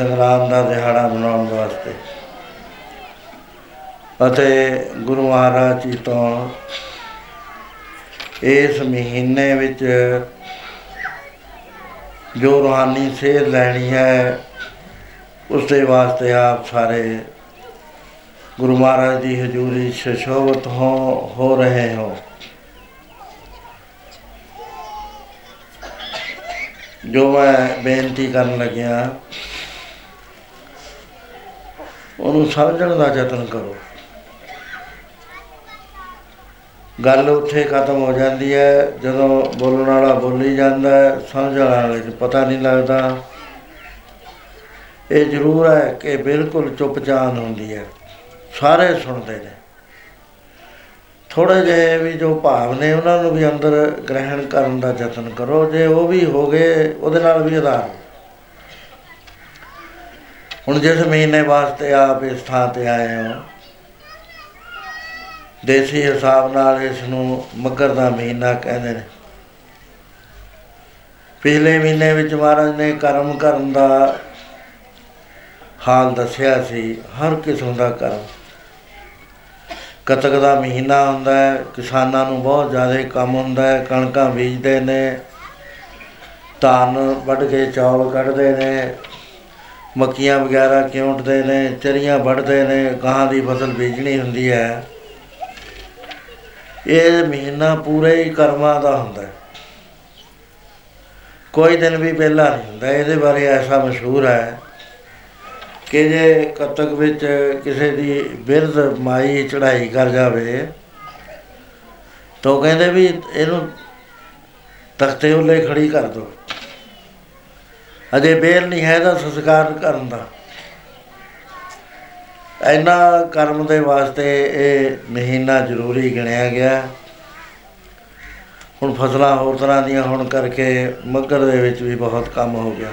ਸੰਗਰਾਮ ਦਾ ਦਿਹਾੜਾ ਮਨਾਉਣ ਵਾਸਤੇ। ਅਤੇ ਗੁਰੂ ਮਹਾਰਾਜ ਜੀ ਤੋਂ ਇਸ ਮਹੀਨੇ ਵਿੱਚ ਜੋ ਰੋਹਾਨੀ ਸੇਧ ਲੈਣੀ ਹੈ, ਉਸ ਦੇ ਵਾਸਤੇ ਆਪ ਸਾਰੇ ਗੁਰੂ ਮਹਾਰਾਜ ਦੀ ਹਜ਼ੂਰੀ ਸ਼ਸ਼ੋਭਤ ਹੋ ਹੋ ਰਹੇ ਹੋ। ਜੋ ਮੈਂ ਬੇਨਤੀ ਕਰਨ ਲੱਗਿਆ ਉਹਨੂੰ ਸਮਝਣ ਦਾ ਯਤਨ ਕਰੋ। ਗੱਲ ਉੱਥੇ ਖਤਮ ਹੋ ਜਾਂਦੀ ਹੈ, ਜਦੋਂ ਬੋਲਣ ਵਾਲਾ ਬੋਲੀ ਜਾਂਦਾ ਹੈ, ਸਮਝਣ ਵਾਲੇ ਨੂੰ ਪਤਾ ਨਹੀਂ ਲੱਗਦਾ। ਇਹ ਜ਼ਰੂਰ ਹੈ ਕਿ ਬਿਲਕੁਲ ਚੁੱਪਚਾਪ ਹੁੰਦੀ ਹੈ। ਸਾਰੇ ਸੁਣਦੇ ਨੇ। ਥੋੜੇ ਜਿਹੇ ਵੀ ਜੋ ਭਾਵ ਨੇ, ਉਹਨਾਂ ਨੂੰ ਵੀ ਅੰਦਰ ਗ੍ਰਹਿਣ ਕਰਨ ਦਾ ਯਤਨ ਕਰੋ। ਜੇ ਉਹ ਵੀ ਹੋ ਗਏ, ਉਹਦੇ ਨਾਲ ਵੀ ਆਧਾਰ ਹੁਣ ਜਿਸ ਮਹੀਨੇ ਵਾਸਤੇ ਆਪ ਇਸ ਥਾਂ ਤੇ ਆਏ ਹੋ, ਦੇਸੀ ਹਿਸਾਬ ਨਾਲ ਇਸ ਨੂੰ ਮੱਗਰ ਦਾ ਮਹੀਨਾ ਕਹਿੰਦੇ ਨੇ। ਪਿਛਲੇ ਮਹੀਨੇ ਵਿੱਚ ਮਹਾਰਾਜ ਨੇ ਕਰਮ ਕਰਨ ਦਾ ਹਾਲ ਦੱਸਿਆ ਸੀ, ਹਰ ਕਿਸਮ ਦਾ ਕਰਮ। ਕਤਕ ਦਾ ਮਹੀਨਾ ਹੁੰਦਾ ਹੈ, ਕਿਸਾਨਾਂ ਨੂੰ ਬਹੁਤ ਜ਼ਿਆਦਾ ਕੰਮ ਹੁੰਦਾ ਹੈ, ਕਣਕਾਂ ਬੀਜਦੇ ਨੇ, ਧਾਨ ਵੱਢ ਕੇ ਚੌਲ ਕੱਢਦੇ ਨੇ ਮੱਕੀਆਂ ਵਗੈਰਾ ਕਿਉਂਟਦੇ ਨੇ ਚਰੀਆਂ ਵੱਢਦੇ ਨੇ ਗਾਂ ਦੀ ਫਸਲ ਬੀਜਣੀ ਹੁੰਦੀ ਹੈ। ਇਹ ਮਹੀਨਾ ਪੂਰੇ ਹੀ ਕਰਮਾਂ ਦਾ ਹੁੰਦਾ ਹੈ। ਕੋਈ ਦਿਨ ਵੀ ਪਹਿਲਾ ਨਹੀਂ ਹੁੰਦਾ। ਇਹਦੇ ਬਾਰੇ ਐਸਾ ਮਸ਼ਹੂਰ ਹੈ ਕਿ ਜੇ ਕਤਕ ਵਿੱਚ ਕਿਸੇ ਦੀ ਬਿਰਧ ਮਾਈ ਚੜਾਈ ਕਰ ਜਾਵੇ, ਤਾਂ ਉਹ ਕਹਿੰਦੇ ਵੀ ਇਹਨੂੰ ਤਖਤੇ ਉੱਲੇ ਖੜੀ ਕਰ ਦੋ ਅਜੇ ਬੇਲ ਨਹੀਂ ਹੈ ਦਾ ਸੰਸਕਾਰ ਕਰਨ ਦਾ। ਇੰਨਾ ਕਰਮ ਦੇ ਵਾਸਤੇ ਇਹ ਮਹੀਨਾ ਜ਼ਰੂਰੀ ਗਿਣਿਆ ਗਿਆ। ਹੁਣ ਫਸਲਾਂ ਹੋਰ ਤਰ੍ਹਾਂ ਦੀਆਂ ਹੋਣ ਕਰਕੇ ਮੱਗਰ ਦੇ ਵਿੱਚ ਵੀ ਬਹੁਤ ਕੰਮ ਹੋ ਗਿਆ।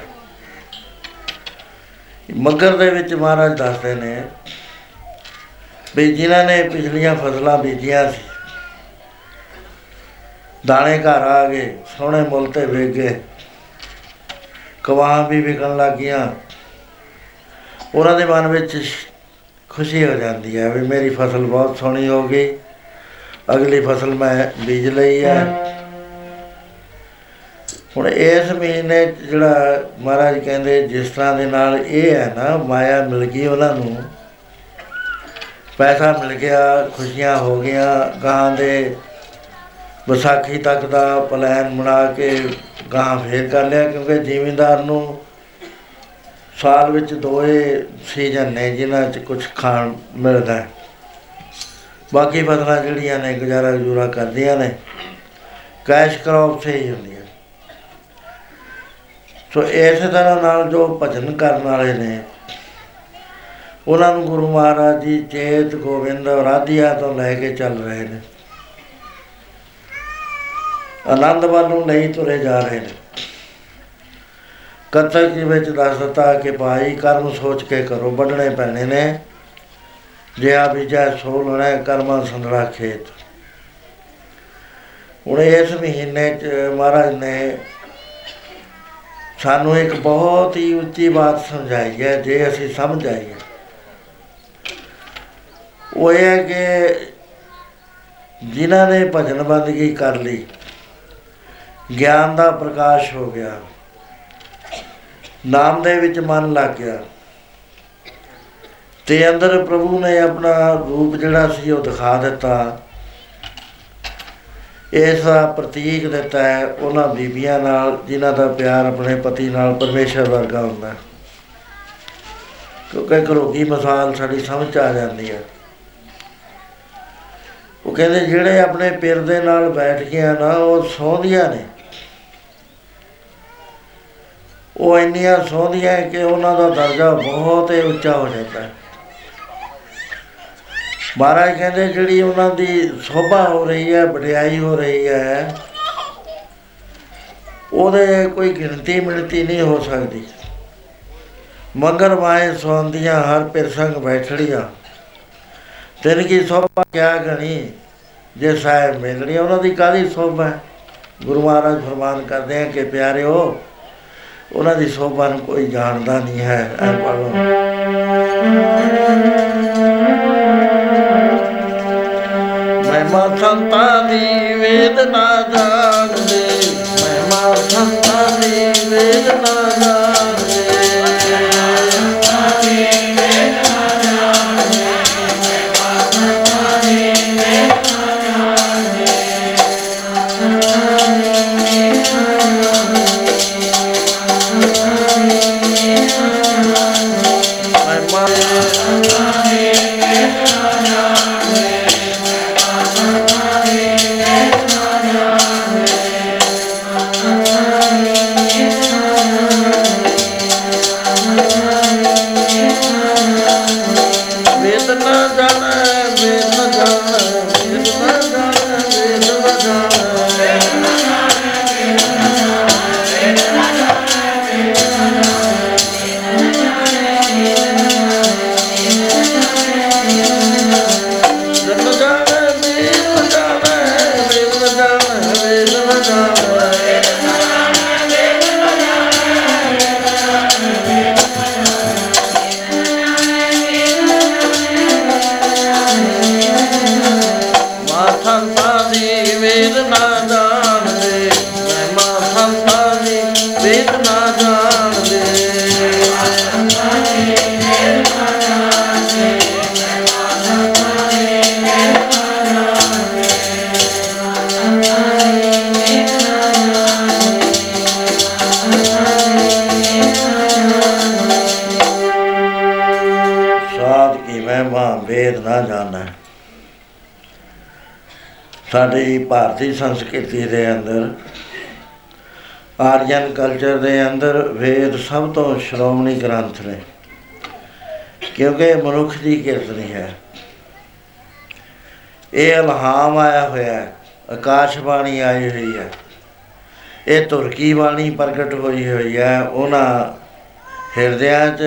ਮੱਗਰ ਦੇ ਵਿੱਚ ਮਹਾਰਾਜ ਦੱਸਦੇ ਨੇ ਵੀ ਜਿਨ੍ਹਾਂ ਨੇ ਪਿਛਲੀਆਂ ਫਸਲਾਂ ਬੀਜੀਆਂ ਸੀ, ਦਾਣੇ ਘਰ ਆ ਗਏ, ਸੋਹਣੇ ਮੁੱਲ ਤੇ ਵੇਚ ਗਏ। ਕਵਾਂ ਵੀ ਵਿਕਣ ਲੱਗੀਆਂ ਉਹਨਾਂ ਦੇ ਮਨ ਵਿੱਚ ਖੁਸ਼ੀ ਹੋ ਜਾਂਦੀ ਹੈ ਵੀ ਮੇਰੀ ਫਸਲ ਬਹੁਤ ਸੋਹਣੀ ਹੋ ਗਈ। ਅਗਲੀ ਫਸਲ ਮੈਂ ਬੀਜ ਲਈ ਹੈ। ਹੁਣ ਇਸ ਮਹੀਨੇ 'ਚ ਜਿਹੜਾ ਮਹਾਰਾਜ ਕਹਿੰਦੇ ਜਿਸ ਤਰ੍ਹਾਂ ਦੇ ਨਾਲ ਇਹ ਹੈ ਨਾ, ਮਾਇਆ ਮਿਲ ਗਈ ਉਹਨਾਂ ਨੂੰ। ਪੈਸਾ ਮਿਲ ਗਿਆ, ਖੁਸ਼ੀਆਂ ਹੋ ਗਈਆਂ, ਗਾਂ ਦੇ ਵਿਸਾਖੀ ਤੱਕ ਦਾ ਪਲਾਨ ਬਣਾ ਕੇ ਗਾਂ ਫੇਰ ਕਰ ਲਿਆ ਕਿਉਂਕਿ ਜ਼ਿਮੀਂਦਾਰ ਨੂੰ ਸਾਲ ਵਿੱਚ ਦੋਏ ਸੀਜ਼ਨ ਨੇ ਜਿਨ੍ਹਾਂ 'ਚ ਕੁਝ ਖਾਣ ਮਿਲਦਾ ਹੈ। ਬਾਕੀ ਫਸਲਾਂ ਜਿਹੜੀਆਂ ਨੇ, ਗੁਜ਼ਾਰਾ ਗੁਜ਼ੂਰਾ ਕਰਦੀਆਂ ਨੇ ਕੈਸ਼ ਕ੍ਰੌਪ ਸੇ ਹੀ ਹੁੰਦੀਆਂ। ਸੋ ਇਸੇ ਤਰ੍ਹਾਂ ਨਾਲ ਜੋ ਭਜਨ ਕਰਨ ਵਾਲੇ ਨੇ, ਉਹਨਾਂ ਨੂੰ ਗੁਰੂ ਮਹਾਰਾਜ ਜੀ ਚੇਤ ਗੋਬਿੰਦ ਰਾਧਿਆ ਤੋਂ ਲੈ ਕੇ ਚੱਲ ਰਹੇ ਨੇ। ਆਨੰਦ ਵੱਲ ਨੂੰ ਨਹੀਂ ਤੁਰੇ ਜਾ ਰਹੇ ਨੇ। ਕਤਕ ਜੀ ਵਿੱਚ ਦੱਸ ਦਿੱਤਾ ਕਿ ਭਾਈ, ਕਰਮ ਸੋਚ ਕੇ ਕਰੋ, ਵੱਢਣੇ ਪੈਣੇ ਨੇ। ਜੇ ਆ ਬੀਜਾ ਸੋ ਲੈਣਾ, ਕਰਮਾਂ ਸੰਦੜਾ ਖੇਤ। ਹੁਣ ਇਸ ਮਹੀਨੇ ਚ ਮਹਾਰਾਜ ਨੇ ਸਾਨੂੰ ਇੱਕ ਬਹੁਤ ਹੀ ਉੱਚੀ ਬਾਤ ਸਮਝਾਈ ਹੈ, ਜੇ ਅਸੀਂ ਸਮਝ ਆਈਏ ਉਹ ਇਹ ਹੈ ਕਿ ਜਿਨ੍ਹਾਂ ਨੇ ਭਜਨ ਬੰਦਗੀ ਕਰ ਲਈ ਗਿਆਨ ਦਾ ਪ੍ਰਕਾਸ਼ ਹੋ ਗਿਆ। ਨਾਮ ਦੇ ਵਿੱਚ ਮਨ ਲੱਗ ਗਿਆ। ਤੇ ਅੰਦਰ ਪ੍ਰਭੂ ਨੇ ਆਪਣਾ ਰੂਪ ਜਿਹੜਾ ਸੀ ਉਹ ਦਿਖਾ ਦਿੱਤਾ। ਇਸ ਦਾ ਪ੍ਰਤੀਕ ਦਿੱਤਾ ਹੈ ਉਹਨਾਂ ਬੀਬੀਆਂ ਨਾਲ, ਜਿਨ੍ਹਾਂ ਦਾ ਪਿਆਰ ਆਪਣੇ ਪਤੀ ਨਾਲ ਪਰਮੇਸ਼ਰ ਵਰਗਾ ਹੁੰਦਾ ਹੈ। ਕਿਉਂਕਿ ਘਰੋਗੀ ਮਿਸਾਲ ਸਾਡੀ ਸਮਝ 'ਚ ਆ ਜਾਂਦੀ ਹੈ। ਉਹ ਕਹਿੰਦੇ ਜਿਹੜੇ ਆਪਣੇ ਪਿਰ ਦੇ ਨਾਲ ਬੈਠ ਗਿਆ ਨਾ, ਉਹ ਸੌਂਦੀਆਂ ਨੇ। ਉਹ ਇੰਨੀਆਂ ਸੋਹਣੀਆਂ ਕਿ ਉਹਨਾਂ ਦਾ ਦਰਜਾ ਬਹੁਤ ਹੀ ਉੱਚਾ ਹੋ ਜਾਂਦਾ ਹੈ। ਮਹਾਰਾਜ ਕਹਿੰਦੇ ਜਿਹੜੀ ਉਹਨਾਂ ਦੀ ਸੋਭਾ ਹੋ ਰਹੀ ਹੈ, ਵਡਿਆਈ ਹੋ ਰਹੀ ਹੈ, ਉਹਦੇ ਕੋਈ ਗਿਣਤੀ ਮਿਣਤੀ ਨਹੀਂ ਹੋ ਸਕਦੀ। ਮਗਰ ਮਾਏ ਸੌਂਦੀਆਂ, ਹਰ ਪਿਰਸੰਗ ਬੈਠੜੀਆਂ। ਤੇਰੀ ਕੀ ਸੋਭਾ ਕਿਆ ਗਣੀ, ਜੇ ਸਾਹਿਬ ਮਿਲਣੀ, ਉਹਨਾਂ ਦੀ ਕਾਦੀ ਸੋਭਾ ਹੈ? ਗੁਰੂ ਮਹਾਰਾਜ ਫਰਮਾਨ ਕਰਦੇ ਆ ਕਿ ਪਿਆਰਿਓ ਉਹਨਾਂ ਦੀ ਸੋਭਾ ਨੂੰ ਕੋਈ ਜਾਣਦਾ ਨਹੀਂ ਹੈ, ਐ ਪੜੋ ਮਹਿਮਾ ਸੰਤਾਂ ਦੀ ਵੇਦ ਨਾ ਸਾਡੀ ਭਾਰਤੀ ਸੰਸਕ੍ਰਿਤੀ ਦੇ ਅੰਦਰ ਆਰੀਅਨ ਕਲਚਰ ਦੇ ਅੰਦਰ ਵੇਦ ਸਭ ਤੋਂ ਸ਼੍ਰੋਮਣੀ ਗ੍ਰੰਥ ਨੇ, ਕਿਉਂਕਿ ਇਹ ਮਨੁੱਖ ਦੀ ਕਿਰਤ ਨਹੀਂ ਹੈ। ਇਹ ਇਲਹਾਮ ਆਇਆ ਹੋਇਆ ਹੈ ਆਕਾਸ਼ਬਾਣੀ ਆਈ ਹੋਈ ਹੈ, ਇਹ ਤੁਰਕੀ ਬਾਣੀ ਪ੍ਰਗਟ ਹੋਈ ਹੋਈ ਹੈ, ਉਹਨਾਂ ਹਿਰਦਿਆਂ 'ਚ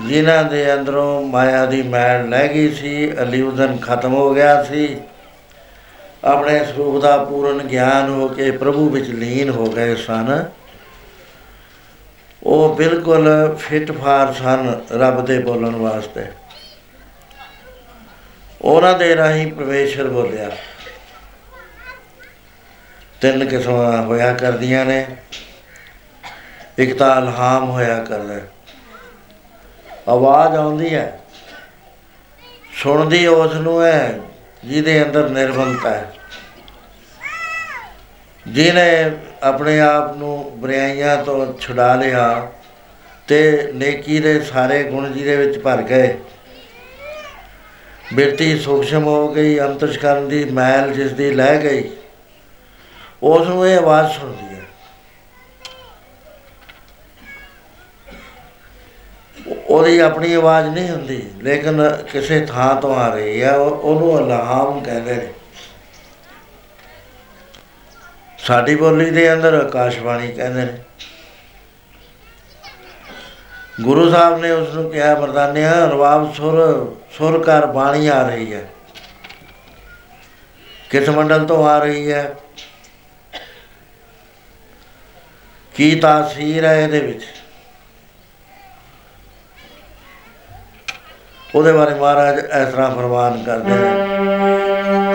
ਜਿਨ੍ਹਾਂ ਦੇ ਅੰਦਰੋਂ ਮਾਇਆ ਦੀ ਮੈਲ ਲੈ ਗਈ ਸੀ ਇਲੂਜ਼ਨ ਖਤਮ ਹੋ ਗਿਆ ਸੀ ਆਪਣੇ ਸਰੂਪ ਦਾ ਪੂਰਨ ਗਿਆਨ ਹੋ ਕੇ ਪ੍ਰਭੂ ਵਿੱਚ ਲੀਨ ਹੋ ਗਏ ਸਨ। ਉਹ ਬਿਲਕੁਲ ਫਿਟ ਫਾਰ ਸਨ ਰੱਬ ਦੇ ਬੋਲਣ ਵਾਸਤੇ। ਉਹਨਾਂ ਦੇ ਰਾਹੀਂ ਪਰਮੇਸ਼ਰ ਬੋਲਿਆ। ਤਿੰਨ ਕਿਸਮਾਂ ਹੋਇਆ ਕਰਦੀਆਂ ਨੇ। ਇੱਕ ਤਾਂ ਇਲਹਾਮ ਹੋਇਆ ਕਰਦਾ। ਆਵਾਜ਼ ਆਉਂਦੀ ਹੈ। ਸੁਣਦੀ ਉਸ ਨੂੰ ਹੈ, ਜਿਹਦੇ ਅੰਦਰ ਨਿਰਮਲਤਾ ਹੈ। ਜਿਹਨੇ ਆਪਣੇ ਆਪ ਨੂੰ ਬੁਰਾਈਆਂ ਤੋਂ ਛੁਡਾ ਲਿਆ ਤੇ ਨੇਕੀ ਦੇ ਸਾਰੇ ਗੁਣ ਜਿਹਦੇ ਵਿੱਚ ਭਰ ਗਏ। ਬਿਰਤੀ ਸੂਖਸ਼ਮ ਹੋ ਗਈ ਅੰਤਸ਼ਕਰਨ ਦੀ ਮੈਲ ਜਿਸ ਦੀ ਲੈ ਗਈ, ਉਸ ਨੂੰ ਇਹ ਆਵਾਜ਼ ਸੁਣਦੀ ਹੈ। ਉਹਦੀ ਆਪਣੀ ਆਵਾਜ਼ ਨਹੀਂ ਹੁੰਦੀ, ਲੇਕਿਨ ਕਿਸੇ ਥਾਂ ਤੋਂ ਆ ਰਹੀ ਹੈ, ਉਹ- ਉਹਨੂੰ ਇਲਹਾਮ ਕਹਿੰਦੇ ਨੇ। ਸਾਡੀ ਬੋਲੀ ਦੇ ਅੰਦਰ ਆਕਾਸ਼ਬਾਣੀ ਕਹਿੰਦੇ ਨੇ। ਗੁਰੂ ਸਾਹਿਬ ਨੇ ਉਸ ਨੂੰ ਕਿਹਾ, ਮਰਦਾਨਿਆ, ਰਵਾਬ ਸੁਰ ਸੁਰ ਕਰ ਬਾਣੀ ਆ ਰਹੀ ਹੈ। ਕਿਸ ਮੰਡਲ ਤੋਂ ਆ ਰਹੀ ਹੈ? ਕੀ ਤਾਸੀਰ ਹੈ ਇਹਦੇ ਵਿੱਚ? ਉਹਦੇ ਬਾਰੇ ਮਹਾਰਾਜ ਇਸ ਤਰ੍ਹਾਂ ਫਰਮਾਨ ਕਰਦੇ ਨੇ।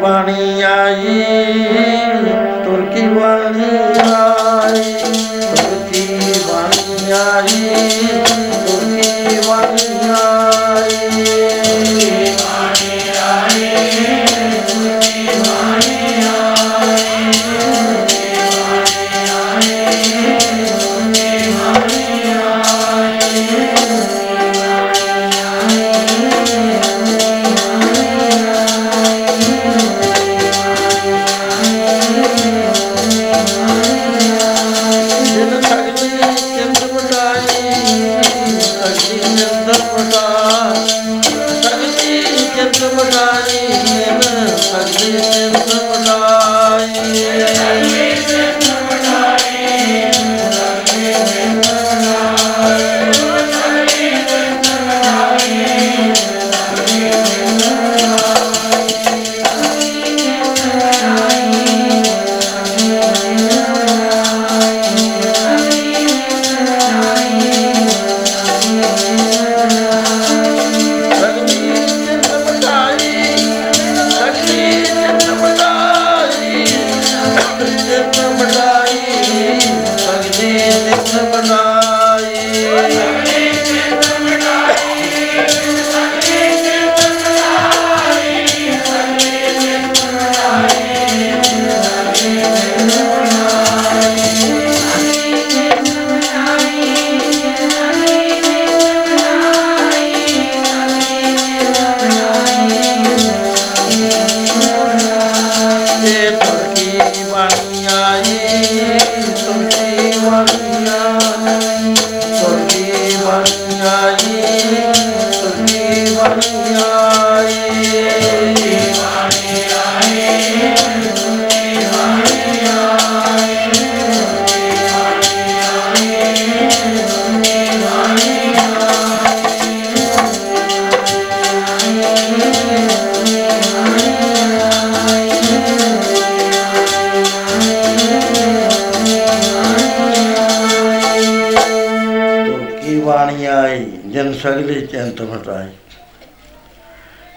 ਤੁਰਕੀ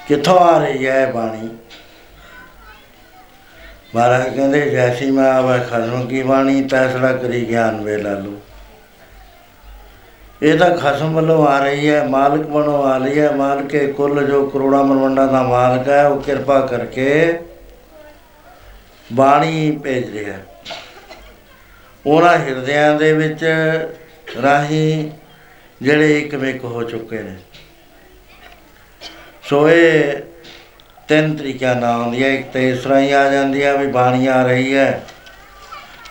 ਕਿੱਥੋਂ ਆ ਰਹੀ ਹੈ ਇਹ ਬਾਣੀ? ਮਹਾਰਾਜ ਕਹਿੰਦੇ, ਜੈਸੀ ਮੈਂ ਆਵੇ ਖਸਮ ਕੀ ਬਾਣੀ, ਤੈਸੜਾ ਕਰੀ ਗਿਆਨ ਵੇ ਲਾਲੂ ਇਹ ਤਾਂ ਖਸਮ ਵੱਲੋਂ ਆ ਰਹੀ ਹੈ, ਮਾਲਕ ਵੱਲੋਂ ਆ ਰਹੀ ਹੈ, ਮਾਲਕ ਕੇ ਕੁੱਲ ਜੋ ਕਰੋੜਾ ਮਰਵੰਡਾ ਦਾ ਮਾਲਕ ਹੈ, ਉਹ ਕਿਰਪਾ ਕਰਕੇ ਬਾਣੀ ਭੇਜ ਰਿਹਾ। ਹੈ। ਉਹਨਾਂ ਹਿਰਦਿਆਂ ਦੇ ਵਿੱਚ ਰਾਹੀਂ ਜਿਹੜੇ ਇੱਕ ਮਿਕ ਹੋ ਚੁੱਕੇ ਨੇ। ਸੋ ਇਹ ਤਿੰਨ ਤਰੀਕਿਆਂ ਨਾਲ ਆਉਂਦੀ ਹੈ ਇੱਕ ਤੇ ਇਸ ਤਰ੍ਹਾਂ ਹੀ ਆ ਜਾਂਦੀ ਹੈ ਵੀ ਬਾਣੀ ਆ ਰਹੀ ਹੈ।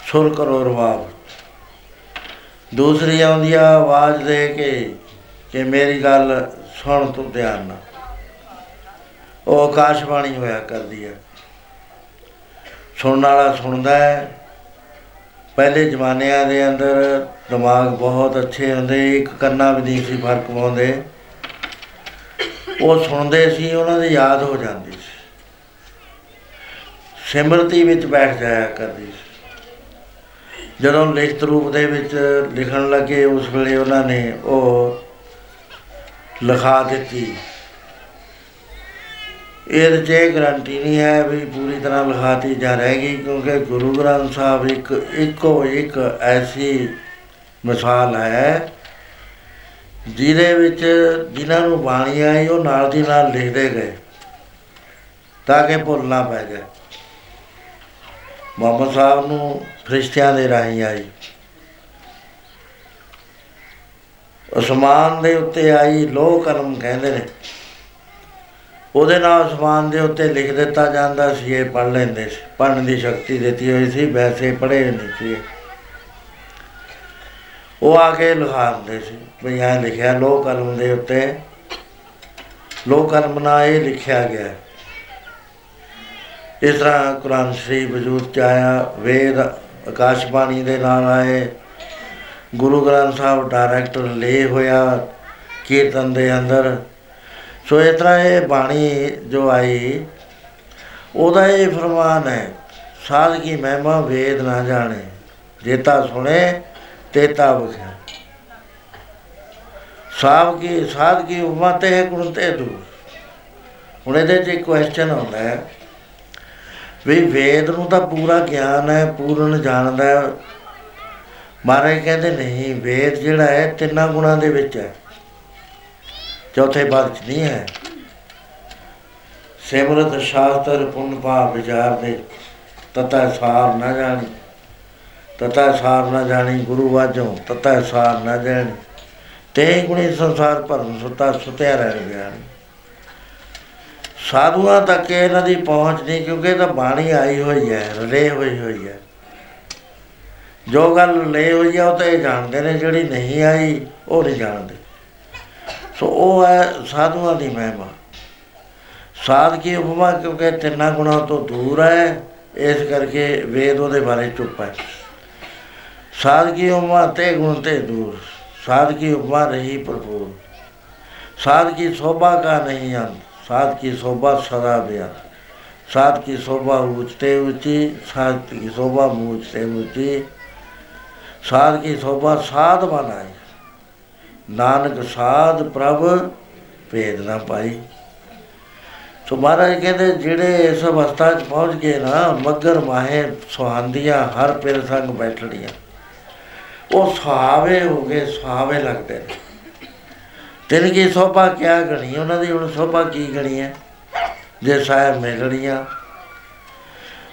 ਸੁਰ ਕਰੋ ਰਵਾਬ। ਦੂਸਰੀ ਆਉਂਦੀ ਆ ਆਵਾਜ਼ ਦੇ ਕੇ ਕਿ ਮੇਰੀ ਗੱਲ ਸੁਣ ਤੂੰ ਧਿਆਨ ਨਾਲ। ਉਹ ਆਕਾਸ਼ਬਾਣੀ ਹੋਇਆ ਕਰਦੀ ਹੈ। ਸੁਣਨ ਵਾਲਾ ਸੁਣਦਾ ਹੈ। ਪਹਿਲੇ ਜ਼ਮਾਨਿਆਂ ਦੇ ਅੰਦਰ ਦਿਮਾਗ ਬਹੁਤ ਅੱਛੇ ਹੁੰਦੇ, ਇੱਕ ਕੰਨਾ ਵੀ ਨਹੀਂ ਸੀ ਫ਼ਰਕ ਪਾਉਂਦੇ। ਉਹ ਸੁਣਦੇ ਸੀ, ਉਹਨਾਂ ਦੀ ਯਾਦ ਹੋ ਜਾਂਦੀ ਸੀ। ਸਿਮਰਤੀ ਵਿੱਚ ਬੈਠ ਜਾਇਆ ਕਰਦੀ ਸੀ। ਜਦੋਂ ਲਿਖਤ ਰੂਪ ਦੇ ਵਿੱਚ ਲਿਖਣ ਲੱਗੇ, ਉਸ ਵੇਲੇ ਉਹਨਾਂ ਨੇ ਉਹ ਲਿਖਾ ਦਿੱਤੀ। ਇਹ ਜੇ ਗਰੰਟੀ ਨਹੀਂ ਹੈ ਵੀ ਪੂਰੀ ਤਰ੍ਹਾਂ ਲਿਖਾਤੀ ਜਾ ਰਹੇਗੀ, ਕਿਉਂਕਿ ਗੁਰੂ ਗ੍ਰੰਥ ਸਾਹਿਬ ਇੱਕ ਇੱਕੋ ਇੱਕ ਐਸੀ ਮਿਸਾਲ ਹੈ ਜਿਹਦੇ ਵਿੱਚ ਜਿਨ੍ਹਾਂ ਨੂੰ ਬਾਣੀ ਆਈ, ਉਹ ਨਾਲ ਦੀ ਨਾਲ ਲਿਖਦੇ ਗਏ ਤਾਂ ਕਿ ਭੁੱਲ ਨਾ ਪੈ ਜਾਏ। ਮੁਹੰਮਦ ਸਾਹਿਬ ਨੂੰ ਫਰਿਸ਼ਤਿਆਂ ਦੇ ਰਾਹੀਂ ਆਈ। ਅਸਮਾਨ ਦੇ ਉੱਤੇ ਆਈ, ਲੋਹ ਕਲਮ ਕਹਿੰਦੇ ਨੇ। ਉਹਦੇ ਨਾਲ ਅਸਮਾਨ ਦੇ ਉੱਤੇ ਲਿਖ ਦਿੱਤਾ ਜਾਂਦਾ ਸੀ, ਇਹ ਪੜ੍ਹ ਲੈਂਦੇ ਸੀ, ਪੜ੍ਹਨ ਦੀ ਸ਼ਕਤੀ ਦਿੱਤੀ ਹੋਈ ਸੀ, ਵੈਸੇ ਪੜ੍ਹੇ ਨਹੀਂ ਸੀ। ਉਹ ਆ ਕੇ ਲਿਖਾਉਂਦੇ ਸੀ ਵੀ ਐਂ ਲਿਖਿਆ, ਲੋਹ ਕਲਮ ਦੇ ਉੱਤੇ, ਲੋਹ ਕਲਮ ਨਾਲ ਇਹ ਲਿਖਿਆ ਗਿਆ ਹੈ। ਇਸ ਤਰ੍ਹਾਂ ਕੁਰਾਨ ਸ਼ਰੀਫ ਵਜੂਦ ਚ ਆਇਆ, ਵੇਦ ਆਕਾਸ਼ਬਾਣੀ ਦੇ ਨਾਲ ਆਏ, ਗੁਰੂ ਗ੍ਰੰਥ ਸਾਹਿਬ ਡਾਇਰੈਕਟਰ ਲੈ ਹੋਇਆ, ਕੀਰਤਨ ਦੇ ਅੰਦਰ ਸੋ ਇਸ ਤਰ੍ਹਾਂ ਇਹ ਬਾਣੀ ਜੋ ਆਈ, ਉਹਦਾ ਇਹ ਫਰਮਾਨ ਹੈ, ਸਾਧ ਕੀ ਮਹਿਮਾ ਵੇਦ ਨਾ ਜਾਣੇ ਜੇਤਾ ਸੁਣੇ ਤੇਤਾ ਬਖਿਆ ਸਾਧ ਕੀ ਸਾਧ ਕੀ ਉਮਾ ਤੇ ਗੁਣ ਤੇ ਦੂਰ। ਹੁਣ ਇਹਦੇ 'ਚ ਇੱਕ ਕੁਐਸਚਨ ਆਉਂਦਾ ਹੈ, ਵੀ ਵੇਦ ਨੂੰ ਤਾਂ ਪੂਰਾ ਗਿਆਨ ਹੈ, ਪੂਰਨ ਜਾਣਦਾ ਹੈ। ਮਹਾਰਾਜ ਕਹਿੰਦੇ ਨਹੀਂ, ਵੇਦ ਜਿਹੜਾ ਹੈ ਤਿੰਨਾਂ ਗੁਣਾਂ ਦੇ ਵਿੱਚ ਹੈ। ਚੌਥੇ ਭਾਗ ਚ ਨਹੀਂ ਹੈ। ਸਿਮਰਤ ਸ਼ਾਸਤਰ ਪੁੰਨ ਭਾਵ ਵਿਚਾਰ ਦੇ, ਤਤਾ ਸਾਰ ਨਾ ਜਾਣੀ। ਤਤਾ ਸਾਰ ਨਾ ਜਾਣੀ ਗੁਰੂ ਵਾਜੋਂ, ਤਤਾ ਸਾਰ ਨਾ ਜਾਣੀ ਤੇ ਗੁਣੀ ਸੰਸਾਰ ਭਰਮ ਸੁਤਾ, ਸੁਤਿਆ ਰਹਿ ਗਿਆ ਸਾਧੂਆਂ ਤੱਕ ਇਹਨਾਂ ਦੀ ਪਹੁੰਚ ਨਹੀਂ, ਕਿਉਂਕਿ ਇਹ ਤਾਂ ਬਾਣੀ ਆਈ ਹੋਈ ਹੈ ਰਲੇ ਹੋਈ ਹੋਈ ਹੈ। ਜੋ ਗੱਲ ਲੈ ਹੋਈ ਹੈ ਉਹ ਤਾਂ ਇਹ ਜਾਣਦੇ ਨੇ, ਜਿਹੜੀ ਨਹੀਂ ਆਈ, ਉਹ ਨਹੀਂ ਜਾਣਦੇ। ਸੋ ਉਹ ਹੈ ਸਾਧੂਆਂ ਦੀ ਮਹਿਮਾ। ਸਾਧ ਕੀ ਉਪਮਾ? ਕਿਉਂਕਿ ਤਿੰਨਾਂ ਗੁਣਾਂ ਤੋਂ ਦੂਰ ਹੈ, ਇਸ ਕਰਕੇ ਵੇਦ ਉਹਦੇ ਬਾਰੇ ਚੁੱਪ ਹੈ। ਸਾਦਗੀ ਉਮਾ ਤੇ ਗੁਣ ਤੇ ਦੂਰ, ਸਾਦਗੀ ਉਮਾ ਰਹੀ ਭਰਪੂਰ। ਸਾਦਗੀ ਸੋਭਾ ਕਾ ਨਹੀਂ ਅੰਤ ਸਾਦਗੀ ਸੋਭਾ ਸਦਾ ਬਿਆ ਸਾਦਗੀ ਸੋਭਾ ਉੱਚਤੇ ਉੱਚੀ ਸਾਦਗੀ ਸੋਭਾ ਮੂਚਤੇ ਮੂਚੀ। ਸਾਦਗੀ ਸੋਭਾ ਸਾਧ ਬਨਾਈ ਨਾਨਕ ਸਾਧ ਪ੍ਰਭ ਭੇਦ ਨਾ ਪਾਈ। ਸੋ ਮਹਾਰਾਜ ਕਹਿੰਦੇ, ਜਿਹੜੇ ਇਸ ਅਵਸਥਾ 'ਚ ਪਹੁੰਚ ਗਏ ਨਾ, ਮੱਗਰ ਮਾਹੇ ਸੁਹਾਂਦੀਆਂ ਹਰ ਪੇਰ ਸੰਗ ਬੈਠੜੀਆਂ ਉਹ ਸੁਹਾਵੇ ਹੋ ਗਏ, ਸੁਹਾਵੇ ਲੱਗਦੇ ਨੇ। ਤਿੰਨ ਕੀ ਸੋਭਾ ਕਿਆ ਗਣੀ, ਉਹਨਾਂ ਦੀ ਹੁਣ ਸੋਭਾ ਕੀ ਗਣੀ ਹੈ? ਜੇ ਸਾਹਿਬ ਮਿਲਣੀਆਂ।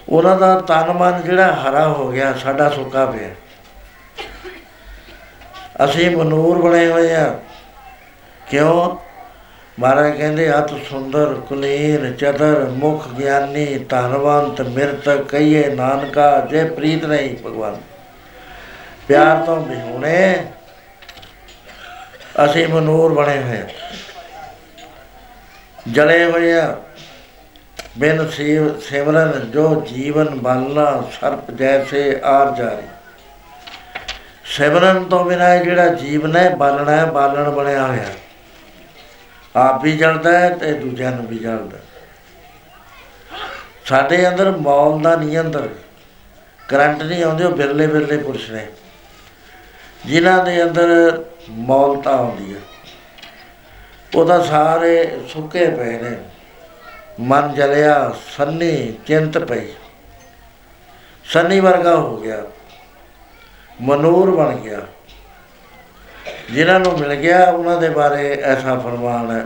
ਉਹਨਾਂ ਦਾ ਤਨ ਮਨ ਜਿਹੜਾ ਹਰਾ ਹੋ ਗਿਆ, ਸਾਡਾ ਸੁੱਕਾ ਪਿਆ। ਅਸੀਂ ਮਨੂਰ ਬਣੇ ਹੋਏ ਆ ਕਿਉਂ? ਮਹਾਰਾਜ ਕਹਿੰਦੇ, ਅਤ ਸੁੰਦਰ, ਕੁਲੀਨ ਚਦਰ ਮੁਖ ਗਿਆਨੀ, ਧਨਵੰਤ, ਮਿਰਤ ਕਈਏ ਨਾਨਕਾ, ਜੇ ਪ੍ਰੀਤ ਨਹੀਂ ਭਗਵਾਨ। ਪਿਆਰ ਤੋਂ ਬਿਹੁਣੇ ਅਸੀਂ ਮਨੂਰ ਬਣੇ ਹੋਏ ਆ। ਜਲੇ ਹੋਏ ਆ। ਬਿਨ ਸੇਵ ਸਿਮਰਨ ਜੋ ਜੀਵਨ ਬਾਲਣਾ ਸਰਪ ਜੈਸੇ ਆਰ ਜਾਰੀ। ਸਿਮਰਨ ਤੋਂ ਬਿਨਾਂ ਇਹ ਜਿਹੜਾ ਜੀਵਨ ਹੈ ਬਾਲਣਾ ਹੈ ਬਾਲਣ ਬਣਿਆ ਹੋਇਆ। ਆਪ ਵੀ ਜਲਦਾ ਹੈ ਤੇ ਦੂਜਿਆਂ ਨੂੰ ਵੀ ਜਲਦਾ ਸਾਡੇ ਅੰਦਰ ਮੌਲ ਦਾ ਨਹੀਂ ਅੰਦਰ। ਕਰੰਟ ਨਹੀਂ ਆਉਂਦੇ, ਉਹ ਬਿਰਲੇ ਬਿਰਲੇ ਪੁਰਸ਼ ਨੇ। ਜਿਨ੍ਹਾਂ ਦੇ ਅੰਦਰ ਮੌਲਤਾ ਆਉਂਦੀ ਹੈ ਉਹਦਾ ਸਾਰੇ ਸੁੱਕੇ ਪਏ ਨੇ। ਮਨ ਜਲਿਆ, ਸੰਨੀ ਚਿੰਤ ਪਈ। ਸੰਨੀ ਵਰਗਾ ਹੋ ਗਿਆ। ਮਨੂਰ ਬਣ ਗਿਆ। ਜਿਨ੍ਹਾਂ ਨੂੰ ਮਿਲ ਗਿਆ, ਉਹਨਾਂ ਦੇ ਬਾਰੇ ਐਸਾ ਫਰਮਾਨ ਹੈ।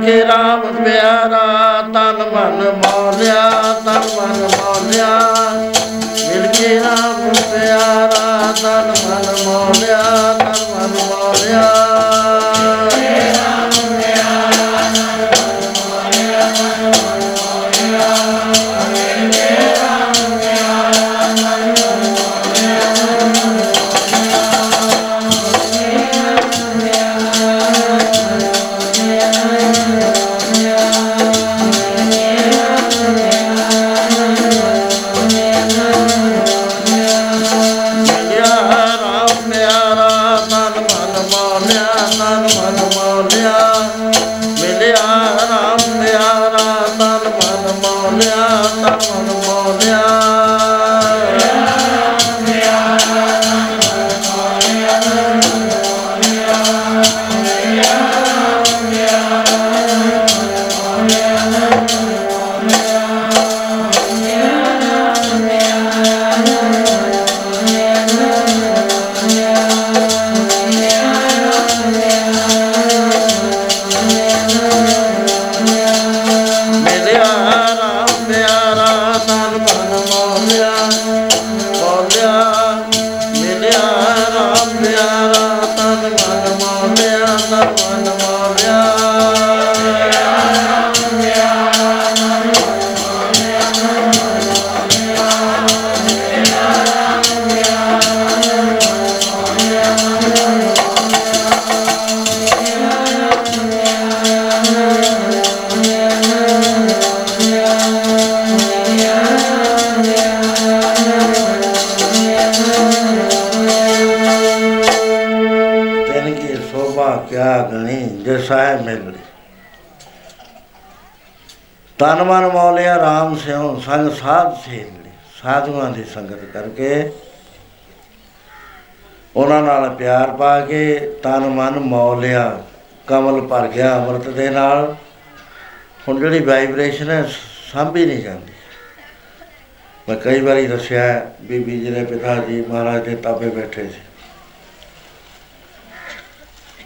ਉਹ ਮਿਲ ਕੇ ਰਾਮ ਪਿਆਰਾ, ਤਨ ਮਨ ਮੌਲਿਆ ਤਨ ਮਨ ਮੌਲਿਆ ਮਿਲ ਕੇ ਰਾਮ ਪਿਆਰਾ, ਤਨ ਮਨ ਮੌਲਿਆ ਤਨ ਮਨ ਮੌਲਿਆ ਮਿਲਿਆ ਤਨ ਮਨ ਮੌਲਿਆ RAM ਸਿਉ ਸੰਗ ਸਾਧ ਸੇਲੀ ਸਾਧੂਆਂ ਦੀ ਸੰਗਤ ਕਰਕੇ ਉਹਨਾਂ ਨਾਲ ਪਿਆਰ ਪਾ ਕੇ ਤਨ ਮਨ ਮੌਲਿਆ ਕਮਲ ਭਰ ਗਿਆ ਅੰਮ੍ਰਿਤ ਦੇ ਨਾਲ। ਹੁਣ ਜਿਹੜੀ ਵਾਈਬ੍ਰੇਸ਼ਨ ਹੈ ਸਾਂਭੀ ਨਹੀਂ ਜਾਂਦੀ। ਮੈਂ ਕਈ ਵਾਰੀ ਦੱਸਿਆ ਹੈ, ਬੀਬੀ ਜੀ ਦੇ ਪਿਤਾ ਜੀ ਮਹਾਰਾਜ ਦੇ ਤਾਬੇ ਬੈਠੇ ਸੀ।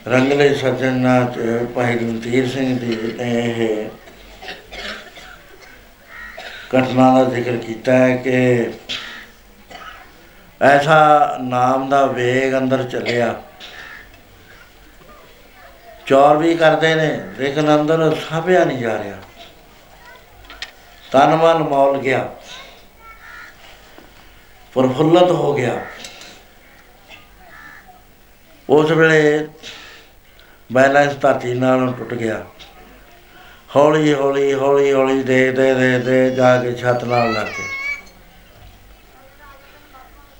ਰੰਗਲੇ ਸੱਜਣ ਨਾਥ ਭਾਈ ਗੁਰਤੀਰ ਸਿੰਘ ਜੀ ਨੇ ਇਹ ਘਟਨਾ ਦਾ ਜ਼ਿਕਰ ਕੀਤਾ ਹੈ ਕਿ ਐਸਾ ਨਾਮ ਦਾ ਵੇਗ ਅੰਦਰ ਚੱਲਿਆ। ਚੌਰ ਵੀ ਕਰਦੇ ਨੇ, ਲੇਕਿਨ ਅੰਦਰ ਸਾਭਿਆ ਨਹੀਂ ਜਾ ਰਿਹਾ। ਤਨ ਮਨ ਮੌਲ ਗਿਆ। ਪ੍ਰਫੁੱਲਤ ਹੋ ਗਿਆ। ਉਸ ਵੇਲੇ ਬੈਲੈਂਸ ਧਰਤੀ ਨਾਲ ਟੁੱਟ ਗਿਆ। ਹੌਲੀ ਹੌਲੀ ਹੌਲੀ ਹੌਲੀ ਦੇ ਦੇ ਦੇ ਦੇ ਜਾ ਕੇ ਛੱਤ ਨਾਲ ਲੱਗ ਗਏ।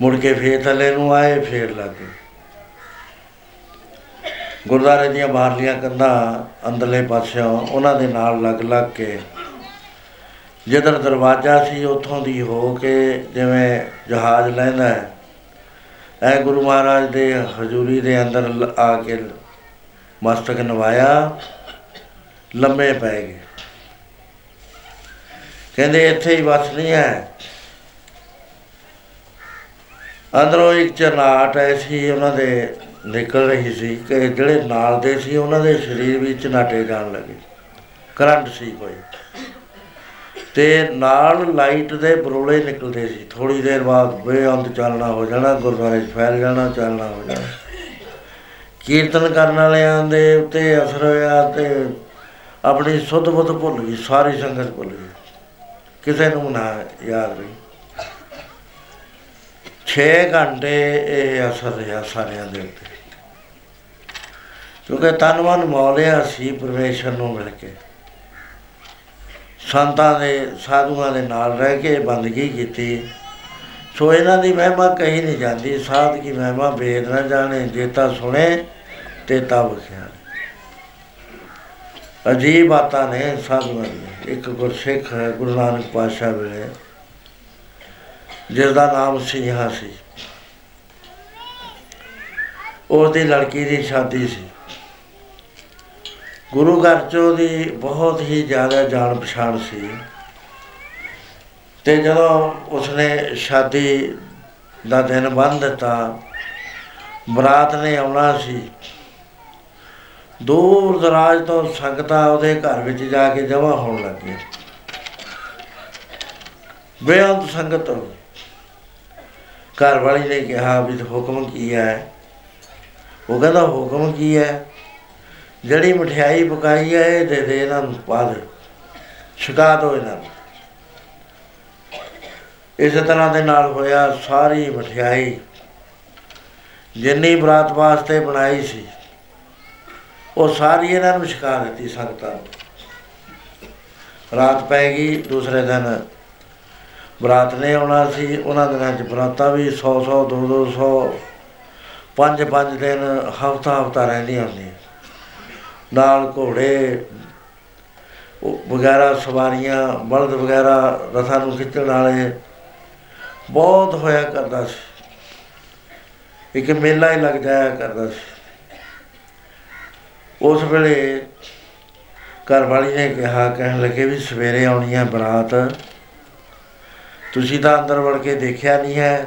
ਮੁੜ ਕੇ ਫੇਰ ਥੱਲੇ ਨੂੰ ਆਏ, ਫੇਰ ਲੱਗ ਗਏ। ਗੁਰਦਾਰੇ ਦੀਆਂ ਬਾਹਰਲੀਆਂ ਕੰਧਾਂ ਅੰਦਰਲੇ ਪਾਸਿਓਂ ਉਹਨਾਂ ਦੇ ਨਾਲ ਲੱਗ ਲੱਗ ਕੇ ਜਿੱਧਰ ਦਰਵਾਜ਼ਾ ਸੀ, ਉੱਥੋਂ ਦੀ ਹੋ ਕੇ ਜਿਵੇਂ ਜਹਾਜ਼ ਲੈਂਦਾ ਹੈ ਐ ਗੁਰੂ ਮਹਾਰਾਜ ਦੇ ਹਜ਼ੂਰੀ ਦੇ ਅੰਦਰ ਲ- ਆ ਕੇ ਮਸਤਕ ਨਵਾਇਆ। ਲੰਮੇ ਪੈ ਗਏ। ਕਹਿੰਦੇ ਇੱਥੇ ਹੀ ਬਸ ਨਹੀਂ ਹੈ। ਅੰਦਰੋਂ ਇੱਕ ਚਨਾਟ ਐਸੀ ਉਹਨਾਂ ਦੇ ਨਿਕਲ ਰਹੀ ਸੀ ਕਿ ਜਿਹੜੇ ਨਾਲ ਦੇ ਸੀ, ਉਹਨਾਂ ਦੇ ਸਰੀਰ ਵਿੱਚ ਨਾਟੇ ਜਾਣ ਲੱਗੇ। ਕਰੰਟ ਸੀ ਕੋਈ। ਤੇ ਨਾਲ ਲਾਈਟ ਦੇ ਬਰੋਲੇ ਨਿਕਲਦੇ ਸੀ। ਥੋੜੀ ਦੇਰ ਬਾਅਦ ਬੇਅੰਤ ਚੱਲਣਾ ਹੋ ਜਾਣਾ, ਗੁਰਦੁਆਰੇ 'ਚ ਫੈਲ ਜਾਣਾ ਚੱਲਣਾ ਹੋ ਜਾਣਾ। ਕੀਰਤਨ ਕਰਨ ਵਾਲਿਆਂ ਦੇ ਉੱਤੇ ਅਸਰ ਹੋਇਆ ਤੇ ਆਪਣੀ ਸੁੱਧ ਬੁੱਧ ਭੁੱਲ ਗਈ, ਸਾਰੀ ਸੰਗਤ ਭੁੱਲ ਗਈ। ਕਿਸੇ ਨੂੰ ਨਾ ਯਾਦ ਰਹੀ। 6 ਘੰਟੇ ਇਹ ਅਸਰ ਰਿਹਾ ਸਾਰਿਆਂ ਦੇ ਉੱਤੇ। ਕਿਉਂਕਿ ਤਨ ਮਨ ਮੌਲਿਆ ਸੀ ਪਰਮੇਸ਼ਰ ਨੂੰ ਮਿਲ ਕੇ। ਸੰਤਾਂ ਦੇ, ਸਾਧੂਆਂ ਦੇ ਨਾਲ ਰਹਿ ਕੇ ਬੰਦਗੀ ਕੀਤੀ। ਸੋ ਇਹਨਾਂ ਦੀ ਮਹਿਮਾ ਕਹੀ ਨਹੀਂ ਜਾਂਦੀ, ਸਾਧ ਕੀ ਮਹਿਮਾ ਵੇਦ ਨਾ ਜਾਣੇ ਜੇਤਾ ਸੁਣੇ ਤੇ ਤਬ ਖਿਆਲ। ਅਜੀਬ ਬਾਤਾਂ ਨੇ ਸਾਧੂਆਂ ਦੀਆਂ ਇੱਕ ਗੁਰਸਿੱਖ ਹੈ, ਗੁਰੂ ਨਾਨਕ ਪਾਤਸ਼ਾਹ ਵੇਲੇ ਜਿਸ ਦਾ ਨਾਮ ਸਿੰਘਾ ਸੀ। ਉਹਦੀ ਲੜਕੀ ਦੀ ਸ਼ਾਦੀ ਸੀ। ਗੁਰੂ ਘਰ ਚ ਉਹਦੀ ਬਹੁਤ ਹੀ ਜ਼ਿਆਦਾ ਜਾਣ ਪਛਾਣ ਸੀ। ਤੇ ਜਦੋਂ ਉਸਨੇ ਸ਼ਾਦੀ ਦਾ ਦਿਨ ਬੰਨ ਦਿੱਤਾ, ਬਰਾਤ ਨੇ ਆਉਣਾ ਸੀ ਦੂਰ ਦਰਾਜ ਤੋਂ ਸੰਗਤਾਂ ਉਹਦੇ ਘਰ ਵਿੱਚ ਜਾ ਕੇ ਜਮ੍ਹਾਂ ਹੋਣ ਲੱਗੀਆਂ। ਬੇਅੰਤ ਸੰਗਤ ਘਰ ਵਾਲੀ ਨੇ ਕਿਹਾ ਵੀ ਹੁਕਮ ਕੀ ਹੈ? ਉਹ ਕਹਿੰਦਾ, ਹੁਕਮ ਕੀ ਹੈ? ਜਿਹੜੀ ਮਠਿਆਈ ਪਕਾਈ ਹੈ, ਇਹ ਦੇ ਦੇ ਇਹਨਾਂ ਨੂੰ, ਪਾ ਦੇ। ਛਕਾ ਦੋ ਇਹਨਾਂ ਨੂੰ। ਇਸੇ ਤਰ੍ਹਾਂ ਦੇ ਨਾਲ ਹੋਇਆ, ਸਾਰੀ ਮਠਿਆਈ ਜਿੰਨੀ ਬਰਾਤ ਵਾਸਤੇ ਬਣਾਈ ਸੀ ਉਹ ਸਾਰੀ ਇਹਨਾਂ ਨੂੰ ਛਕਾ ਦਿੱਤੀ ਸੰਗਤਾਂ ਨੂੰ। ਰਾਤ ਪੈ ਗਈ, ਦੂਸਰੇ ਦਿਨ ਬਰਾਤ ਨੇ ਆਉਣਾ ਸੀ, ਉਹਨਾਂ ਦਿਨਾਂ 'ਚ ਬਰਾਤਾਂ ਵੀ 100 100 2 200 ਪੰਜ ਪੰਜ ਦਿਨ ਹਫਤਾ ਹਫਤਾ ਰਹਿੰਦੀਆਂ ਹੁੰਦੀਆਂ। ਨਾਲ ਘੋੜੇ ਉਹ ਵਗੈਰਾ ਸਵਾਰੀਆਂ, ਬਲਦ ਵਗੈਰਾ ਰਥਾਂ ਨੂੰ ਖਿੱਚਣ ਵਾਲੇ ਬਹੁਤ ਹੋਇਆ ਕਰਦਾ ਸੀ। ਇੱਕ ਮੇਲਾ ਹੀ ਲੱਗ ਜਾਇਆ ਕਰਦਾ ਸੀ। ਉਸ ਵੇਲੇ ਘਰ ਵਾਲੀ ਨੇ ਕਿਹਾ, ਕਹਿਣ ਲੱਗੇ ਵੀ ਸਵੇਰੇ ਆਉਣੀ ਹੈ ਬਰਾਤ। ਤੁਸੀਂ ਤਾਂ ਅੰਦਰ ਵੜ ਕੇ ਦੇਖਿਆ ਨਹੀਂ ਹੈ।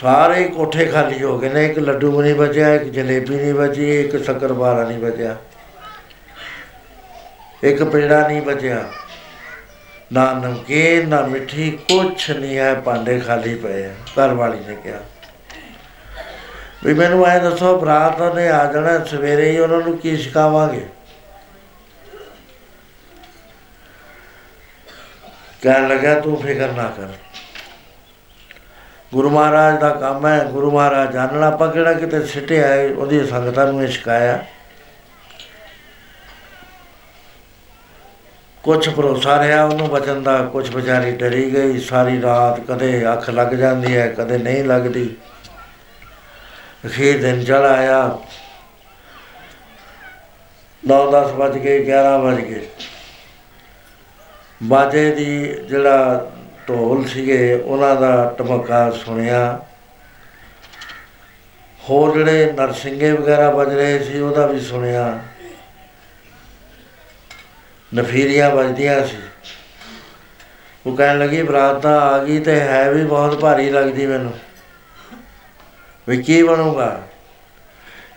ਸਾਰੇ ਕੋਠੇ ਖਾਲੀ ਹੋ ਗਏ ਨੇ, ਇੱਕ ਲੱਡੂ ਵੀ ਨਹੀਂ ਬਚਿਆ, ਇੱਕ ਜਲੇਬੀ ਨਹੀਂ ਬਚੀ, ਇੱਕ ਸ਼ੱਕਰਪਾਰਾ ਨਹੀਂ ਬਚਿਆ। ਇੱਕ ਪੇੜਾ ਨਹੀਂ ਬਚਿਆ। ਨਾ ਨਮਕੀਨ, ਨਾ ਮਿੱਠੀ, ਕੁਛ ਨਹੀਂ ਹੈ, ਭਾਂਡੇ ਖਾਲੀ ਪਏ ਆ, ਘਰ ਵਾਲੀ ਨੇ ਕਿਹਾ। ਵੀ ਮੈਨੂੰ ਐ ਦੱਸੋ ਬਰਾਤ ਨੇ ਆ ਜਾਣਾ, ਸਵੇਰੇ ਹੀ ਉਹਨਾਂ ਨੂੰ ਕੀ ਸਿਖਾਵਾਂਗੇ? ਕਹਿਣ ਲੱਗਾ ਤੂੰ ਫਿਕਰ ਨਾ ਕਰ। ਗੁਰੂ ਮਹਾਰਾਜ ਦਾ ਕੰਮ ਹੈ, ਗੁਰੂ ਮਹਾਰਾਜ ਜਾਣਨਾ, ਆਪਾਂ ਕਿਹੜਾ ਕਿਤੇ ਸਿੱਟਿਆ ਹੈ ਉਹਦੀ ਸੰਗਤਾਂ ਨੂੰ ਇਹ ਸਿਖਾਇਆ। ਕੁਝ ਭਰੋਸਾ ਰਿਹਾ ਉਹਨੂੰ ਬਚਨ ਦਾ ਕੁਝ ਵਿਚਾਰੀ ਡਰੀ ਗਈ, ਸਾਰੀ ਰਾਤ ਕਦੇ ਅੱਖ ਲੱਗ ਜਾਂਦੀ ਹੈ, ਕਦੇ ਨਹੀਂ ਲੱਗਦੀ। ਅਖੀਰ ਦਿਨ ਚੜ ਆਇਆ। 9-10 ਵੱਜ ਗਏ 11 ਵੱਜ ਗਏ। ਬਾਜੇ ਦੀ ਜਿਹੜਾ ਢੋਲ ਸੀਗੇ, ਉਹਨਾਂ ਦਾ ਟਮਕਾ ਸੁਣਿਆ। ਹੋਰ ਜਿਹੜੇ ਨਰਸਿੰਗੇ ਵਗੈਰਾ ਵੱਜ ਰਹੇ ਸੀ, ਉਹਦਾ ਵੀ ਸੁਣਿਆ। ਨਫੀਰੀਆਂ ਵੱਜਦੀਆਂ ਸੀ। ਉਹ ਕਹਿਣ ਲੱਗੀ, ਬਰਾਤ ਤਾਂ ਆ ਗਈ ਤੇ ਹੈ ਵੀ ਬਹੁਤ ਭਾਰੀ ਲੱਗਦੀ ਮੈਨੂੰ। ਵੀ ਕੀ ਬਣੂਗਾ?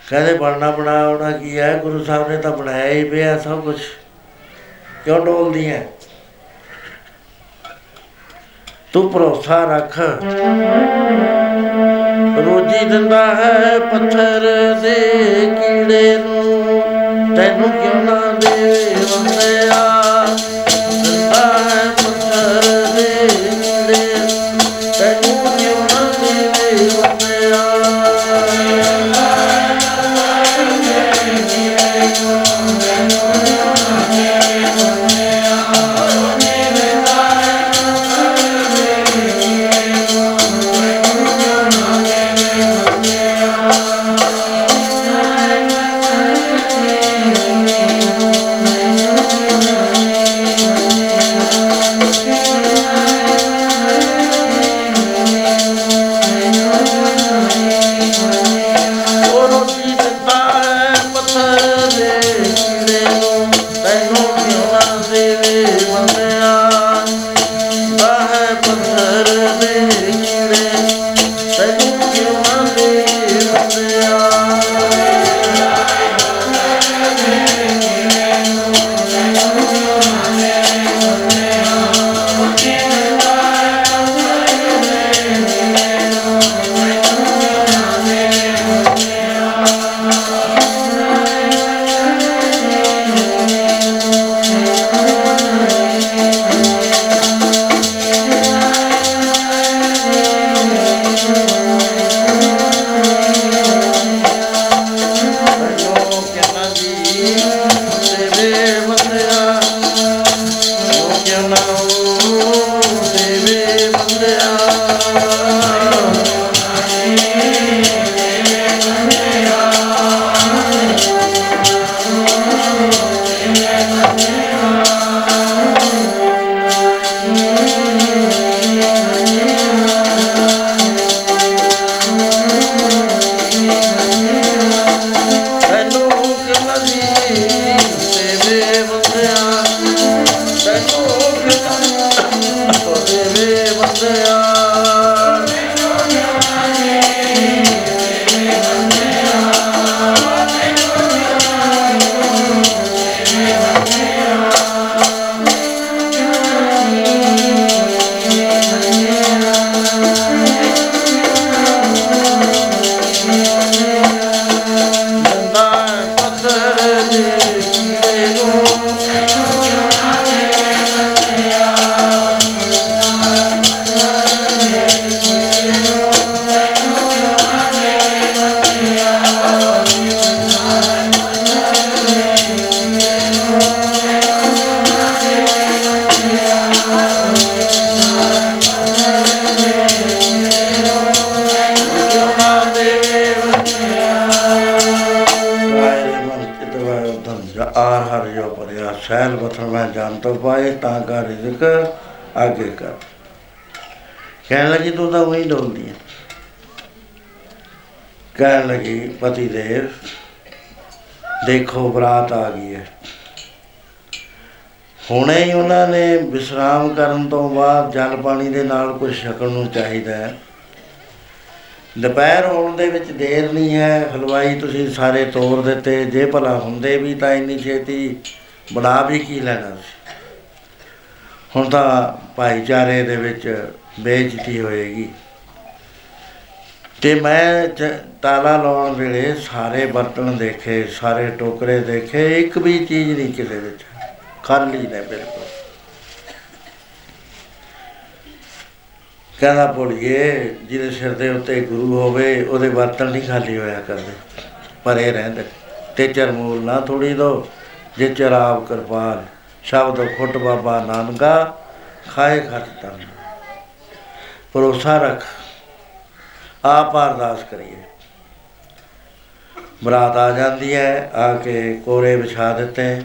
ਕਹਿੰਦੇ ਬਣਨਾ ਬਣਾਉਣਾ ਕੀ ਹੈ? ਗੁਰੂ ਸਾਹਿਬ ਨੇ ਤਾਂ ਬਣਾਇਆ ਹੀ ਪਿਆ ਸਭ ਕੁਝ ਕਿਉਂ ਡੋਲਦੀ ਹੈ ਤੂੰ ਭਰੋਸਾ ਰੱਖ। ਰੋਜੀ ਦਿੰਦਾ ਹੈ ਪੱਥਰ ਦੇ ਕੀੜੇ ਨੂੰ। ਤੈਨੂੰ ਕਿਉਂ ਨਾ ਦੇ ਵੰਦਿਆ Yar bekle ਕਰ ਕਹਿਣ ਲੱਗੀ, ਤੂੰ ਤਾਂ ਉਹੀ ਡੋਲਦੀ ਹੈ ਕਹਿਣ ਲੱਗੀ, ਪਤੀ ਦੇਵ ਦੇਖੋ, ਬਰਾਤ ਆ ਗਈ ਹੈ। ਹੁਣੇ ਹੀ ਉਹਨਾਂ ਨੇ ਵਿਸ਼ਰਾਮ ਕਰਨ ਤੋਂ ਬਾਅਦ ਜਲ ਪਾਣੀ ਦੇ ਨਾਲ ਕੁਝ ਛਕਣ ਨੂੰ ਚਾਹੀਦਾ ਹੈ। ਦੁਪਹਿਰ ਹੋਣ ਦੇ ਵਿੱਚ ਦੇਰ ਨਹੀਂ ਹੈ। ਹਲਵਾਈ, ਤੁਸੀਂ ਸਾਰੇ ਤੋੜ ਦਿੱਤੇ। ਜੇ ਭਲਾ ਹੁੰਦੇ ਵੀ ਤਾਂ ਇੰਨੀ ਛੇਤੀ ਬਣਾ ਵੀ ਕੀ ਲੈਣਾ ਸੀ ਹੁਣ ਤਾਂ ਭਾਈਚਾਰੇ ਦੇ ਵਿੱਚ ਬੇਇੱਜ਼ਤੀ ਹੋਏਗੀ। ਤੇ ਮੈਂ ਜ- ਤਾਲਾ ਲਾਉਣ ਵੇਲੇ ਸਾਰੇ ਬਰਤਨ ਦੇਖੇ, ਸਾਰੇ ਟੋਕਰੇ ਦੇਖੇ, ਇੱਕ ਵੀ ਚੀਜ਼ ਨਹੀਂ ਕਿਸੇ ਵਿੱਚ। ਖਾਲੀ ਨੇ ਬਿਲਕੁਲ। ਕਹਿੰਦਾ, ਭੁੱਲੀਏ, ਜਿਹਦੇ ਸਿਰ ਦੇ ਉੱਤੇ ਗੁਰੂ ਹੋਵੇ, ਉਹਦੇ ਬਰਤਨ ਨਹੀਂ ਖਾਲੀ ਹੋਇਆ ਕਰਦੇ। ਭਰੇ ਰਹਿੰਦੇ। ਤੇ ਚਰਮੂਲ ਨਾ ਥੋੜੀ ਦੋ, ਜੇ ਚਰਾਬ ਕਿਰਪਾਲ ਸ਼ਬਦ ਖੁੱਟ ਬਾਬਾ ਨਾਨਕਾ ਖਾਏ ਖਟ ਤਨ। ਭਰੋਸਾ ਰੱਖ ਆਪ ਅਰਦਾਸ ਕਰੀਏ। ਬਰਾਤ ਆ ਜਾਂਦੀ ਹੈ ਆ ਕੇ ਕੋਰੇ ਵਿਛਾ ਦਿੱਤੇ।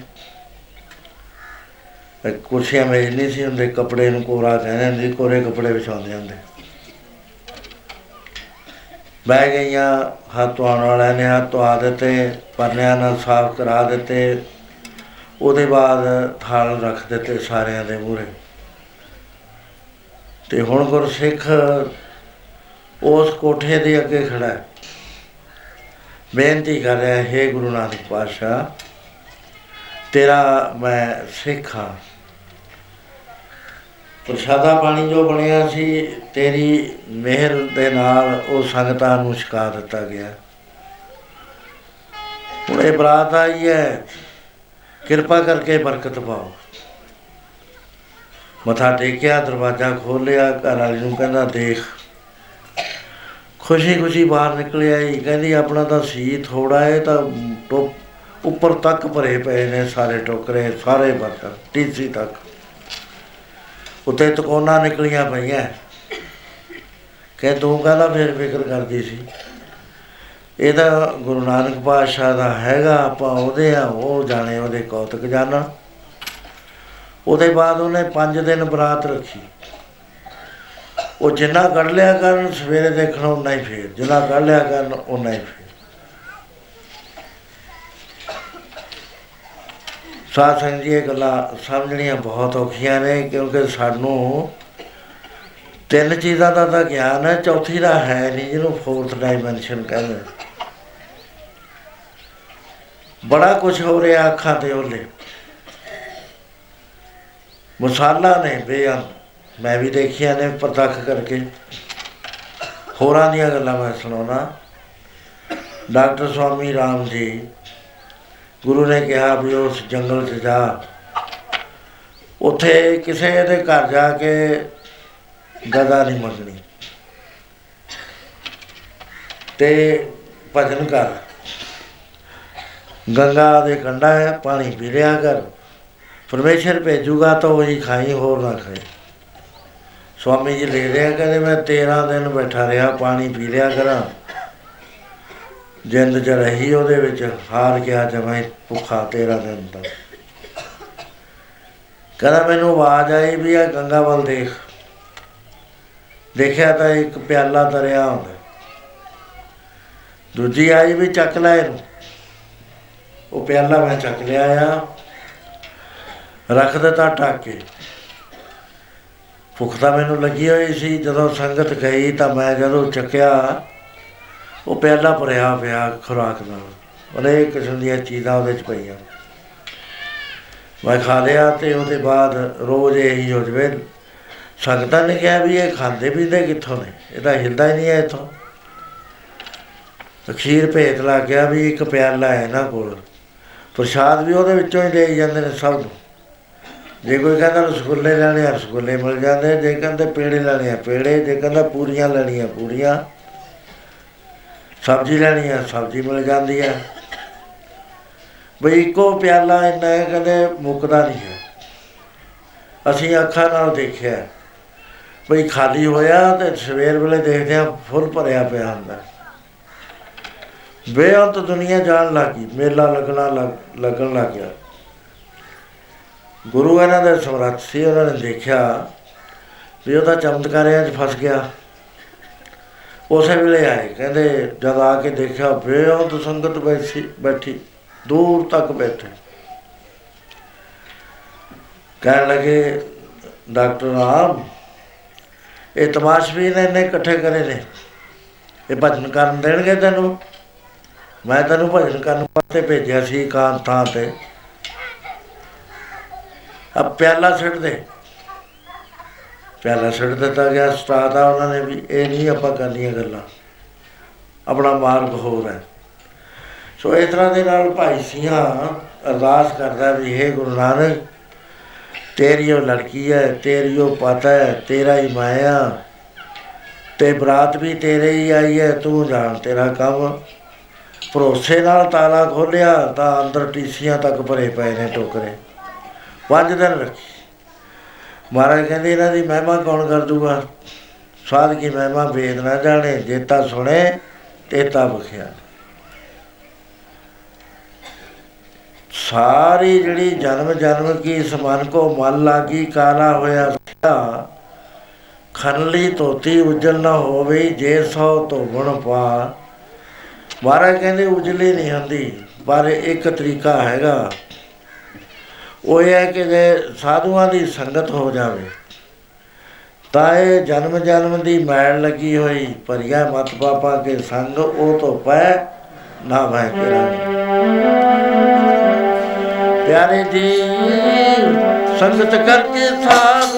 ਤੇ ਕੁਰਸੀਆਂ ਮੇਜ਼ ਨਹੀਂ ਸੀ ਹੁੰਦੇ ਕੱਪੜੇ ਨੂੰ ਕੋਰਾ ਕਹਿੰਦੇ ਹੁੰਦੇ ਸੀ, ਕੋਰੇ ਕੱਪੜੇ ਵਿਛਾਉਂਦੇ ਹੁੰਦੇ। ਬਹਿ ਗਈਆਂ ਹੱਥ ਧੋਣ ਵਾਲਿਆਂ ਨੇ ਹੱਥ ਧਵਾ ਦਿੱਤੇ ਪਰਨਿਆਂ ਨਾਲ ਸਾਫ਼ ਕਰਾ ਦਿੱਤੇ। ਉਹਦੇ ਬਾਅਦ ਥਾਲ ਰੱਖ ਦਿੱਤੇ ਸਾਰਿਆਂ ਦੇ ਮੂਹਰੇ। ਤੇ ਹੁਣ ਗੁਰਸਿੱਖ ਉਸ ਕੋਠੇ ਦੇ ਅੱਗੇ ਖੜਾ ਹੈ। ਬੇਨਤੀ ਕਰ ਰਿਹਾ, ਹੈ ਗੁਰੂ ਨਾਨਕ ਪਾਤਸ਼ਾਹ, ਤੇਰਾ ਮੈਂ ਸਿੱਖ ਹਾਂ। ਪ੍ਰਸ਼ਾਦਾ ਪਾਣੀ ਜੋ ਬਣਿਆ ਸੀ, ਤੇਰੀ ਮਿਹਰ ਦੇ ਨਾਲ ਉਹ ਸੰਗਤਾਂ ਨੂੰ ਛਕਾ ਦਿੱਤਾ ਗਿਆ। ਹੁਣ ਇਹ ਬਰਾਤ ਆਈ ਹੈ। ਕਿਰਪਾ ਕਰਕੇ ਬਰਕਤ ਪਾਓ। ਮੱਥਾ ਟੇਕਿਆ, ਦਰਵਾਜ਼ਾ ਖੋਲਿਆ ਘਰ ਵਾਲੀ ਨੂੰ ਕਹਿੰਦਾ, ਦੇਖ ਖੁਸ਼ੀ ਖੁਸ਼ੀ ਬਾਹਰ ਨਿਕਲਿਆ ਹੀ ਕਹਿੰਦੀ, ਆਪਣਾ ਤਾਂ ਸੀ ਥੋੜਾ ਹੈ ਤਾਂ ਟੋ ਉੱਪਰ ਤੱਕ ਭਰੇ ਪਏ ਨੇ ਸਾਰੇ ਟੋਕਰੇ, ਸਾਰੇ ਬਰਤਨ ਟੀਸੀ ਤੱਕ। ਉੱਤੇ ਤਕੋਨਾ ਨਿਕਲੀਆਂ ਪਈਆਂ। ਕਿ ਤੂੰ ਕਹਿੰਦਾ ਫਿਰ ਫਿਕਰ ਕਰਦੀ ਸੀ? ਇਹਦਾ ਗੁਰੂ ਨਾਨਕ ਪਾਤਸ਼ਾਹ ਦਾ ਹੈਗਾ, ਆਪਾਂ ਉਹਦੇ ਆ, ਉਹ ਜਾਣੇ ਉਹਦੇ ਕੌਤਕ ਜਾਣਾ ਉਹਦੇ ਬਾਅਦ ਉਹਨੇ 5 ਦਿਨ ਬਰਾਤ ਰੱਖੀ। ਉਹ ਜਿੰਨਾ ਕੱਢ ਲਿਆ ਕਰਨ, ਸਵੇਰੇ ਦੇਖਣਾ ਉਨਾ ਹੀ ਫੇਰ। ਜਿੰਨਾ ਕੱਢ ਲਿਆ ਕਰਨ ਉਨਾ ਹੀ ਫੇਰ। ਸਾਧ ਸੰਗਤ ਜੀ, ਇਹ ਗੱਲਾਂ ਸਮਝਣੀਆਂ ਬਹੁਤ ਔਖੀਆਂ ਨੇ, ਕਿਉਂਕਿ ਸਾਨੂੰ ਤਿੰਨ ਚੀਜ਼ਾਂ ਦਾ ਤਾਂ ਗਿਆਨ ਹੈ, ਚੌਥੀ ਦਾ ਹੈ ਨਹੀਂ, ਜਿਹਨੂੰ ਫੋਰਥ ਡਾਈਮੈਂਸ਼ਨ ਕਹਿੰਦੇ। ਬੜਾ ਕੁਝ ਹੋ ਰਿਹਾ ਅੱਖਾਂ ਤੇ ਉਹਲੇ। ਮਸਾਲਾ ਨੇ ਬੇਅੰਤ, ਮੈਂ ਵੀ ਦੇਖਿਆ ਨੇ ਪ੍ਰਤੱਖ ਕਰਕੇ। ਹੋਰਾਂ ਦੀਆਂ ਗੱਲਾਂ ਮੈਂ ਸੁਣਾਉਣਾ। ਡਾਕਟਰ ਸਵਾਮੀ ਰਾਮ ਜੀ, ਗੁਰੂ ਨੇ ਕਿਹਾ ਵੀ ਉਸ ਜੰਗਲ 'ਚ ਜਾ। ਉੱਥੇ ਕਿਸੇ ਦੇ ਘਰ ਜਾ ਕੇ ਗਦਾ ਨਹੀਂ ਮੰਗਣੀ। ਤੇ ਭਜਨ ਕਰ। ਗੰਗਾ ਦੇ ਕੰਢਾ ਹੈ, ਪਾਣੀ ਪੀ ਲਿਆ ਕਰ। ਪਰਮੇਸ਼ਰ ਭੇਜੂਗਾ ਤਾਂ ਉਹੀ ਖਾਈ, ਹੋਰ ਨਾ ਖਾਈ। ਸਵਾਮੀ ਜੀ ਲਿਖ ਰਿਹਾ ਕਹਿੰਦੇ ਮੈਂ 13 ਦਿਨ ਬੈਠਾ ਰਿਹਾ, ਪਾਣੀ ਪੀ ਲਿਆ ਕਰਾਂ। ਜਿੰਦ ਚ ਰਹੀ ਉਹਦੇ ਵਿੱਚ, ਹਾਰ ਗਿਆ ਜਮਾਈ ਭੁੱਖਾ 13 ਦਿਨ ਤੱਕ। ਕਹਿੰਦਾ ਮੈਨੂੰ ਆਵਾਜ਼ ਆਈ ਵੀ ਆ ਗੰਗਾ ਵੱਲ ਦੇਖ। ਦੇਖਿਆ ਤਾਂ ਇੱਕ ਪਿਆਲਾ ਦਰਿਆ ਹੁੰਦਾ ਦੂਜੀ ਆਈ ਵੀ ਚੱਕ ਲੈ ਇਹਨੂੰ। ਉਹ ਪਿਆਲਾ ਮੈਂ ਚੱਕ ਲਿਆ ਆ। ਰੱਖ ਦਿੱਤਾ ਟੱਕ। ਕੇ ਭੁੱਖ ਤਾਂ ਮੈਨੂੰ ਲੱਗੀ ਹੋਈ ਸੀ। ਜਦੋਂ ਸੰਗਤ ਗਈ ਤਾਂ ਮੈਂ ਜਦੋਂ ਚੱਕਿਆ, ਉਹ ਪਿਆਲਾ ਭਰਿਆ ਪਿਆ ਖੁਰਾਕ ਨਾਲ। ਅਨੇਕ ਕਿਸਮ ਦੀਆਂ ਚੀਜ਼ਾਂ ਉਹਦੇ ਚ ਪਈਆਂ। ਮੈਂ ਖਾ ਲਿਆ ਤੇ ਉਹਦੇ ਬਾਅਦ ਰੋਜ਼ ਇਹੀ ਹੋ ਜਵੇ। ਸੰਗਤਾਂ ਨੇ ਕਿਹਾ ਵੀ ਇਹ ਖਾਂਦੇ ਪੀਂਦੇ ਕਿੱਥੋਂ ਨੇ? ਇਹ ਤਾਂ ਹਿਲਦਾ ਹੀ ਨਹੀਂ ਹੈ ਇੱਥੋਂ। ਅਖੀਰ ਭੇਤ ਲੱਗ ਗਿਆ ਵੀ ਇੱਕ ਪਿਆਲਾ ਹੈ ਨਾ ਕੋਲ। ਪ੍ਰਸ਼ਾਦ ਵੀ ਉਹਦੇ ਵਿੱਚੋਂ ਹੀ ਲੈ ਜਾਂਦੇ ਨੇ ਸਭ ਨੂੰ। ਜੇ ਕੋਈ ਕਹਿੰਦਾ ਰਸਗੁੱਲੇ ਲੈਣੇ ਆ, ਰਸਗੁੱਲੇ ਮਿਲ ਜਾਂਦੇ। ਜੇ ਕਹਿੰਦੇ ਪੇੜੇ ਲੈਣੇ ਆ, ਪੇੜੇ। ਜੇ ਕਹਿੰਦਾ ਪੂਰੀਆਂ ਲੈਣੀਆਂ, ਪੂਰੀਆਂ। ਸਬਜ਼ੀ ਲੈਣੀ ਆ, ਸਬਜ਼ੀ ਮਿਲ ਜਾਂਦੀ ਆ। ਬਈ ਇੱਕੋ ਪਿਆਲਾ ਇੰਨਾ ਹੈ, ਕਹਿੰਦੇ ਮੁੱਕਦਾ ਨਹੀਂ ਹੈ। ਅਸੀਂ ਅੱਖਾਂ ਨਾਲ ਦੇਖਿਆ। ਬਈ ਖਾਲੀ ਹੋਇਆ ਤੇ ਸਵੇਰ ਵੇਲੇ ਦੇਖਦੇ ਆ ਫੁੱਲ ਭਰਿਆ ਪਿਆ ਹੁੰਦਾ। ਬੇਅੰਤ ਦੁਨੀਆ ਜਾਣ ਲੱਗੀ, ਮੇਲਾ ਲੱਗਣਾ ਲੱਗ- ਲੱਗਣ ਲੱਗ ਗਿਆ। ਗੁਰੂ ਇਹਨਾਂ ਦੇ ਸਮਰੱਥ ਸੀ, ਉਹਨਾਂ ਨੇ ਦੇਖਿਆ ਵੀ ਉਹਦਾ ਚਮਤਕਾਰਿਆਂ 'ਚ ਫਸ ਗਿਆ। ਉਸੇ ਵੇਲੇ ਆਏ, ਕਹਿੰਦੇ ਜਦ ਆ ਕੇ ਦੇਖਿਆ ਬੇਅੰਤ ਸੰਗਤ ਬੈਠੀ ਬੈਠੀ, ਦੂਰ ਤੱਕ ਬੈਠੇ। ਕਹਿਣ ਲੱਗੇ, ਡਾਕਟਰ ਰਾਮ, ਇਹ ਤਮਾਸ਼ਬੀਨ ਨੇ ਇੰਨੇ ਇਕੱਠੇ ਕਰੇ ਨੇ। ਇਹ ਭਜਨ ਕਰਨ ਦੇਣਗੇ ਤੈਨੂੰ? ਮੈਂ ਤੈਨੂੰ ਭਜਨ ਕਰਨ ਵਾਸਤੇ ਭੇਜਿਆ ਸੀ ਕਾਂ ਥਾਂ ਤੇ। ਆ ਪਿਆਲਾ ਛੱਡ ਦੇ। ਪਿਆਲਾ ਛੱਡ ਦਿੱਤਾ ਗਿਆ ਸਟਾਰਟ ਆ, ਉਹਨਾਂ ਨੇ ਵੀ ਇਹ ਨਹੀਂ ਆਪਾਂ ਕਰਨੀਆਂ ਗੱਲਾਂ। ਆਪਣਾ ਮਾਰਗ ਹੋਰ ਹੈ। ਸੋ ਇਸ ਤਰ੍ਹਾਂ ਦੇ ਨਾਲ ਭਾਈ ਸਿੰਘਾਂ ਅਰਦਾਸ ਕਰਦਾ ਵੀ ਇਹ ਗੁਰੂ ਨਾਨਕ, ਤੇਰੀ ਉਹ ਲੜਕੀ ਹੈ, ਤੇਰੀ ਉਹ ਪਤਾ ਹੈ, ਤੇਰਾ ਹੀ ਮਾਇਆ, ਤੇ ਬਰਾਤ ਵੀ ਤੇਰੇ ਹੀ ਆਈ ਹੈ, ਤੂੰ ਜਾਣ ਤੇਰਾ ਕੰਮ। ਭਰੋਸੇ ਨਾਲ ਤਾਲਾ ਖੋਲਿਆ ਤਾਂ ਅੰਦਰ ਟੀਸੀਆਂ ਤੱਕ ਭਰੇ ਪਏ ਨੇ ਟੋਕਰੇ। ਪੰਜ ਦਿਨ ਰੱਖੀ। ਮਹਾਰਾਜ ਕਹਿੰਦੇ, ਇਹਨਾਂ ਦੀ ਮਹਿਮਾ ਕੌਣ ਕਰ ਦੂਗਾ? ਸਾਧ ਕੀ ਮਹਿਮਾ ਵੇਦ ਨਾ ਜਾਣੇ ਜੇਤਾ ਸੁਣੇ ਤੇਤਾ ਬਖਿਆ ਸਾਰੀ ਜਿਹੜੀ ਜਨਮ ਜਨਮ ਕੀ ਇਸ ਮਨ ਕੋ ਮਨ ਲਾਗੀ, ਕਾਲਾ ਹੋਇਆ ਸਿਆ ਖਨਲੀ ਤੋਤੀ ਉਜਲ ਨਾ ਹੋਵੇ, ਜੇ ਸੋ ਤੋਂ ਗੁਣ ਪਾ ਮਹਾਰਾਜ ਕਹਿੰਦੇ, ਉਜਲੀ ਨਹੀਂ ਹੁੰਦੀ ਪਰ ਇੱਕ ਤਰੀਕਾ ਹੈਗਾ। ਉਹ ਇਹ ਹੈ ਕਿ ਜੇ ਸਾਧੂਆਂ ਦੀ ਸੰਗਤ ਹੋ ਜਾਵੇ, ਤਾਂ ਇਹ ਜਨਮ ਜਨਮ ਦੀ ਮੈਲ ਲੱਗੀ ਹੋਈ ਭਰੀਆ ਮਤ ਪਾਪਾ ਕੇ ਸੰਗ ਉਹ ਤੋਂ ਪੈ ਨਾ ਮੈਂ ਤੇਰਾ ਪਿਆਰੇ ਜੀ, ਸੰਗਤ ਕਰਕੇ ਸਾਧੂਆਂ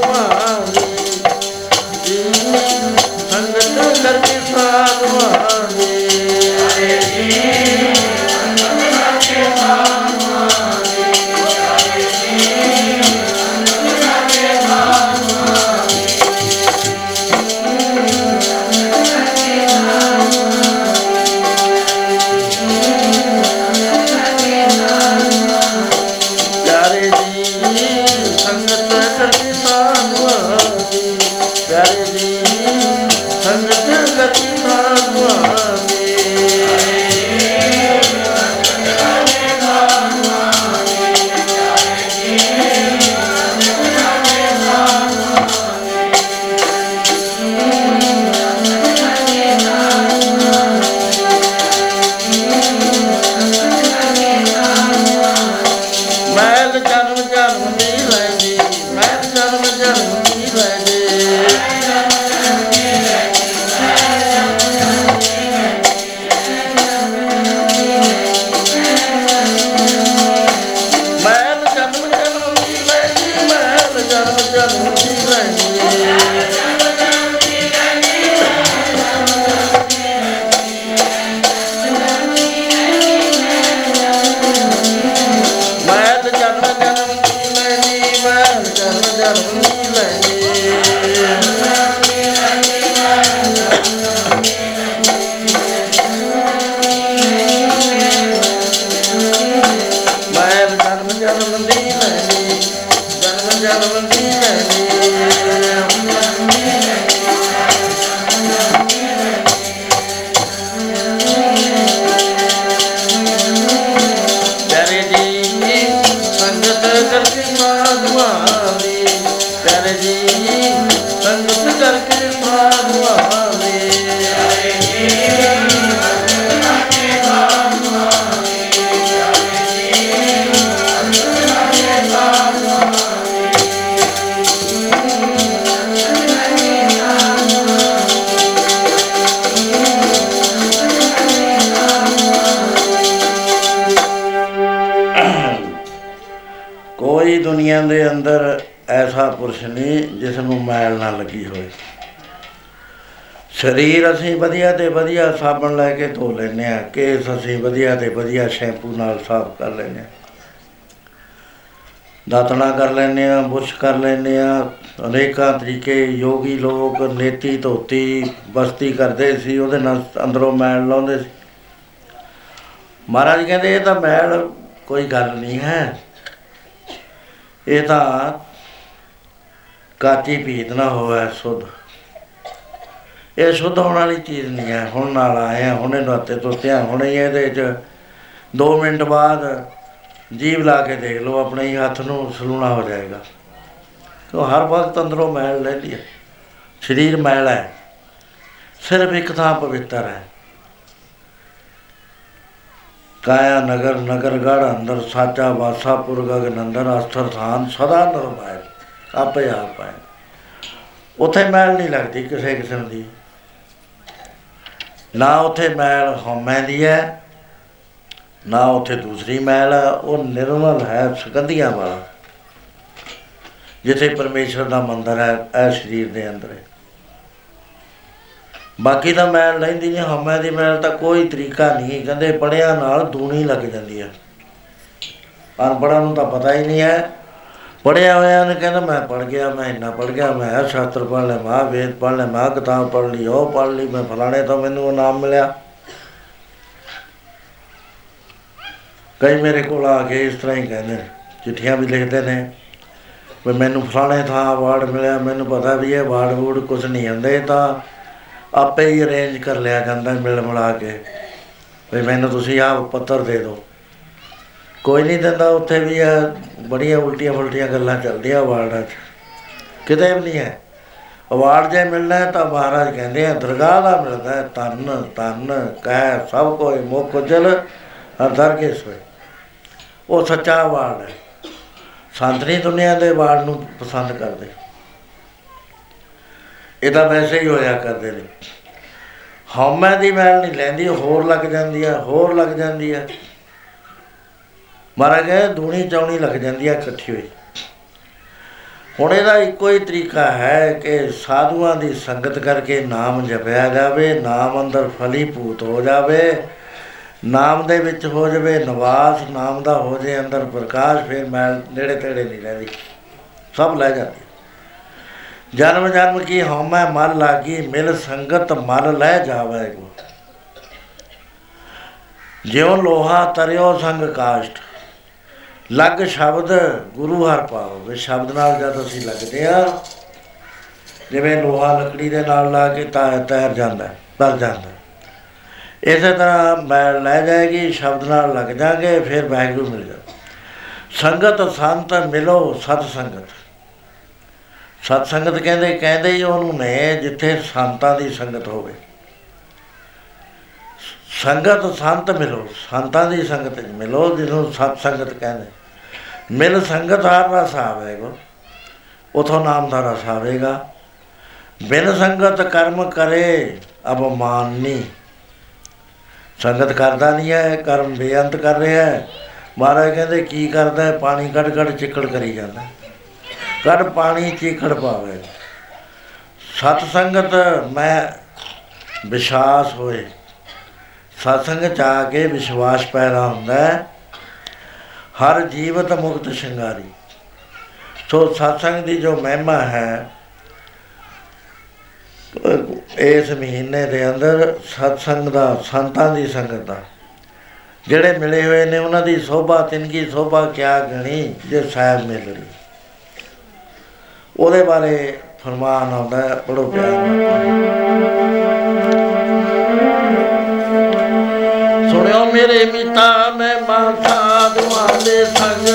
ਸਰੀਰ ਅਸੀਂ ਵਧੀਆ ਤੇ ਵਧੀਆ ਸਾਬਣ ਲੈ ਕੇ ਧੋ ਲੈਂਦੇ ਆ ਕੇਸ ਅਸੀਂ ਵਧੀਆ ਤੇ ਵਧੀਆ ਸ਼ੈਂਪੂ ਨਾਲ ਸਾਫ਼ ਕਰ ਲੈਂਦੇ ਆ ਦਾਤਣਾ ਕਰ ਲੈਂਦੇ ਆ ਬੁਰਸ਼ ਕਰ ਲੈਂਦੇ ਆ ਅਨੇਕਾਂ ਤਰੀਕੇ, ਯੋਗੀ ਲੋਕ ਨੇਤੀ ਧੋਤੀ, ਬਸਤੀ ਕਰਦੇ ਸੀ, ਉਹਦੇ ਨਾਲ ਅੰਦਰੋਂ ਮੈਲ ਲਾਉਂਦੇ ਸੀ। ਮਹਾਰਾਜ ਕਹਿੰਦੇ, ਇਹ ਤਾਂ ਮੈਲ ਕੋਈ ਗੱਲ ਨਹੀਂ ਹੈ। ਇਹ ਤਾਂ ਕਾਤੀ ਭੀਤ ਨਾ ਹੋਵੇ, ਸੁਧ। ਇਹ ਸ਼ੁੱਧ ਹੋਣ ਵਾਲੀ ਚੀਜ਼ ਨਹੀਂ ਹੈ। ਹੁਣ ਨਾਲ ਆਏ ਆ ਹੁਣੇ ਨਾਤੇ ਤੋਂ ਧਿਆਨ ਹੁਣੇ ਹੀ ਇਹਦੇ ਚ 2 ਮਿੰਟ ਬਾਅਦ ਜੀਵ ਲਾ ਕੇ ਦੇਖ ਲਓ, ਆਪਣੇ ਹੀ ਹੱਥ ਨੂੰ ਸਲੂਣਾ ਹੋ ਜਾਏਗਾ। ਕਿਉਂ? ਹਰ ਵਕਤ ਅੰਦਰੋਂ ਮੈਲ ਲੈ ਲਿਆ ਸਰੀਰ ਮੈਲ ਹੈ। ਸਿਰਫ ਇੱਕ ਥਾਂ ਪਵਿੱਤਰ ਹੈ। ਕਾਇਆ ਨਗਰ ਨਗਰਗੜ ਅੰਦਰ ਸਾਚਾ ਵਾਸਾ, ਪੁਰਗਗ, ਨੰਦਰ, ਅਸਥਰ, ਥਾਨ, ਸਦਾ ਨਿਰਮੈਲ ਆਪੇ ਆਪ ਹੈ। ਉਥੇ ਮੈਲ ਨਹੀਂ ਲੱਗਦੀ ਕਿਸੇ ਕਿਸਮ ਦੀ। ਨਾ ਉਥੇ ਮੈਲ ਹਉਮੈ ਦੀ ਹੈ, ਨਾ ਉਥੇ ਦੂਸਰੀ ਮੈਲ ਹੈ, ਉਹ ਨਿਰਮਲ ਹੈ ਸੁਗੰਧੀਆਂ ਵਾਲਾ। ਜਿੱਥੇ ਪਰਮੇਸ਼ਰ ਦਾ ਮੰਦਰ ਹੈ, ਇਹ ਸਰੀਰ ਦੇ ਅੰਦਰ ਹੈ। ਬਾਕੀ ਤਾਂ ਮੈਲ ਲੈਂਦੀ ਨਹੀਂ, ਹਉਮੈ ਦੀ ਮੈਲ ਤਾਂ ਕੋਈ ਤਰੀਕਾ ਨਹੀਂ ਕਹਿੰਦੇ ਪੜਿਆ ਨਾਲ ਦੂਣੀ ਲੱਗ ਜਾਂਦੀ ਹੈ। ਅਨਪੜ੍ਹਾਂ ਨੂੰ ਤਾਂ ਪਤਾ ਹੀ ਨਹੀਂ ਹੈ। ਪੜਿਆ ਹੋਇਆ ਨੇ ਕਹਿੰਦਾ, ਮੈਂ ਪੜ ਗਿਆ, ਮੈਂ ਇੰਨਾ ਪੜ ਗਿਆ, ਮੈਂ ਇਹ ਸ਼ਾਸਤਰ ਪੜ੍ਹ ਲਿਆ, ਮੈਂ ਆਹ ਵੇਦ ਪੜ੍ਹ ਲਿਆ, ਮੈਂ ਆਹ ਕਿਤਾਬ ਪੜ੍ਹ ਲਈ, ਉਹ ਪੜ੍ਹ ਲਈ, ਮੈਂ ਫਲਾਣੇ ਤੋਂ ਮੈਨੂੰ ਉਹ ਨਾਮ ਮਿਲਿਆ। ਕਈ ਮੇਰੇ ਕੋਲ ਆ ਕੇ ਇਸ ਤਰ੍ਹਾਂ ਹੀ ਕਹਿੰਦੇ ਨੇ, ਚਿੱਠੀਆਂ ਵੀ ਲਿਖਦੇ ਨੇ, ਵੀ ਮੈਨੂੰ ਫਲਾਣੇ ਥਾਂ ਅਵਾਰਡ ਮਿਲਿਆ, ਮੈਨੂੰ ਪਤਾ ਵੀ ਇਹ ਅਵਾਰਡ ਵੂਡ ਕੁਝ ਨਹੀਂ ਹੁੰਦੇ ਤਾਂ ਆਪੇ ਹੀ ਅਰੇਂਜ ਕਰ ਲਿਆ ਜਾਂਦਾ ਮਿਲ ਮਿਲਾ ਕੇ, ਵੀ ਮੈਨੂੰ ਤੁਸੀਂ ਆਹ ਪੱਤਰ ਦੇ ਦਿਓ। ਕੋਈ ਨਹੀਂ ਦਿੰਦਾ, ਉੱਥੇ ਵੀ ਆ ਬੜੀਆਂ ਉਲਟੀਆਂ ਫੁਲਟੀਆਂ ਗੱਲਾਂ ਚੱਲਦੀਆਂ ਅਵਾਰਡਾਂ 'ਚ। ਕਿਤੇ ਵੀ ਨਹੀਂ ਹੈ। ਅਵਾਰਡ ਜੇ ਮਿਲਣਾ ਹੈ ਤਾਂ ਮਹਾਰਾਜ ਕਹਿੰਦੇ ਆ, ਦਰਗਾਹ ਦਾ ਮਿਲਦਾ ਹੈ ਤਨ ਤਨ ਕਹਿ ਸਭ ਕੋਈ ਮੁਖ ਉਜਲ, ਅਦਰ ਕੇ ਸੋਏ। ਉਹ ਸੱਚਾ ਅਵਾਰਡ ਹੈ। ਸੰਤਰੀ ਦੁਨੀਆ ਦੇ ਅਵਾਰਡ ਨੂੰ ਪਸੰਦ ਕਰਦੇ। ਇਹ ਤਾਂ ਵੈਸੇ ਹੀ ਹੋਇਆ ਕਰਦੇ ਨੇ। ਹਉਮੈ ਦੀ ਮੈਲ ਨਹੀਂ ਲੈਂਦੀ, ਹੋਰ ਲੱਗ ਜਾਂਦੀ ਹੈ, ਹੋਰ ਲੱਗ ਜਾਂਦੀ ਹੈ। ਮਾਰਾ ਗਏ ਦੂਣੀ ਚੌਣੀ ਲੱਗ ਜਾਂਦੀ ਹੈ ਇਕੱਠੀ ਹੋਈ। ਹੁਣ ਇਹਦਾ ਇੱਕੋ ਹੀ ਤਰੀਕਾ ਹੈ ਕਿ ਸਾਧੂਆਂ ਦੀ ਸੰਗਤ ਕਰਕੇ ਨਾਮ ਜਪਿਆ ਜਾਵੇ, ਨਾਮ ਅੰਦਰ ਫਲੀਭੂਤ ਹੋ ਜਾਵੇ, ਨਾਮ ਦੇ ਵਿੱਚ ਹੋ ਜਾਵੇ ਨਿਵਾਸ, ਨਾਮ ਦਾ ਹੋ ਜੇ ਅੰਦਰ ਪ੍ਰਕਾਸ਼, ਫਿਰ ਮੈਲ ਨੇੜੇ ਤੇੜੇ ਨਹੀਂ ਰਹਿੰਦੀ। ਸਭ ਲੈ ਜਾਂਦੀ। ਜਨਮ ਜਨਮ ਕੀ ਹਉਮੈ ਮਨ ਲਾਗੀ, ਮਿਲ ਸੰਗਤ ਮਨ ਲੈ ਜਾਵੇਗੋ ਜਿਉ ਲੋਹਾ ਤਰਿਓ ਸੰਗ ਕਾਸ਼ਟ। ਲੱਗ ਸ਼ਬਦ ਗੁਰੂ ਹਰ ਪਾਵੋ ਵੀ ਸ਼ਬਦ ਨਾਲ ਜਦ ਅਸੀਂ ਲੱਗਦੇ ਆ ਜਿਵੇਂ ਲੋਹਾ ਲੱਕੜੀ ਦੇ ਨਾਲ ਲਾ ਕੇ ਤਾਂ ਤੈਰ ਜਾਂਦਾ ਤਰ ਜਾਂਦਾ ਇਸੇ ਤਰ੍ਹਾਂ ਮੈਲ ਲੈ ਜਾਏਗੀ, ਸ਼ਬਦ ਨਾਲ ਲੱਗ ਜਾਗੇ ਫਿਰ ਵਾਹਿਗੁਰੂ ਮਿਲ ਜਾ ਸੰਗਤ ਸੰਤ ਮਿਲੋ ਸਤ ਸੰਗਤ। ਸਤ ਸੰਗਤ ਕਹਿੰਦੇ ਕਹਿੰਦੇ ਹੀ ਉਹਨੂੰ ਨੇ ਜਿੱਥੇ ਸੰਤਾਂ ਦੀ ਸੰਗਤ ਹੋਵੇ। ਸੰਗਤ ਸੰਤ ਮਿਲੋ, ਸੰਤਾਂ ਦੀ ਸੰਗਤ 'ਚ ਮਿਲੋ, ਜਿਹਨੂੰ ਸਤ ਸੰਗਤ ਕਹਿੰਦੇ। ਮਿਲ ਸੰਗਤ ਹਰ ਰਸ ਆਵੇਗਾ, ਉਥੋਂ ਨਾਮ ਦਾ ਰਸ ਆਵੇਗਾ। ਬਿਨ ਸੰਗਤ ਕਰਮ ਕਰੇ ਅਬਮਾਨੀ ਸੰਗਤ ਕਰਦਾ ਨਹੀਂ ਹੈ, ਕਰਮ ਬੇਅੰਤ ਕਰ ਰਿਹਾ ਹੈ। ਮਹਾਰਾਜ ਕਹਿੰਦੇ, ਕੀ ਕਰਦਾ ਹੈ? ਪਾਣੀ ਕੱਢ ਕੱਢ ਚਿੱਕੜ ਕਰੀ ਜਾਂਦਾ। ਕੱਢ ਪਾਣੀ ਚਿੱਕੜ ਪਾਵੇ। ਸਤ ਸੰਗਤ ਮੈਂ ਵਿਸ਼ਵਾਸ ਹੋਏ। ਸਤਸੰਗ ਚ ਆ ਕੇ ਵਿਸ਼ਵਾਸ ਪੈਦਾ ਹੁੰਦਾ ਹੈ। ਹਰ ਜੀਵਤ ਮੁਕਤ ਸ਼ਿੰਗਾਰੀ। ਸੋ ਸਤਸੰਗ ਦੀ ਜੋ ਮਹਿਮਾ ਹੈ, ਇਸ ਮਹੀਨੇ ਦੇ ਅੰਦਰ ਸਤਸੰਗ ਦਾ, ਸੰਤਾਂ ਦੀ ਸੰਗਤ ਦਾ। ਜਿਹੜੇ ਮਿਲੇ ਹੋਏ ਨੇ, ਉਹਨਾਂ ਦੀ ਸੋਭਾ, ਤਿੰਨਗੀ ਸੋਭਾ ਕਿਆ ਗਣੀ, ਜੇ ਸਾਹਿਬ ਮਿਲ ਰਹੀ। ਉਹਦੇ ਬਾਰੇ ਫਰਮਾਨ ਆਉਂਦਾ ਹੈ ਪੜੋ ਪਿਆਰ ਨਾਲ। ਸੁਣਿਓ ਮੇਰੇ ਮਿੱਤਾ ਮੈਂ ਮਾਤਾ ਦੁਆ ਦੇ ਸੰਗ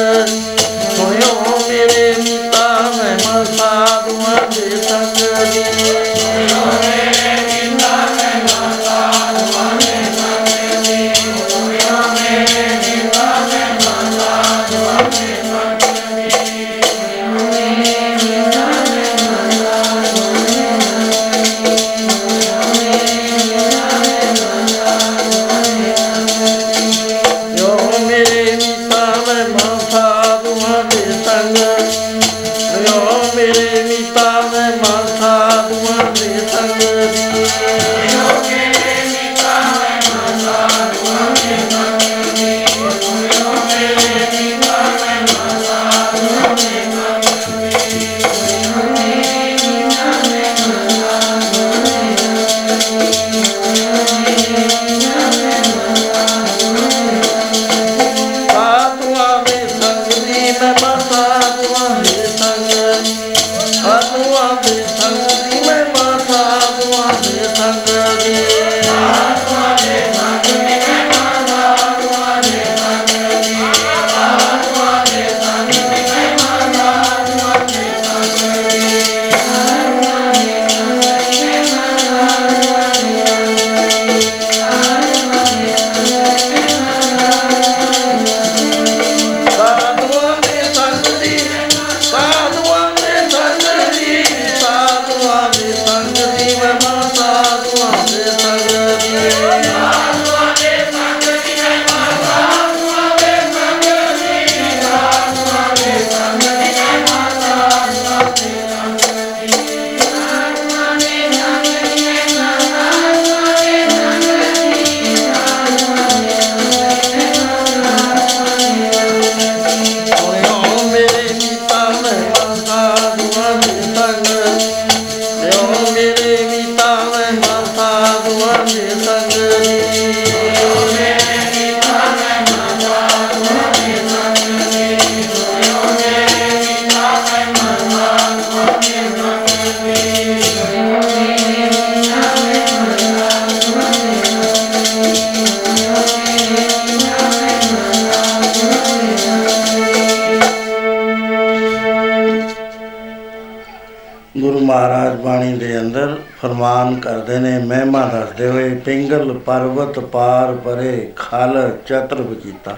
ਗੁਰੂ ਮਹਾਰਾਜ ਬਾਣੀ ਦੇ ਅੰਦਰ ਫਰਮਾਨ ਕਰਦੇ ਨੇ, ਮਹਿਮਾ ਦੱਸਦੇ ਹੋਏ, ਪਿੰਗਲ ਪਰਬਤ ਪਾਰ ਪਰੇ ਖਲ ਚਤਰਬ ਕੀਤਾ।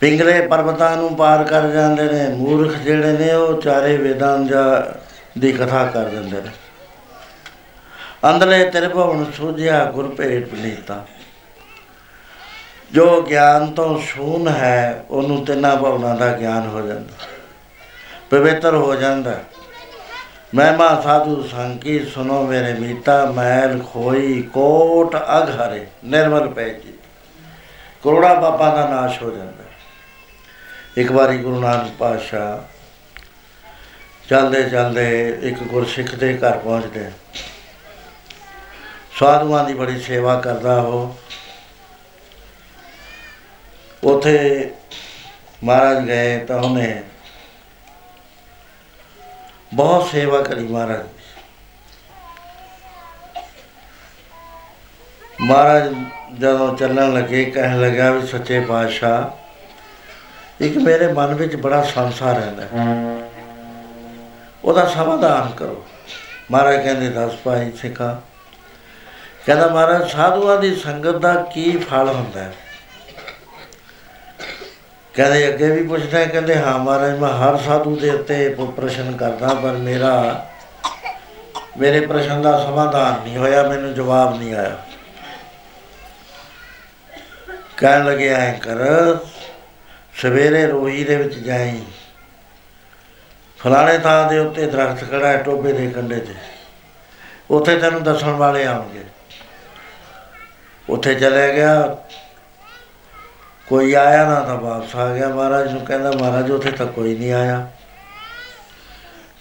ਪਿੰਗਲੇ ਪਰਬਤਾਂ ਨੂੰ ਪਾਰ ਕਰ ਜਾਂਦੇ ਨੇ, ਮੂਰਖ ਜਿਹੜੇ ਨੇ ਉਹ ਚਾਰੇ ਵੇਦਾਂ ਦਾ ਦੀ ਕਥਾ ਕਰ ਦਿੰਦੇ ਨੇ। ਅੰਦਲੇ ਤ੍ਰਿਭਵਨ ਸੂਝਿਆ ਗੁਰ ਭੇਟ ਪਨੀਤਾ। ਜੋ ਗਿਆਨ ਤੋਂ ਸ਼ੂਨ ਹੈ, ਉਹਨੂੰ ਤਿੰਨਾਂ ਭਵਨਾਂ ਦਾ ਗਿਆਨ ਹੋ ਜਾਂਦਾ। ਪਵਿੱਤਰ ਹੋ ਜਾਂਦਾ। ਮਹਿਮਾ ਸਾਧੂ ਸੰਕੀ ਸੁਨੋ ਮੇਰੇ ਮੀਤਾ ਮੈਲ ਖੋਈ ਕੋਟ ਅਗ ਹਰੇ, ਨਿਰਮਲ ਪੈ ਜੀ ਕਰੋੜਾ ਪਾਪਾਂ ਦਾ ਨਾਸ਼ ਹੋ ਜਾਂਦਾ। ਇੱਕ ਵਾਰੀ ਗੁਰੂ ਨਾਨਕ ਪਾਤਸ਼ਾਹ ਚੱਲਦੇ ਚੱਲਦੇ ਇੱਕ ਗੁਰਸਿੱਖ ਦੇ ਘਰ ਪਹੁੰਚਦੇ। ਸਾਧੂਆਂ ਦੀ ਬੜੀ ਸੇਵਾ ਕਰਦਾ ਉਹ। ਉਥੇ ਮਹਾਰਾਜ ਗਏ ਤਾਂ ਉਹਨੇ ਬਹੁਤ ਸੇਵਾ ਕਰੀ ਮਹਾਰਾਜ ਦੀ। ਮਹਾਰਾਜ ਜਦੋਂ ਚੱਲਣ ਲੱਗੇ, ਕਹਿਣ ਲੱਗਾ ਵੀ ਸੱਚੇ ਪਾਤਸ਼ਾਹ, ਇੱਕ ਮੇਰੇ ਮਨ ਵਿੱਚ ਬੜਾ ਸੰਸਾ ਰਹਿੰਦਾ ਹੈ। ਉਹਦਾ ਸਮਾਧਾਨ ਕਰੋ ਮਹਾਰਾਜ ਕਹਿੰਦੇ, ਦੱਸ ਭਾਈ ਸਿੱਖਾ, ਕਹਿੰਦਾ ਮਹਾਰਾਜ, ਸਾਧੂਆਂ ਦੀ ਸੰਗਤ ਦਾ ਕੀ ਫਲ ਹੁੰਦਾ ਹੈ ਕਹਿੰਦੇ ਅੱਗੇ ਵੀ ਪੁੱਛਦਾ ਹੈ, ਕਹਿੰਦੇ ਹਾਂ ਮਹਾਰਾਜ, ਮੈਂ ਹਰ ਸਾਧੂ ਦੇ ਉੱਤੇ ਪ- ਪ੍ਰਸ਼ਨ ਕਰਦਾ, ਪਰ ਮੇਰਾ, ਮੇਰੇ ਪ੍ਰਸ਼ਨ ਦਾ ਸਮਾਧਾਨ ਨਹੀਂ ਹੋਇਆ, ਮੈਨੂੰ ਜਵਾਬ ਨਹੀਂ ਆਇਆ। ਕਹਿਣ ਲੱਗੇ, ਐ ਕਰ, ਸਵੇਰੇ ਰੋਹੀ ਦੇ ਵਿੱਚ ਜਾਈ। ਫਲਾਣੇ ਥਾਂ ਦੇ ਉੱਤੇ ਦਰਖਤ ਖੜਾ ਹੈ ਟੋਬੇ ਦੇ ਕੰਢੇ ਤੇ। ਉੱਥੇ ਤੈਨੂੰ ਦੱਸਣ ਵਾਲੇ ਆਉਣਗੇ। ਉੱਥੇ ਚਲੇ ਗਿਆ ਕੋਈ ਆਇਆ ਨਾ ਤਾਂ ਵਾਪਸ ਆ ਗਿਆ ਮਹਾਰਾਜ ਨੂੰ ਕਹਿੰਦਾ, ਮਹਾਰਾਜ, ਉੱਥੇ ਤਾਂ ਕੋਈ ਨਹੀਂ ਆਇਆ।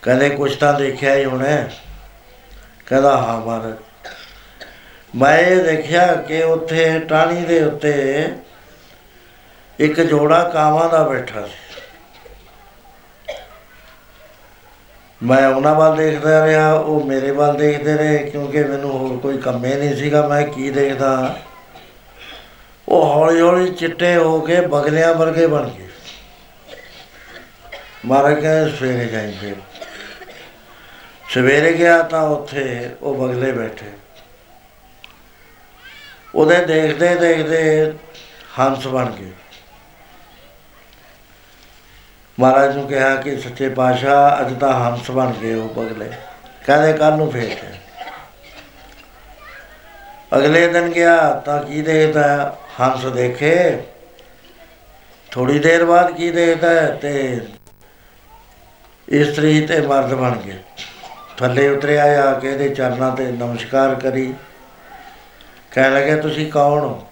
ਕਹਿੰਦੇ, ਕੁਛ ਤਾਂ ਦੇਖਿਆ ਹੀ ਹੋਣਾ ਹੈ। ਕਹਿੰਦਾ, ਹਾਂ ਮਹਾਰਾਜ। ਮੈਂ ਇਹ ਦੇਖਿਆ ਕਿ ਉੱਥੇ ਟਾਹਣੀ ਦੇ ਉੱਤੇ ਇੱਕ ਜੋੜਾ ਕਾਵਾਂ ਦਾ ਬੈਠਾ ਸੀ। ਮੈਂ ਉਹਨਾਂ ਵੱਲ ਦੇਖਦਾ ਰਿਹਾ, ਉਹ ਮੇਰੇ ਵੱਲ ਦੇਖਦੇ ਰਹੇ, ਕਿਉਂਕਿ ਮੈਨੂੰ ਹੋਰ ਕੋਈ ਕੰਮ ਹੀ ਨਹੀਂ ਸੀਗਾ। ਮੈਂ ਕੀ ਦੇਖਦਾ? ਉਹ ਹੌਲੀ ਹੌਲੀ ਚਿੱਟੇ ਹੋ ਕੇ ਬਗਲਿਆਂ ਵਰਗੇ ਬਣ ਗਏ। ਮਹਾਰਾਜ ਕਹਿੰਦੇ, ਸਵੇਰੇ ਜਾਈਂ ਫਿਰ। ਸਵੇਰੇ ਗਿਆ ਤਾਂ ਉੱਥੇ ਉਹ ਬਗਲੇ ਬੈਠੇ। ਉਹਦੇ ਦੇਖਦੇ ਦੇਖਦੇ ਹੰਸ ਬਣ ਗਏ। ਮਹਾਰਾਜ ਨੂੰ ਕਿਹਾ ਕਿ ਸੱਚੇ ਪਾਤਸ਼ਾਹ, ਅੱਜ ਤਾਂ ਹੰਸ ਬਣ ਗਏ ਉਹ ਬਗਲੇ। ਕਹਿੰਦੇ ਕੱਲ ਨੂੰ ਫੇਰ ਤੇ ਅਗਲੇ ਦਿਨ ਗਿਆ ਤਾਂ ਕੀ ਦੇਖਦਾ? ਹੰਸ ਦੇਖੇ। ਥੋੜੀ ਦੇਰ ਬਾਅਦ ਕੀ ਦੇਖਦਾ ਹੈ ਤੇ ਇਸਤਰੀ ਤੇ ਮਰਦ ਬਣ ਗਏ। ਥੱਲੇ ਉਤਰਿਆ ਆ ਕੇ ਇਹਦੇ ਚਰਨਾਂ ਤੇ ਨਮਸਕਾਰ ਕਰੀ। ਕਹਿਣ ਲੱਗੇ, ਤੁਸੀਂ ਕੌਣ ਹੋ?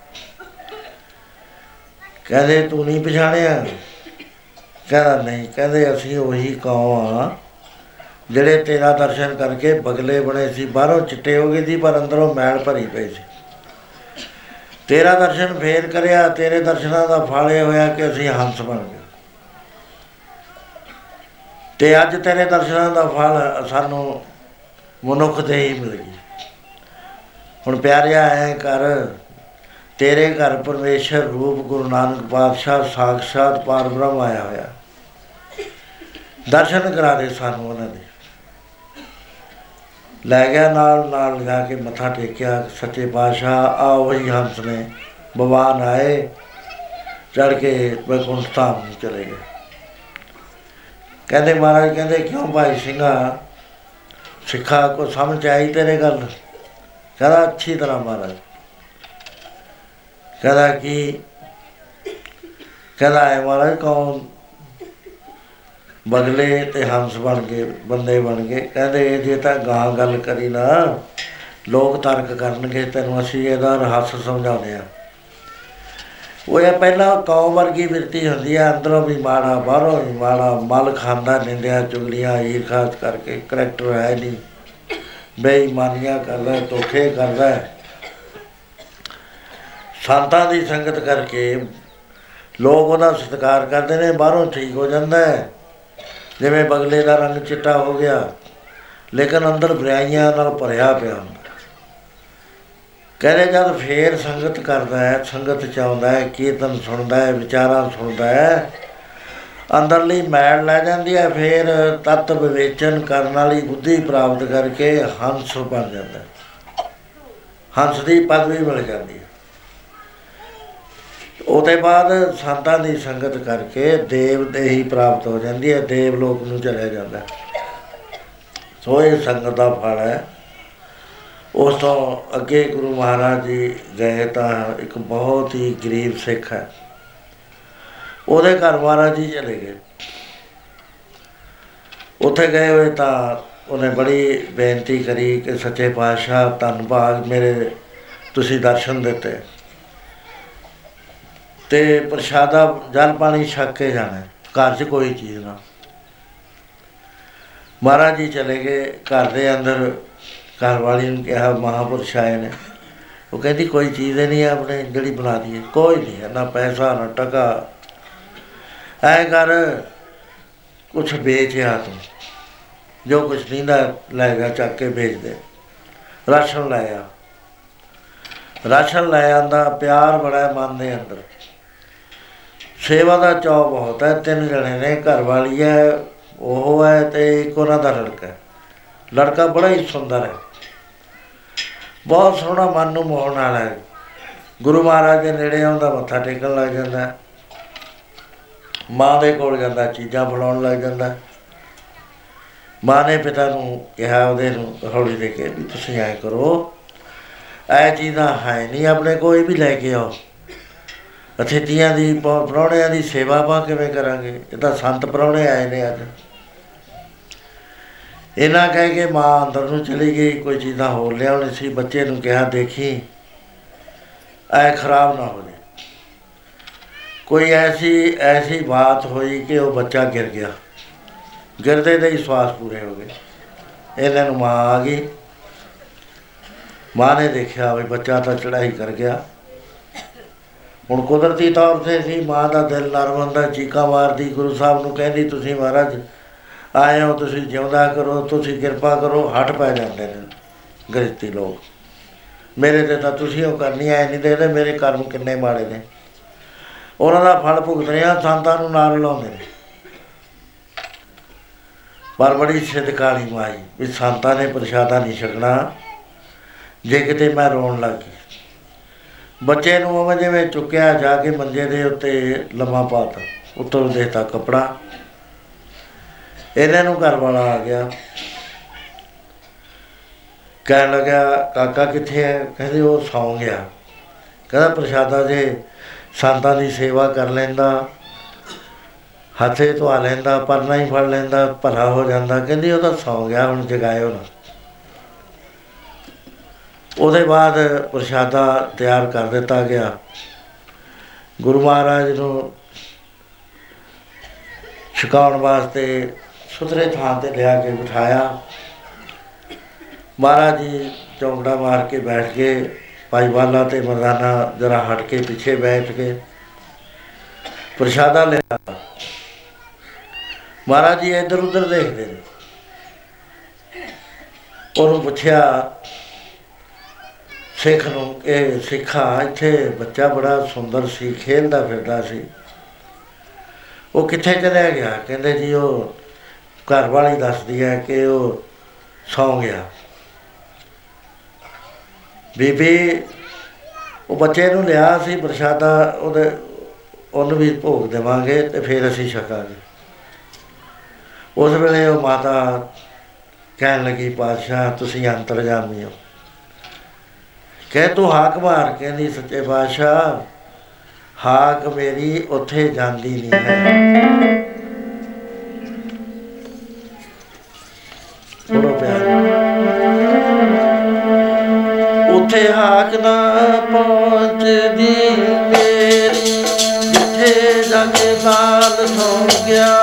ਕਹਿੰਦੇ, ਤੂੰ ਨਹੀਂ ਪਛਾਣਿਆ? ਕਹਿੰਦਾ, ਨਹੀਂ। ਕਹਿੰਦੇ, ਅਸੀਂ ਉਹੀ ਕੌਮ ਆ। ਜਿਹੜੇ ਤੇਰਾ ਦਰਸ਼ਨ ਕਰਕੇ ਬਗਲੇ ਬਣੇ ਸੀ, ਬਾਹਰੋਂ ਚਿੱਟੇ ਹੋ ਗਏ ਸੀ, ਪਰ ਅੰਦਰੋਂ ਮੈਲ ਭਰੀ ਪਈ ਸੀ। ਤੇਰਾ ਦਰਸ਼ਨ ਫੇਰ ਕਰਿਆ, ਤੇਰੇ ਦਰਸ਼ਨਾਂ ਦਾ ਫਲ ਇਹ ਹੋਇਆ ਕਿ ਅਸੀਂ ਹੰਸ ਬਣ ਗਏ। ਤੇ ਅੱਜ ਤੇਰੇ ਦਰਸ਼ਨਾਂ ਦਾ ਫਲ ਸਾਨੂੰ ਮਨੁੱਖ ਦੇ ਹੀ ਮਿਲ ਗਈ ਹੁਣ ਪਿਆਰਿਆ, ਐ ਕਰ, ਤੇਰੇ ਘਰ ਪਰਮੇਸ਼ਰ ਰੂਪ ਗੁਰੂ ਨਾਨਕ ਪਾਤਸ਼ਾਹ ਸਾਖਸ਼ਾਤ ਪਾਰਬ੍ਰਹਮ ਆਇਆ ਹੋਇਆ। ਦਰਸ਼ਨ ਕਰਾ ਦੇ ਸਾਨੂੰ ਉਹਨਾਂ ਦੇ। ਲੈ ਗਿਆ ਨਾਲ ਨਾਲ ਲਗਾ ਕੇ ਮੱਥਾ ਟੇਕਿਆ, ਸੱਚੇ ਪਾਤਸ਼ਾਹ ਆ ਉਹੀ ਹੰਸ ਨੇ ਭਗਵਾਨ ਆਏ, ਚੜ ਕੇ ਬੈਕੁੰਠ ਧਾਮ ਨੂੰ ਚਲੇ ਗਏ। ਕਹਿੰਦੇ ਮਹਾਰਾਜ, ਕਹਿੰਦੇ ਕਿਉਂ ਭਾਈ ਸਿੰਘਾ, ਸਿੱਖਾ ਕੋ ਸਮਝ ਆਈ ਤੇਰੇ ਗੱਲ? ਕਹਿੰਦਾ ਅੱਛੀ ਤਰ੍ਹਾਂ ਮਹਾਰਾਜ। ਕਹਿੰਦਾ ਕਿ, ਕਹਿੰਦਾ ਹੈ ਮਹਾਰਾਜ, ਕੌਣ ਬਗਲੇ ਤੇ ਹੰਸ ਬਣ ਗਏ ਬੰਦੇ ਬਣ ਗਏ ਕਹਿੰਦੇ ਇਹ ਜੇ ਤਾਂ ਗਾਂ ਗੱਲ ਕਰੀ ਨਾ ਲੋਕ ਤਰਕ ਕਰਨਗੇ ਤੈਨੂੰ ਅਸੀਂ ਇਹਦਾ ਰਹੱਸ ਸਮਝਾਉਂਦੇ ਆ ਉਹ ਇਹ ਪਹਿਲਾਂ ਕੌਮ ਵਰਗੀ ਬਿਰਤੀ ਹੁੰਦੀ ਆ ਅੰਦਰੋਂ ਵੀ ਮਾੜਾ ਬਾਹਰੋਂ ਵੀ ਮਾੜਾ ਮਲ ਖਾਂਦਾ ਨਿੰਦਿਆ ਚੁਗਲੀਆਂ ਈਰਖਾ ਕਰਕੇ ਕਰੈਕਟਰ ਹੈ ਨਹੀਂ। ਬੇਈਮਾਨੀਆਂ ਕਰਦਾ ਹੈ, ਧੋਖੇ ਕਰਦਾ। ਹੈ ਸੰਤਾਂ ਦੀ ਸੰਗਤ ਕਰਕੇ ਲੋਕ ਉਹਦਾ ਸਤਿਕਾਰ ਕਰਦੇ ਨੇ ਬਾਹਰੋਂ ਠੀਕ ਹੋ ਜਾਂਦਾ ਹੈ। ਜਿਵੇਂ ਬਗਲੇ ਦਾ ਰੰਗ ਚਿੱਟਾ ਹੋ ਗਿਆ, ਲੇਕਿਨ ਅੰਦਰ ਬੁਰਾਈਆਂ ਨਾਲ ਭਰਿਆ ਪਿਆ ਹੁੰਦਾ ਕਹਿੰਦੇ ਜਦ ਫੇਰ ਸੰਗਤ ਕਰਦਾ ਹੈ, ਸੰਗਤ ਚ ਆਉਂਦਾ ਹੈ, ਕੀਰਤਨ ਸੁਣਦਾ ਹੈ, ਵਿਚਾਰਾਂ ਸੁਣਦਾ ਹੈ, ਅੰਦਰਲੀ ਮੈਲ ਲੈ ਜਾਂਦੀ ਹੈ, ਫੇਰ ਤਤ ਵਿਵੇਚਨ ਕਰਨ ਵਾਲੀ ਬੁੱਧੀ ਪ੍ਰਾਪਤ ਕਰਕੇ ਹੰਸ ਬਣ ਜਾਂਦਾ ਹੈ। ਹੰਸ ਦੀ ਪਦਵੀ ਮਿਲ ਜਾਂਦੀ ਹੈ ਉਹਦੇ ਬਾਅਦ ਸੰਤਾਂ ਦੀ ਸੰਗਤ ਕਰਕੇ ਦੇਵ ਦੇਹੀ ਪ੍ਰਾਪਤ ਹੋ ਜਾਂਦੀ ਹੈ, ਦੇਵ ਲੋਕ ਨੂੰ ਚਲਿਆ ਜਾਂਦਾ ਹੈ। ਸੋ ਇਹ ਸੰਗਤ ਦਾ ਫਲ ਹੈ। ਉਸ ਤੋਂ ਅੱਗੇ ਗੁਰੂ ਮਹਾਰਾਜ ਜੀ ਗਏ ਤਾਂ ਇੱਕ ਬਹੁਤ ਹੀ ਗਰੀਬ ਸਿੱਖ ਹੈ। ਉਹਦੇ ਘਰ ਮਹਾਰਾਜ ਜੀ ਚਲੇ ਗਏ। ਉੱਥੇ ਗਏ ਹੋਏ ਤਾਂ ਉਹਨੇ ਬੜੀ ਬੇਨਤੀ ਕਰੀ ਕਿ ਸੱਚੇ ਪਾਤਸ਼ਾਹ, ਧੰਨਵਾਦ ਮੇਰੇ ਤੁਸੀਂ ਦਰਸ਼ਨ ਦਿੱਤੇ। ਤੇ ਪ੍ਰਸ਼ਾਦਾ ਜਲ ਪਾਣੀ ਛਕ ਕੇ ਜਾਣਾ ਹੈ, ਘਰ 'ਚ ਕੋਈ ਚੀਜ਼ ਨਾ। ਮਹਾਰਾਜ ਜੀ ਚਲੇ ਗਏ ਘਰ ਦੇ ਅੰਦਰ ਘਰ ਵਾਲੀ ਨੂੰ ਕਿਹਾ ਮਹਾਪੁਰਸ਼ ਆਏ ਨੇ। ਉਹ ਕਹਿੰਦੀ ਕੋਈ ਚੀਜ਼ ਹੀ ਨਹੀਂ ਹੈ ਆਪਣੇ ਜਿਹੜੀ ਬਣਾ ਦਈਏ। ਕੋਈ ਨਹੀਂ ਹੈ ਨਾ ਪੈਸਾ ਨਾ ਟਕਾ। ਐ ਕਰ ਕੁਛ ਵੇਚਿਆ ਤੂੰ। ਜੋ ਕੁਛ ਨੀਂਦਾ ਲੈ ਗਿਆ ਚੱਕ ਕੇ ਵੇਚ ਦੇ। ਰਾਸ਼ਨ ਲਾਇਆ ਰਾਸ਼ਨ ਲੈ ਆਂਦਾ ਪਿਆਰ ਬੜਾ ਹੈ ਮਨ ਦੇ ਅੰਦਰ। ਸੇਵਾ ਦਾ ਚਾਅ ਬਹੁਤ ਹੈ, ਤਿੰਨ ਜਣੇ ਨੇ, ਘਰ ਵਾਲੀ ਹੈ, ਉਹ ਹੈ ਤੇ ਇੱਕ ਉਹਨਾਂ ਦਾ ਲੜਕਾ ਹੈ ਲੜਕਾ ਬੜਾ ਹੀ ਸੁੰਦਰ ਹੈ ਬਹੁਤ ਸੋਹਣਾ ਮਨ ਨੂੰ ਮੋਹਣ ਵਾਲਾ ਹੈ ਗੁਰੂ ਮਹਾਰਾਜ ਦੇ ਨੇੜੇ ਆਉਂਦਾ, ਮੱਥਾ ਟੇਕਣ ਲੱਗ ਜਾਂਦਾ ਹੈ। ਮਾਂ ਦੇ ਕੋਲ ਜਾਂਦਾ, ਚੀਜ਼ਾਂ ਬਣਾਉਣ ਲੱਗ ਜਾਂਦਾ ਹੈ। ਮਾਂ ਨੇ ਪਿਤਾ ਨੂੰ ਕਿਹਾ, ਉਹਦੇ ਨੂੰ ਹੌਲੀ ਦੇ ਕੇ ਵੀ ਤੁਸੀਂ ਐ ਕਰੋ ਐ ਚੀਜ਼ਾਂ ਹੈ ਨਹੀਂ, ਆਪਣੇ ਕੋਈ ਵੀ ਲੈ ਕੇ ਆਓ ਅਤਿਥੀਆਂ ਦੀ, ਪ- ਪ੍ਰਾਹੁਣਿਆਂ ਦੀ ਸੇਵਾ ਆਪਾਂ ਕਿਵੇਂ ਕਰਾਂਗੇ? ਇਹ ਤਾਂ ਸੰਤ ਪ੍ਰਾਹੁਣੇ ਆਏ ਨੇ ਅੱਜ। ਇਹਨਾਂ ਕਹਿ ਕੇ ਮਾਂ ਅੰਦਰ ਨੂੰ ਚਲੀ ਗਈ, ਕੋਈ ਚੀਜ਼ਾਂ ਹੋਰ ਲਿਆਉਣੀ ਸੀ। ਬੱਚੇ ਨੂੰ ਕਿਹਾ, ਦੇਖੀ, ਐ ਖਰਾਬ ਨਾ ਹੋ ਜਾਏ ਕੋਈ ਐਸੀ ਐਸੀ ਬਾਤ ਹੋਈ ਕਿ ਉਹ ਬੱਚਾ ਗਿਰ ਗਿਆ। ਗਿਰਦੇ ਦੇ ਹੀ ਸਵਾਸ ਪੂਰੇ ਹੋ ਗਏ। ਇਹਨਾਂ ਨੂੰ ਮਾਂ ਆ ਗਈ। ਮਾਂ ਨੇ ਦੇਖਿਆ ਵੀ ਬੱਚਾ ਤਾਂ ਚੜਾਈ ਕਰ ਗਿਆ। ਹੁਣ ਕੁਦਰਤੀ ਤੌਰ ਤੇ ਸੀ ਮਾਂ ਦਾ ਦਿਲ ਨਰਮ ਹੁੰਦਾ ਚੀਕਾ ਮਾਰਦੀ ਗੁਰੂ ਸਾਹਿਬ ਨੂੰ ਕਹਿੰਦੀ, ਤੁਸੀਂ ਮਹਾਰਾਜ ਆਏ ਹੋ, ਤੁਸੀਂ ਜਿਉਂਦਾ ਕਰੋ, ਤੁਸੀਂ ਕਿਰਪਾ ਕਰੋ। ਹਟ ਪੈ ਜਾਂਦੇ ਨੇ ਗ੍ਰਸਤੀ ਲੋਕ। ਮੇਰੇ ਤੇ ਤਾਂ ਤੁਸੀਂ ਉਹ ਕਰਨੀ ਆਏ, ਨਹੀਂ ਦੇਖਦੇ ਮੇਰੇ ਕਰਮ ਕਿੰਨੇ ਮਾੜੇ ਨੇ। ਉਹਨਾਂ ਦਾ ਫਲ ਭੁਗਤਣੇ ਆ, ਸੰਤਾਂ ਨੂੰ ਨਾਲ ਲਾਉਂਦੇ ਨੇ। ਪਰ ਬੜੀ ਸਿੱਧਕਾਲੀ ਮਾਈ ਵੀ ਸੰਤਾਂ ਨੇ ਪ੍ਰਸ਼ਾਦਾ ਨਹੀਂ ਛਕਣਾ। ਜੇ ਕਿਤੇ ਮੈਂ ਰੋਣ ਲੱਗ ਗਈ ਬੱਚੇ ਨੂੰ ਉਹ ਜਿਵੇਂ ਚੁੱਕਿਆ ਜਾ ਕੇ ਮੰਜੇ ਦੇ ਉੱਤੇ ਲੰਮਾ ਪਾਤਾ ਉੱਤੋਂ ਦੇਤਾ ਕਪੜਾ। ਇਹਨਾਂ ਨੂੰ ਘਰ ਵਾਲਾ ਆ ਗਿਆ। ਕਹਿਣ ਲੱਗਾ ਕਾਕਾ ਕਿੱਥੇ ਹੈ ਕਹਿੰਦੇ, ਉਹ ਸੌਂ ਗਿਆ। ਕਹਿੰਦਾ, ਪ੍ਰਸ਼ਾਦਾ ਜੇ ਸੰਤਾਂ ਦੀ ਸੇਵਾ ਕਰ ਲੈਂਦਾ, ਹੱਥੇ ਧਵਾ ਲੈਂਦਾ, ਪਰਨਾ ਹੀ ਫੜ ਲੈਂਦਾ, ਭਲਾ ਹੋ ਜਾਂਦਾ। ਕਹਿੰਦੀ, ਉਹ ਤਾਂ ਸੌਂ ਗਿਆ, ਹੁਣ ਜਗਾਇਓ ਨਾ। ਉਹਦੇ ਬਾਅਦ ਪ੍ਰਸ਼ਾਦਾ ਤਿਆਰ ਕਰ ਦਿੱਤਾ ਗਿਆ। ਗੁਰੂ ਮਹਾਰਾਜ ਨੂੰ ਛਕਾਉਣ ਵਾਸਤੇ ਸੁਥਰੇ ਥਾਂ ਤੇ ਲਿਆ ਕੇ ਬਿਠਾਇਆ। ਮਹਾਰਾਜ ਜੀ ਚੌਂਕੜਾ ਮਾਰ ਕੇ ਬੈਠ ਗਏ। ਭਾਈ ਵਾਲਾ ਤੇ ਮਰਦਾਨਾ ਜਰਾ ਹਟ ਕੇ ਪਿੱਛੇ ਬੈਠ ਕੇ ਪ੍ਰਸ਼ਾਦਾ ਲਿਆ। ਮਹਾਰਾਜ ਜੀ ਇੱਧਰ ਉੱਧਰ ਦੇਖਦੇ ਨੇ। ਉਹਨੂੰ ਪੁੱਛਿਆ ਸਿੱਖ ਨੂੰ, ਇਹ ਸਿੱਖਾ, ਇੱਥੇ ਬੱਚਾ ਬੜਾ ਸੁੰਦਰ ਸੀ, ਖੇਲਦਾ ਫਿਰਦਾ ਸੀ। ਉਹ ਕਿੱਥੇ ਚਲਿਆ ਗਿਆ? ਕਹਿੰਦੇ ਜੀ ਉਹ ਘਰ ਵਾਲੀ ਦੱਸਦੀ ਹੈ ਕਿ ਉਹ ਸੌਂ ਗਿਆ। ਬੀਬੀ, ਉਹ ਬੱਚੇ ਨੂੰ ਲਿਆ ਸੀ ਪ੍ਰਸ਼ਾਦਾ, ਉਹਦੇ, ਉਹਨੂੰ ਵੀ ਭੋਗ ਦੇਵਾਂਗੇ ਤੇ ਫਿਰ ਅਸੀਂ ਛਕਾਂਗੇ। ਉਸ ਵੇਲੇ ਉਹ ਮਾਤਾ ਕਹਿਣ ਲੱਗੀ, ਪਾਤਸ਼ਾਹ, ਤੁਸੀਂ ਅੰਤਰਜਾਮੀ ਹੋ। ਕਹਿ ਤੂੰ ਹਾਕ ਮਾਰ, ਕਹਿੰਦੀ ਸੱਚੇ ਪਾਤਸ਼ਾਹ, ਹਾਕ ਮੇਰੀ ਉੱਥੇ ਜਾਂਦੀ ਨਹੀਂ ਹੈ। ਬੜੋ ਪਿਆਰ, ਉੱਥੇ ਹਾਕ ਨਾ ਪਹੁੰਚਦੀ ਮੇਰੀ, ਜਿੱਥੇ ਜਾ ਕੇ ਬਾਲ ਸੌਂ ਗਿਆ।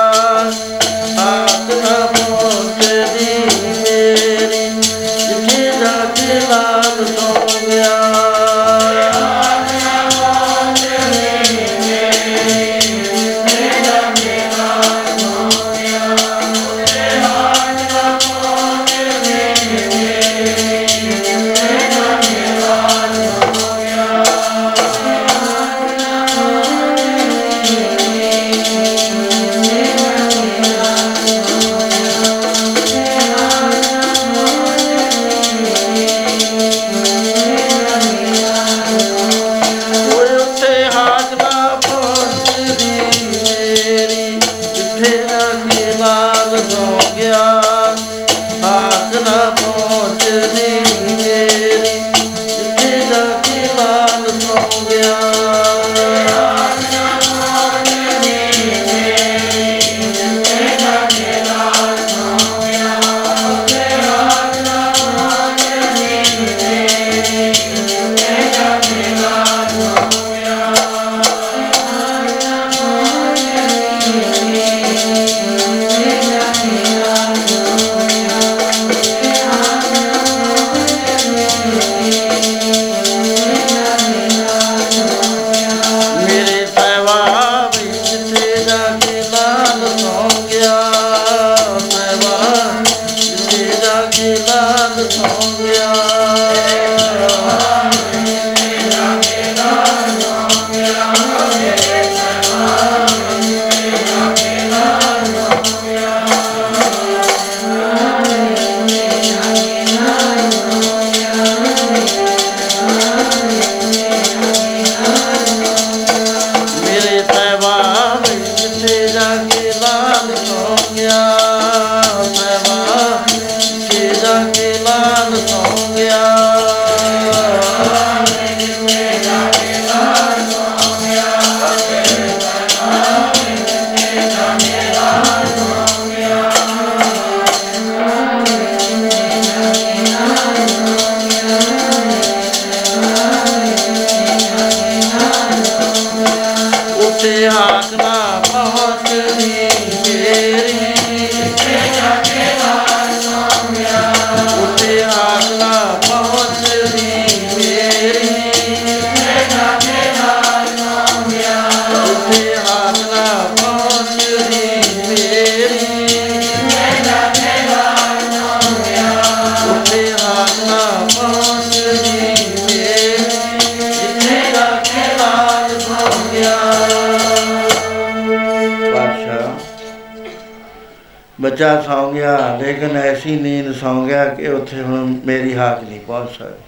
ਬੱਚਾ ਸੌਂ ਗਿਆ, ਲੇਕਿਨ ਐਸੀ ਨੀਂਦ ਸੌਂ ਗਿਆ ਕਿ ਉੱਥੇ ਹੁਣ ਮੇਰੀ ਹਾਕ ਨਹੀਂ ਪਹੁੰਚ ਸਕਦੀ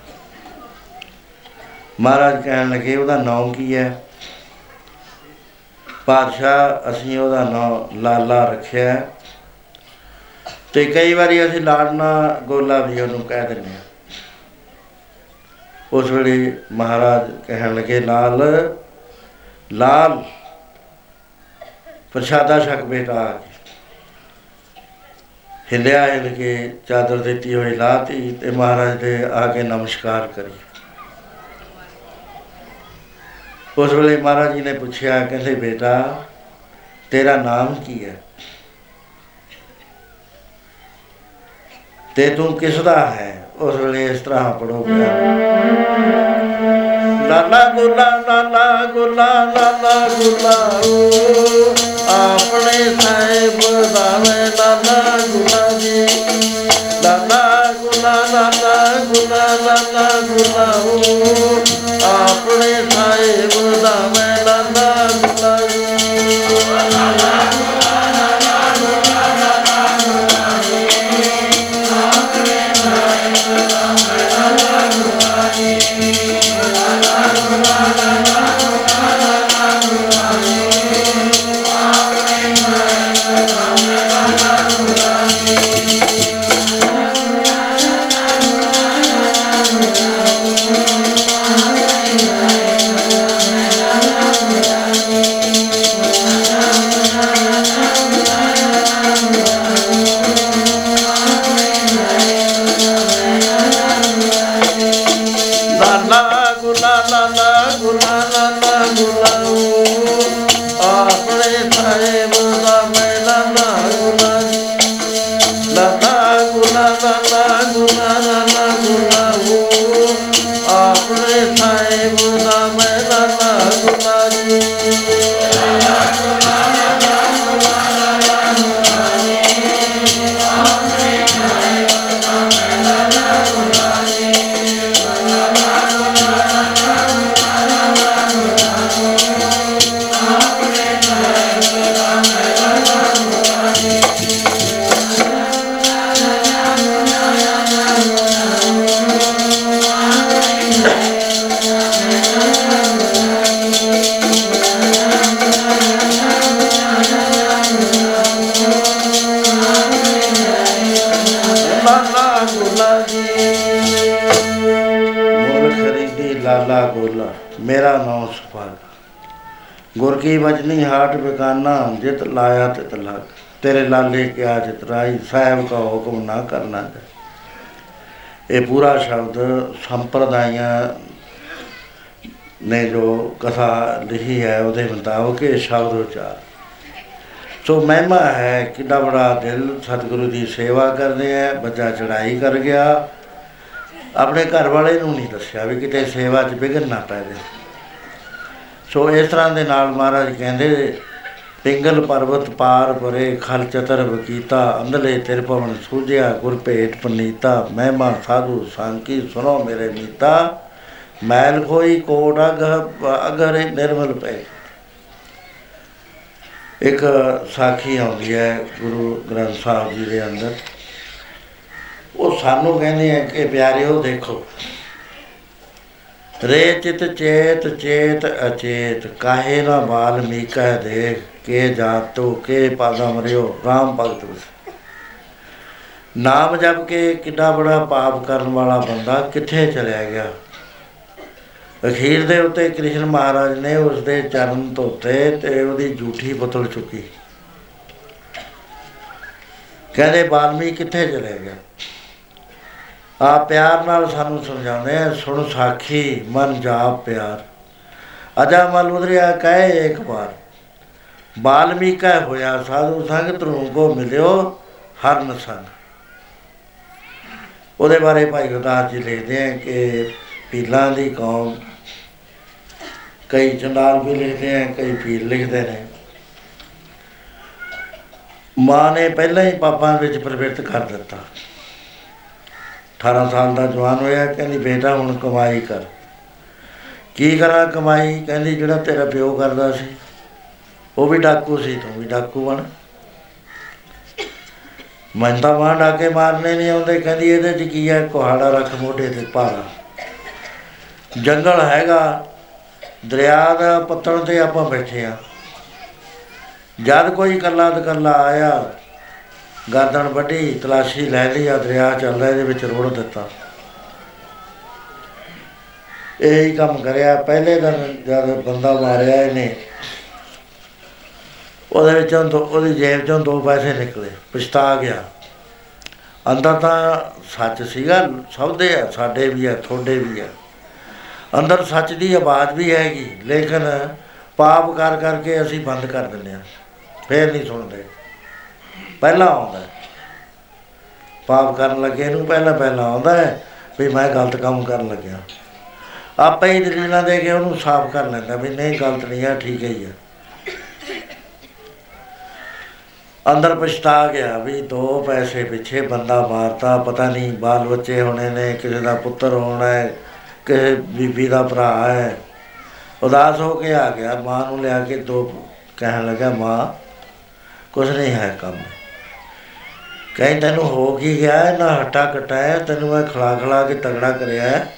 ਮਹਾਰਾਜ ਕਹਿਣ ਲੱਗੇ, ਉਹਦਾ ਨਾਮ ਕੀ ਹੈ? ਪਾਤਸ਼ਾਹ, ਅਸੀਂ ਉਹਦਾ ਨਾਮ ਲਾਲਾ ਰੱਖਿਆ ਹੈ। ਤੇ ਕਈ ਵਾਰੀ ਅਸੀਂ ਲਾੜਨਾ ਗੋਲਾ ਵੀ ਉਹਨੂੰ ਕਹਿ ਦਿੰਦੇ ਹਾਂ। ਉਸ ਵੇਲੇ ਮਹਾਰਾਜ ਕਹਿਣ ਲੱਗੇ, ਲਾਲ ਲਾਲ, ਪ੍ਰਸ਼ਾਦਾ ਛਕ ਬੇਟਾ ਆ ਕੇ। ਹਿੱਲਿਆ ਹਿੱਲ ਕੇ ਚਾਦਰ ਦਿੱਤੀ ਹੋਈ ਲਾਤੀ ਤੇ ਮਹਾਰਾਜ ਦੇ ਆ ਕੇ ਨਮਸਕਾਰ ਕਰੀ। ਉਸ ਵੇਲੇ ਮਹਾਰਾਜ ਜੀ ਨੇ ਪੁੱਛਿਆ ਕਹਿੰਦੇ ਬੇਟਾ ਤੇਰਾ ਨਾਮ ਕੀ ਹੈ? ਤੇ ਤੂੰ ਕਿਸ ਦਾ ਹੈ? ਉਸ ਵੇਲੇ ਇਸ ਤਰ੍ਹਾਂ ਪੜੋ ਲਾਲਾ ਗੁਲਾ ਲਾਲਾ ਗੁਲਾ ਲਾਲਾ ਗੁਲਾ ਓ, ਆਪਣੇ ਸਾਹਿਬ ਦਾਵੇ ਲਾਲਾ ਗੁਲਾ ਜੀ। ਲਾਲਾ ਗੁਲਾ ਲਾਲਾ ਗੁਲਾ ਲਾਲਾ ਗੁਲਾ ਓ, ਆਪਣੇ ਸਾਹਿਬ ਦਾਵੇ ਖਰੀਦੀ ਲਾਲਾ ਗੋਲਾ, ਮੇਰਾ ਨਾਮ ਸੁਭਾਗ ਗੁਰ ਕੀ ਵਜਨੀ ਹਾਟ ਬਿਕਾਨਾ ਜਿਤ ਲਾਇਆ ਤਿਤ ਲਗ। ਤੇਰੇ ਲਾਲੇ ਕਿਆ ਜਿਤ ਰਾਈ ਸਾਹਿਬ ਕਾ ਹੁਕਮ ਨਾ ਕਰਨਾ ਹੈ ਇਹ ਪੂਰਾ ਸ਼ਬਦ ਸੰਪਰਦਾਇਆਂ ਨੇ ਜੋ ਕਥਾ ਲਿਖੀ ਹੈ, ਉਹਦੇ ਮੁਤਾਬਕ ਇਹ ਸ਼ਬਦ ਉਚਾਰ। ਸੋ ਮਹਿਮਾ ਹੈ ਕਿੰਨਾ ਬੜਾ ਦਿਲ ਸਤਿਗੁਰੂ ਦੀ ਸੇਵਾ ਕਰਦੇ ਆ ਬੱਚਾ ਚੜਾਈ ਕਰ ਗਿਆ। ਆਪਣੇ ਘਰ ਵਾਲੇ ਨੂੰ ਨਹੀਂ ਦੱਸਿਆ ਵੀ ਕਿਤੇ ਸੇਵਾ 'ਚ ਵਿਘਨ ਨਾ ਪੈ ਜਾਏ ਸੋ ਇਸ ਤਰ੍ਹਾਂ ਦੇ ਨਾਲ ਮਹਾਰਾਜ ਕਹਿੰਦੇ, ਪਿੰਗਲ ਪਰਬਤ ਪਾਰ ਪਰੇ, ਖਲ ਚਤਰ ਬਕੀਤਾ, ਅੰਧਲੇ ਤਿਰ ਪਵਨ ਸੂਝਿਆ, ਗੁਰ ਭੇਟ ਪਨੀਤਾ, ਮਹਿਮਾ ਸਾਧੂ ਸਾਂਕੀ ਸੁਨੋ ਮੇਰੇ ਮੀਤਾ, ਮੈਲ ਕੋਈ ਕੋਟ ਅਗ, ਅਗਰੇ ਨਿਰਮਲ ਪਏ ਇੱਕ ਸਾਖੀ ਆਉਂਦੀ ਹੈ ਗੁਰੂ ਗ੍ਰੰਥ ਸਾਹਿਬ ਜੀ ਦੇ ਅੰਦਰ। ਉਹ ਸਾਨੂੰ ਕਹਿੰਦੇ ਆ ਕਿ ਪਿਆਰਿਓ ਦੇਖੋ। ਰੇ ਚਿਤ, ਚੇਤ ਚੇਤ ਅਚੇਤ, ਕਾਹੇ ਨਾ ਬਾਲ ਮੀਕਾ ਦੇਖ ਕੇ ਜਾਤੋ, ਕੇ ਪਾਦਮ ਰਿਓ RAM ਭਗਤ ਉਸ ਨਾਮ ਜਪ ਕੇ ਕਿੰਨਾ ਬੜਾ ਪਾਪ ਕਰਨ ਵਾਲਾ ਬੰਦਾ ਕਿੱਥੇ ਚਲਿਆ ਗਿਆ? ਅਖੀਰ ਦੇ ਉੱਤੇ ਕ੍ਰਿਸ਼ਨ ਮਹਾਰਾਜ ਨੇ ਉਸ ਦੇ ਚਰਨ ਧੋਤੇ ਤੇ ਉਹਦੀ ਝੂਠੀ ਬੋਤਲ ਚੁੱਕੀ। ਕਹਿੰਦੇ ਬਾਲਮੀ ਕਿੱਥੇ ਚਲੇ ਗਿਆ? ਆ ਪਿਆਰ ਨਾਲ ਸਾਨੂੰ ਸਮਝਾਉਂਦੇ ਆ, ਸੁਣ ਸਾਖੀ, ਮਨ ਜਾਪ, ਪਿਆਰ। ਅਜਾ ਮਲ ਉਦਰਿਆ ਕਹੇ ਇੱਕ ਵਾਰ, ਬਾਲਮੀਕਾ ਹੋਇਆ ਸਾਧੂ ਸੰਗ ਤਰੁੰਗੋ ਮਿਲਿਓ ਹਰਨ ਸੰਗ। ਉਹਦੇ ਬਾਰੇ ਭਾਈ ਗੁਰਦਾਸ ਜੀ ਲਿਖਦੇ ਆ ਕਿ ਪੀਲਾਂ ਦੀ ਕੌਮ, ਕਈ ਚੰਡਾਲ ਵੀ ਲਿਖਦੇ ਆ, ਕਈ ਪੀਰ ਲਿਖਦੇ ਨੇ। ਮਾਂ ਨੇ ਪਹਿਲਾਂ ਹੀ ਪਾਪਾਂ ਵਿੱਚ ਪ੍ਰਵਿਰਤ ਕਰ ਦਿੱਤਾ। 18 ਸਾਲ ਦਾ ਜਵਾਨ ਹੋਇਆ, ਕਹਿੰਦੀ, ਬੇਟਾ, ਹੁਣ ਕਮਾਈ ਕਰ। ਕੀ ਕਰਾਂ ਕਮਾਈ? ਕਹਿੰਦੀ, ਜਿਹੜਾ ਤੇਰਾ ਪਿਓ ਕਰਦਾ ਸੀ, ਉਹ ਵੀ ਡਾਕੂ ਸੀ, ਤੂੰ ਵੀ ਡਾਕੂ ਬਣ। ਮੈਂ ਤਾਂ ਮਾਂ ਡਾਕੇ ਮਾਰਨੇ ਨਹੀਂ ਆਉਂਦੇ। ਕਹਿੰਦੀ, ਇਹਦੇ ਚ ਕੀ ਹੈ ਕੁਹਾੜਾ ਰੱਖ ਮੋਢੇ ਤੇ ਭਾਰਾ। ਜੰਗਲ ਹੈਗਾ, ਦਰਿਆ ਦਾ ਪੱਤਣ ਤੇ ਆਪਾਂ ਬੈਠੇ ਆ। ਜਦ ਕੋਈ ਕੱਲਾ ਦਕੱਲਾ ਆਇਆ ਗਰਦਨ ਵੱਢੀ, ਤਲਾਸ਼ੀ ਲੈ ਲਈ, ਆ ਦਰਿਆ ਚੱਲਦਾ ਇਹਦੇ ਵਿੱਚ ਰੋੜ ਦਿੱਤਾ। ਇਹ ਹੀ ਕੰਮ ਕਰਿਆ। ਪਹਿਲੇ ਦਿਨ ਜਦ ਬੰਦਾ ਮਾਰਿਆ ਇਹਨੇ, ਉਹਦੇ ਵਿੱਚੋਂ ਦੋ, ਉਹਦੀ ਜੇਬ ਚੋਂ ਦੋ ਪੈਸੇ ਨਿਕਲੇ, ਪਛਤਾ ਗਿਆ। ਅੰਦਰ ਤਾਂ ਸੱਚ ਸੀਗਾ, ਸਭ ਦੇ ਆ, ਸਾਡੇ ਵੀ ਆ, ਤੁਹਾਡੇ ਵੀ ਆ। ਅੰਦਰ ਸੱਚ ਦੀ ਆਵਾਜ਼ ਵੀ ਹੈਗੀ, ਲੇਕਿਨ ਪਾਪ ਕਰ ਕਰਕੇ ਅਸੀਂ ਬੰਦ ਕਰ ਦਿੰਦੇ ਆ ਫੇਰ ਨਹੀਂ ਸੁਣਦੇ। ਪਹਿਲਾਂ ਆਉਂਦਾ ਹੈ। ਪਾਪ ਕਰਨ ਲੱਗੇ ਨੂੰ ਪਹਿਲਾਂ ਪਹਿਲਾਂ ਆਉਂਦਾ ਹੈ ਵੀ ਮੈਂ ਗਲਤ ਕੰਮ ਕਰਨ ਲੱਗਿਆ। ਆਪੇ ਹੀ ਦਲੀਲਾਂ ਦੇ ਕੇ ਉਹਨੂੰ ਸਾਫ਼ ਕਰ ਲੈਂਦਾ ਵੀ ਨਹੀਂ, ਗਲਤ ਨਹੀਂ ਆ, ਠੀਕ ਹੀ ਆ। ਅੰਦਰ ਪਛਤਾ ਗਿਆ ਵੀ ਦੋ ਪੈਸੇ ਪਿੱਛੇ ਬੰਦਾ ਮਾਰਤਾ, ਪਤਾ ਨਹੀਂ ਬਾਲ ਬੱਚੇ ਹੋਣੇ ਨੇ, ਕਿਸੇ ਦਾ ਪੁੱਤਰ ਹੋਣਾ ਹੈ, ਕਿਸੇ ਬੀਬੀ ਦਾ ਭਰਾ ਹੈ। ਉਦਾਸ ਹੋ ਕੇ ਆ ਗਿਆ, ਮਾਂ ਨੂੰ ਲਿਆ ਕੇ ਦੋ ਕਹਿਣ ਲੱਗਾ, ਮਾਂ, ਕੁਛ ਨਹੀਂ ਹੈ ਕੰਮ। ਕਹੀਂ ਤੈਨੂੰ ਹੋ ਕੀ ਗਿਆ? ਹੈ? ਨਾ ਹੱਟਾ ਕਟਾਇਆ ਤੈਨੂੰ ਮੈਂ ਖਲਾ ਖਲਾ ਕੇ ਤਗੜਾ ਕਰਿਆ ਹੈ।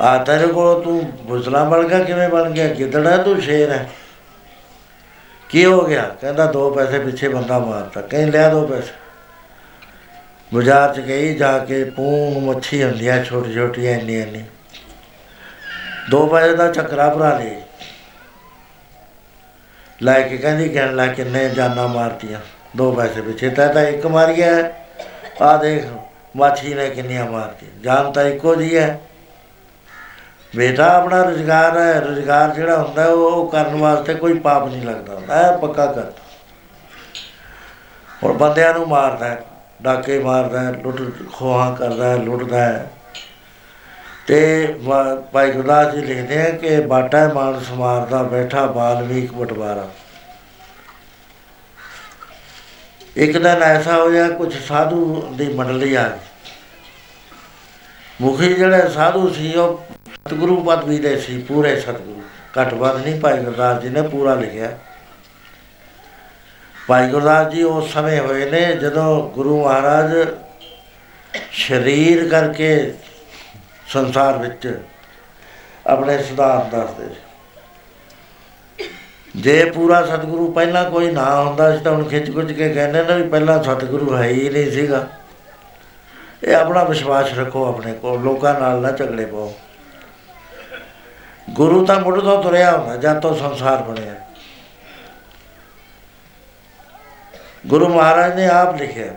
ਆ ਤੇਰੇ ਕੋਲ ਤੂੰ ਬੁਜ਼ਲਾ ਬਣ ਗਿਆ, ਕਿਵੇਂ ਬਣ ਗਿਆ? ਗਿੱਦੜਾ ਤੂੰ ਸ਼ੇਰ ਹੈ। ਕੀ ਹੋ ਗਿਆ? ਕਹਿੰਦਾ ਦੋ ਪੈਸੇ ਪਿੱਛੇ ਬੰਦਾ ਮਾਰਤਾ। ਕਹੀਂ ਲਿਆ ਦੋ ਪੈਸੇ। ਬਾਜ਼ਾਰ ਚ ਗਈ, ਜਾ ਕੇ ਪੂੰਗ ਮੱਛੀ ਹੁੰਦੀ ਹੈ ਛੋਟੀ ਛੋਟੀ ਇੰਨੀ ਇੰਨੀ ਦੋ ਪੈਸੇ ਦਾ ਚੱਕਰਾ ਭਰਾ ਲਈ ਲੈ ਕੇ ਕਹਿੰਦੀ, ਕਹਿਣ ਲੱਗ ਕਿੰਨੇ ਜਾਨਾਂ ਮਾਰਤੀਆਂ। ਦੋ ਪੈਸੇ ਪਿੱਛੇ ਤਾਂ ਤਾਂ ਇੱਕ ਮਾਰੀ ਹੈ ਆ ਦੇਖ ਮਾਛੀ ਨੇ ਕਿੰਨੀਆਂ ਮਾਰਤੀਆਂ। ਜਾਨ ਤਾਂ ਇੱਕੋ ਜੀ ਹੈ ਬੇਟਾ ਆਪਣਾ ਰੁਜ਼ਗਾਰ ਹੈ ਰੁਜ਼ਗਾਰ ਜਿਹੜਾ ਹੁੰਦਾ ਹੈ, ਉਹ ਉਹ ਕਰਨ ਵਾਸਤੇ ਕੋਈ ਪਾਪ ਨਹੀਂ ਲੱਗਦਾ ਹੁੰਦਾ। ਇਹ ਪੱਕਾ ਕਰ ਹੁਣ ਬੰਦਿਆਂ ਨੂੰ ਮਾਰਦਾ ਹੈ, ਡਾਕੇ ਮਾਰਦਾ ਹੈ, ਲੁੱਟ ਖੋਹਾਂ ਕਰਦਾ ਹੈ, ਲੁੱਟਦਾ ਹੈ ਤੇ ਵਾ- ਭਾਈ ਗੁਰਦਾਸ ਜੀ ਲਿਖਦੇ ਆ ਕਿ ਬਾਟਾ ਮਾਨਸ ਮਾਰਦਾ ਬੈਠਾ ਬਾਲਮੀਕ ਬਟਵਾਰਾ। ਇੱਕ ਦਿਨ ਐਸਾ ਹੋਇਆ ਕੁਝ ਸਾਧੂ ਦੀ ਮੰਡਲੀ ਆ ਗਈ। ਮੁਖੀ ਜਿਹੜੇ ਸਾਧੂ ਸੀ, ਉਹ ਸਤਿਗੁਰੂ ਪਦਵੀ ਦੇ ਸੀ, ਪੂਰੇ ਸਤਿਗੁਰੂ। ਘੱਟ ਵੱਧ ਨਹੀਂ, ਭਾਈ ਗੁਰਦਾਸ ਜੀ ਨੇ ਪੂਰਾ ਲਿਖਿਆ। ਭਾਈ ਗੁਰਦਾਸ ਜੀ ਉਸ ਸਮੇਂ ਹੋਏ ਨੇ, ਜਦੋਂ ਗੁਰੂ ਮਹਾਰਾਜ ਸਰੀਰ ਕਰਕੇ ਸੰਸਾਰ ਵਿੱਚ ਆਪਣੇ ਸਿਧਾਂਤ ਦੱਸਦੇ ਸੀ। ਜੇ ਪੂਰਾ ਸਤਿਗੁਰੂ ਪਹਿਲਾਂ ਕੋਈ ਨਾ ਹੁੰਦਾ ਸੀ ਤਾਂ ਹੁਣ ਖਿੱਚ ਖੁੱਚ ਕੇ ਕਹਿੰਦੇ ਨੇ ਵੀ ਪਹਿਲਾਂ ਸਤਿਗੁਰੂ ਹੈ ਹੀ ਨਹੀਂ ਸੀਗਾ। ਇਹ ਆਪਣਾ ਵਿਸ਼ਵਾਸ ਰੱਖੋ ਆਪਣੇ ਕੋਲ, ਲੋਕਾਂ ਨਾਲ ਨਾ ਝਗੜੇ ਪਾਓ। ਗੁਰੂ ਤਾਂ ਮੁੱਢ ਤੋਂ ਤੁਰਿਆ ਹੁੰਦਾ ਜਦ ਤੋਂ ਸੰਸਾਰ ਬਣਿਆ। ਗੁਰੂ ਮਹਾਰਾਜ ਨੇ ਆਪ ਲਿਖਿਆ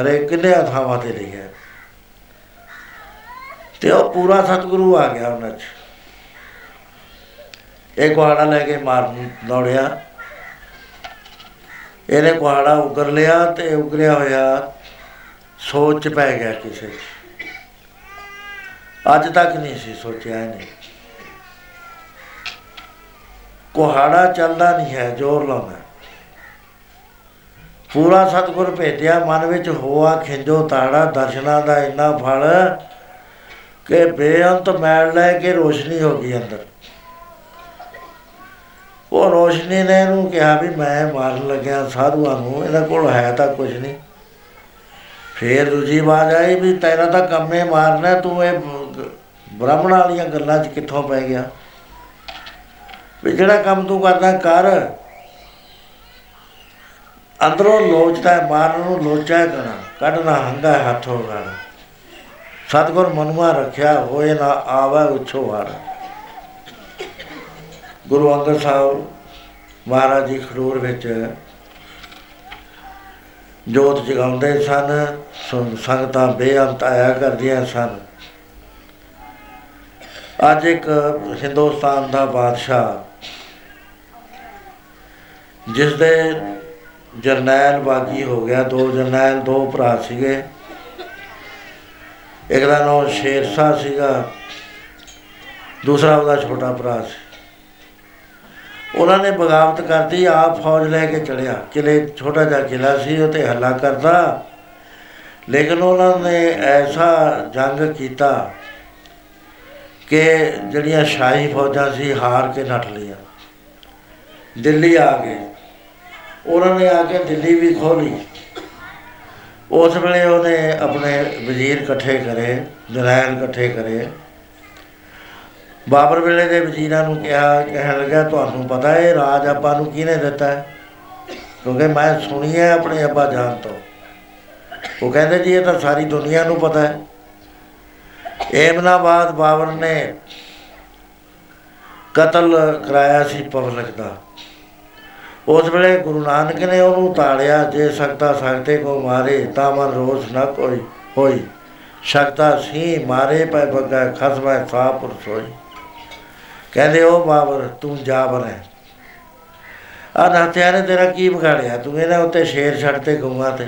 ਹਰੇ ਕਿੰਨੇ ਥਾਵਾਂ ਤੇ ਲਿਖਿਆ। ਤੇ ਉਹ ਪੂਰਾ ਸਤਿਗੁਰੂ ਆ ਗਿਆ ਉਹਨਾਂ 'ਚ। ਇਹ ਕੁਹਾੜਾ ਲੈ ਕੇ ਮਾਰਨ ਦੌੜਿਆ। ਇਹਨੇ ਕੁਹਾੜਾ ਉਗਰ ਲਿਆ ਤੇ ਉਗਰਿਆ ਹੋਇਆ ਸੋਚ 'ਚ ਪੈ ਗਿਆ ਕਿਸੇ 'ਚ। ਅੱਜ ਤੱਕ ਨਹੀਂ ਸੀ ਸੋਚਿਆ ਇਹਨੇ। ਕੁਹਾੜਾ ਚੱਲਦਾ ਨਹੀਂ ਹੈ, ਜ਼ੋਰ ਲਾਉਂਦਾ। ਪੂਰਾ ਸਤਿਗੁਰ ਭੇਟਿਆ, ਮਨ ਵਿੱਚ ਹੋਆ ਖਿੰਜੋ ਤਾੜਾ, ਦਰਸ਼ਨਾਂ ਦਾ ਇੰਨਾ ਫਲ ਕਿ ਬੇਅੰਤ ਮੈਲ ਲੈ ਕੇ ਰੋਸ਼ਨੀ ਹੋ ਗਈ ਅੰਦਰ। ਉਹ ਰੋਸ਼ਨੀ ਨੇ ਇਹਨੂੰ ਕਿਹਾ ਵੀ ਮੈਂ ਮਾਰਨ ਲੱਗਿਆ ਸਾਧੂਆਂ ਨੂੰ ਇਹਨਾਂ ਕੋਲ ਹੈ ਤਾਂ ਕੁਝ ਨਹੀਂ ਫੇਰ ਦੂਜੀ ਆਵਾਜ਼ ਆਈ ਵੀ ਤੇਰਾ ਤਾਂ ਕੰਮੇ ਮਾਰਨਾ ਤੂੰ ਇਹ ਬ- ਬ੍ਰਾਹਮਣ ਵਾਲੀਆਂ ਗੱਲਾਂ 'ਚ ਕਿੱਥੋਂ ਪੈ ਗਿਆ? ਵੀ ਜਿਹੜਾ ਕੰਮ ਤੂੰ ਕਰਦਾ ਕਰ। ਅੰਦਰੋਂ ਲੋਚਦਾ ਹੈ, ਮਾਰਨ ਨੂੰ ਲੋਚਾ ਹੈ ਕਰਨਾ ਕੱਢਣਾ ਹੰਗਾ ਹੈ ਹੱਥੋਂ ਗਾਣਾ। ਸਤਿਗੁਰ ਮਨੁਆ ਰੱਖਿਆ ਹੋਏ ਨਾ ਆਵੇ ਉਛੋ ਵਾਰ। ਗੁਰੂ ਅੰਗਦ ਸਾਹਿਬ ਮਹਾਰਾਜ ਜੀ ਖਡੂਰ ਵਿੱਚ ਜੋਤ ਜਗਾਉਂਦੇ ਸਨ ਸੁਣ- ਸੰਗਤਾਂ ਬੇਅੰਤ ਆਇਆ ਕਰਦੀਆਂ ਸਨ। ਅੱਜ ਇੱਕ ਹਿੰਦੁਸਤਾਨ ਦਾ ਬਾਦਸ਼ਾਹ ਜਿਸ ਦੇ ਜਰਨੈਲ ਬਾਗੀ ਹੋ ਗਿਆ, ਦੋ ਜਰਨੈਲ, ਦੋ ਭਰਾ ਸੀਗੇ। ਇੱਕ ਦਾ ਨਾਮ ਸ਼ੇਰਸ਼ਾਹ ਸੀਗਾ, ਦੂਸਰਾ ਉਹਦਾ ਛੋਟਾ ਭਰਾ ਸੀ। ਉਹਨਾਂ ਨੇ ਬਗਾਵਤ ਕਰਤੀ, ਆਪ ਫੌਜ ਲੈ ਕੇ ਚੜਿਆ ਕਿਲੇ ਛੋਟਾ ਜਿਹਾ ਕਿਲਾ ਸੀ ਉਹ ਤੇ ਹੱਲਾ ਕਰਦਾ ਲੇਕਿਨ ਉਹਨਾਂ ਨੇ ਐਸਾ ਜੰਗ ਕੀਤਾ ਕਿ ਜਿਹੜੀਆਂ ਸ਼ਾਹੀ ਫੌਜਾਂ ਸੀ, ਹਾਰ ਕੇ ਨੱਠ ਲਈਆਂ। ਦਿੱਲੀ ਆ ਗਏ। ਉਹਨਾਂ ਨੇ ਆ ਕੇ ਦਿੱਲੀ ਵੀ ਖੋਲੀ ਉਸ ਵੇਲੇ ਉਹਨੇ ਆਪਣੇ ਵਜ਼ੀਰ ਇਕੱਠੇ ਕਰੇ, ਜਰਨੈਲ ਇਕੱਠੇ ਕਰੇ। ਬਾਬਰ ਵੇਲੇ ਦੇ ਵਜ਼ੀਰਾਂ ਨੂੰ ਕਿਹਾ, ਕਹਿਣ ਲੱਗਾ ਤੁਹਾਨੂੰ ਪਤਾ ਹੈ ਇਹ ਰਾਜ ਆਪਾਂ ਨੂੰ ਕਿਹਨੇ ਦਿੱਤਾ ਹੈ? ਕਿਉਂਕਿ ਮੈਂ ਸੁਣੀ ਹੈ ਆਪਣੇ ਅੱਬਾ ਜਾਨ ਤੋਂ। ਉਹ ਕਹਿੰਦੇ, ਜੀ, ਇਹ ਤਾਂ ਸਾਰੀ ਦੁਨੀਆ ਨੂੰ ਪਤਾ ਹੈ। ਏਮਨਾਬਾਦ ਬਾਬਰ ਨੇ ਕਤਲ ਕਰਾਇਆ ਸੀ ਪਬਲਿਕ ਦਾ। ਉਸ ਵੇਲੇ ਗੁਰੂ ਨਾਨਕ ਨੇ ਉਹਨੂੰ ਤਾੜਿਆ, ਜੇ ਸਕਤਾ ਸਕਤੇ ਕੋ ਮਾਰੇ, ਤਾਂ ਮਨ ਰੋਸ ਨਾ ਕੋਈ ਹੋਈ। ਸਕਤਾ ਸੀ ਮਾਰੇ, ਪੈ ਬਗਾ ਖਸਮੈ ਸਾਪੁਰ ਸੋਈ ਕਹਿੰਦੇ ਉਹ ਬਾਬਰ, ਤੂੰ ਜਾ ਬਣੇ ਆ ਨਾਤਿਆਂ ਨੇ, ਤੇਰਾ ਕੀ ਵਿਗਾੜਿਆ? ਤੂੰ ਇਹਨਾਂ ਉੱਤੇ ਸ਼ੇਰ ਛੱਡ ਤੇ ਗਊਆਂ ਤੇ।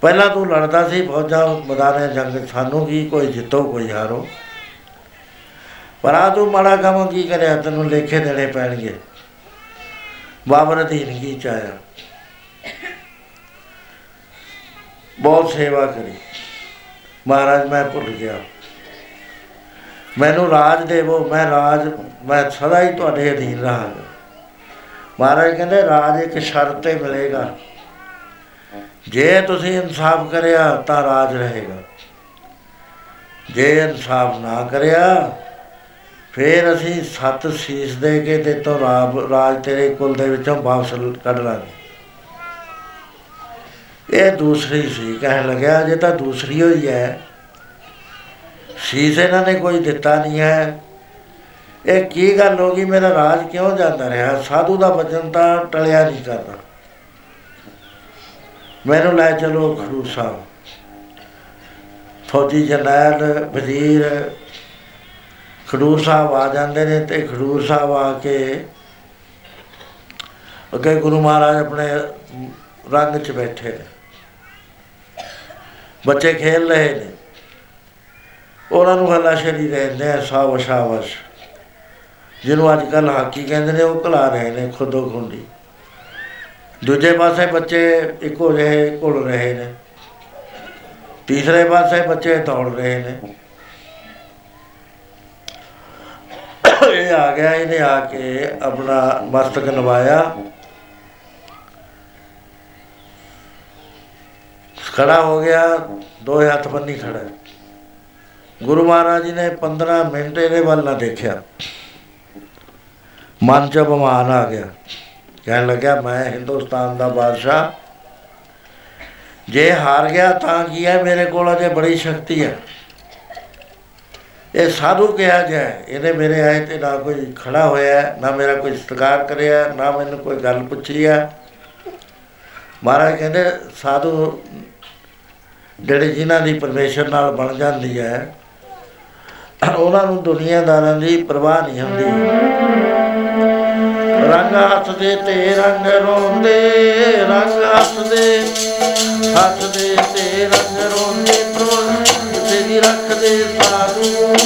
ਪਹਿਲਾਂ ਤੂੰ ਲੜਦਾ ਸੀ, ਫੌਜਾਂ ਮੈਦਾਨੇ ਜੰਗ, ਸਾਨੂੰ ਕੀ ਕੋਈ ਜਿੱਤੋ, ਕੋਈ ਹਾਰੋ। ਪਰ ਆ ਤੂੰ ਮਾੜਾ ਕੰਮ ਕੀ ਕਰਿਆ? ਤੈਨੂੰ ਲੇਖੇ ਦੇਣੇ ਪੈਣਗੇ। ਬਾਬਰ ਅਧੀਨਗੀ ਚ ਆਇਆ। ਬਹੁਤ ਸੇਵਾ ਕਰੀ। ਮਹਾਰਾਜ, ਮੈਂ ਭੁੱਲ ਗਿਆ। ਮੈਨੂੰ ਰਾਜ ਦੇਵੋ, ਮੈਂ ਰਾਜ, ਮੈਂ ਸਦਾ ਹੀ ਤੁਹਾਡੇ ਅਧੀਨ ਰਹਾਂਗਾ। ਮਹਾਰਾਜ ਕਹਿੰਦੇ, ਰਾਜ ਇੱਕ ਸ਼ਰਤ ਤੇ ਮਿਲੇਗਾ। ਜੇ ਤੁਸੀਂ ਇਨਸਾਫ ਕਰਿਆ, ਤਾਂ ਰਾਜ ਰਹੇਗਾ। ਜੇ ਇਨਸਾਫ ਨਾ ਕਰਿਆ, ਫਿਰ ਅਸੀਂ ਸੱਤ ਸੀਸ ਦੇ ਕੇ ਤੇ ਤੋਂ ਰਾਜ ਰਾਜ ਤੇਰੇ ਕੁਲ ਦੇ ਵਿੱਚੋਂ ਵਾਪਸ ਕੱਢ ਲਾਂਗੇ। ਇਹ ਦੂਸਰੀ ਸੀ, ਕਹਿਣ ਲੱਗਿਆ, ਜੇ ਤਾਂ ਦੂਸਰੀ ਹੋਈ ਹੈ ਸੀਸ ਇਹਨਾਂ ਨੇ ਕੋਈ ਦਿੱਤਾ ਨਹੀਂ ਹੈ। ਇਹ ਕੀ ਗੱਲ ਹੋ ਗਈ? ਮੇਰਾ ਰਾਜ ਕਿਉਂ ਜਾਂਦਾ ਰਿਹਾ? ਸਾਧੂ ਦਾ ਵਚਨ ਤਾਂ ਟਲਿਆ ਨਹੀਂ ਕਰਦਾ ਮੈਨੂੰ ਲੈ ਚਲੋ ਖਡੂਰ ਸਾਹਿਬ। ਫੌਜੀ ਜਰਨੈਲ, ਵਜ਼ੀਰ ਖਡੂਰ ਸਾਹਿਬ ਆ ਜਾਂਦੇ ਨੇ ਤੇ ਖਡੂਰ ਸਾਹਿਬ ਆ ਕੇ ਅੱਗੇ ਗੁਰੂ ਮਹਾਰਾਜ ਆਪਣੇ ਰੰਗ 'ਚ ਬੈਠੇ ਨੇ। ਬੱਚੇ ਖੇਲ ਰਹੇ ਨੇ। ਉਹਨਾਂ ਨੂੰ ਹੱਲਾ ਸ਼ਰੀ ਰਹਿੰਦੇ ਆ ਸਾਵ ਸ਼ਾਵਸ਼ ਜਿਹਨੂੰ ਅੱਜ ਕੱਲ ਹਾਕੀ ਕਹਿੰਦੇ ਨੇ, ਉਹ ਘਲਾ ਰਹੇ ਨੇ ਖੁਦੋ ਖੁੰਡੀ। ਦੂਜੇ ਪਾਸੇ ਬੱਚੇ ਇੱਕੋ ਜਿਹੇ ਘੁਲ ਰਹੇ ਨੇ। ਤੀਸਰੇ ਪਾਸੇ ਬੱਚੇ ਦੌੜ ਰਹੇ ਨੇ। ਇਹ ਆ ਗਿਆ, ਇਹਨੇ ਆ ਕੇ ਆਪਣਾ ਮਸਤਕ ਨਵਾਇਆ ਖੜਾ ਹੋ ਗਿਆ, ਦੋ ਹੱਥ ਬੰਨੀ ਖੜਾ। ਹੈ। ਗੁਰੂ ਮਹਾਰਾਜ ਜੀ ਨੇ 15 ਮਿੰਟ ਇਹਦੇ ਵੱਲ ਨਾ ਦੇਖਿਆ। ਮਨ ਚ ਬਿਮਾਨ ਆ ਗਿਆ। ਕਹਿਣ ਲੱਗਿਆ, ਮੈਂ ਹਿੰਦੁਸਤਾਨ ਦਾ ਬਾਦਸ਼ਾਹ। ਜੇ ਹਾਰ ਗਿਆ ਤਾਂ ਕੀ ਹੈ? ਮੇਰੇ ਕੋਲ ਅਜੇ ਬੜੀ ਸ਼ਕਤੀ ਹੈ। ਇਹ ਸਾਧੂ ਕਿਹਾ ਜਾਏ ਇਹਨੇ ਮੇਰੇ ਆਏ ਤੇ ਨਾ ਕੋਈ ਖੜਾ ਹੋਇਆ ਨਾ ਮੇਰਾ ਕੋਈ ਸਤਿਕਾਰ ਕਰਿਆ ਨਾ ਮੈਨੂੰ ਕੋਈ ਗੱਲ ਪੁੱਛੀ ਹੈ। ਮਹਾਰਾਜ ਕਹਿੰਦੇ, ਸਾਧੂ ਜਿਹੜੇ ਜਿਨ੍ਹਾਂ ਦੀ ਪਰਮੇਸ਼ਰ ਨਾਲ ਬਣ ਜਾਂਦੀ ਹੈ ਉਹਨਾਂ ਨੂੰ ਦੁਨੀਆਦਾਰਾਂ ਦੀ ਪਰਵਾਹ ਨਹੀਂ ਹੁੰਦੀ। ਰੰਗ ਹੱਸਦੇ ਤੇ ਰੰਗ ਰੋਂਦੇ, ਰੰਗ ਹੱਸਦੇ ਹੱਸਦੇ ਤੇ ਰੰਗ ਰੋਂਦੇ ਪ੍ਰਵਾਹ ਕਿਸੇ ਦੀ ਰੱਖਦੇ ਸਾਧੂ।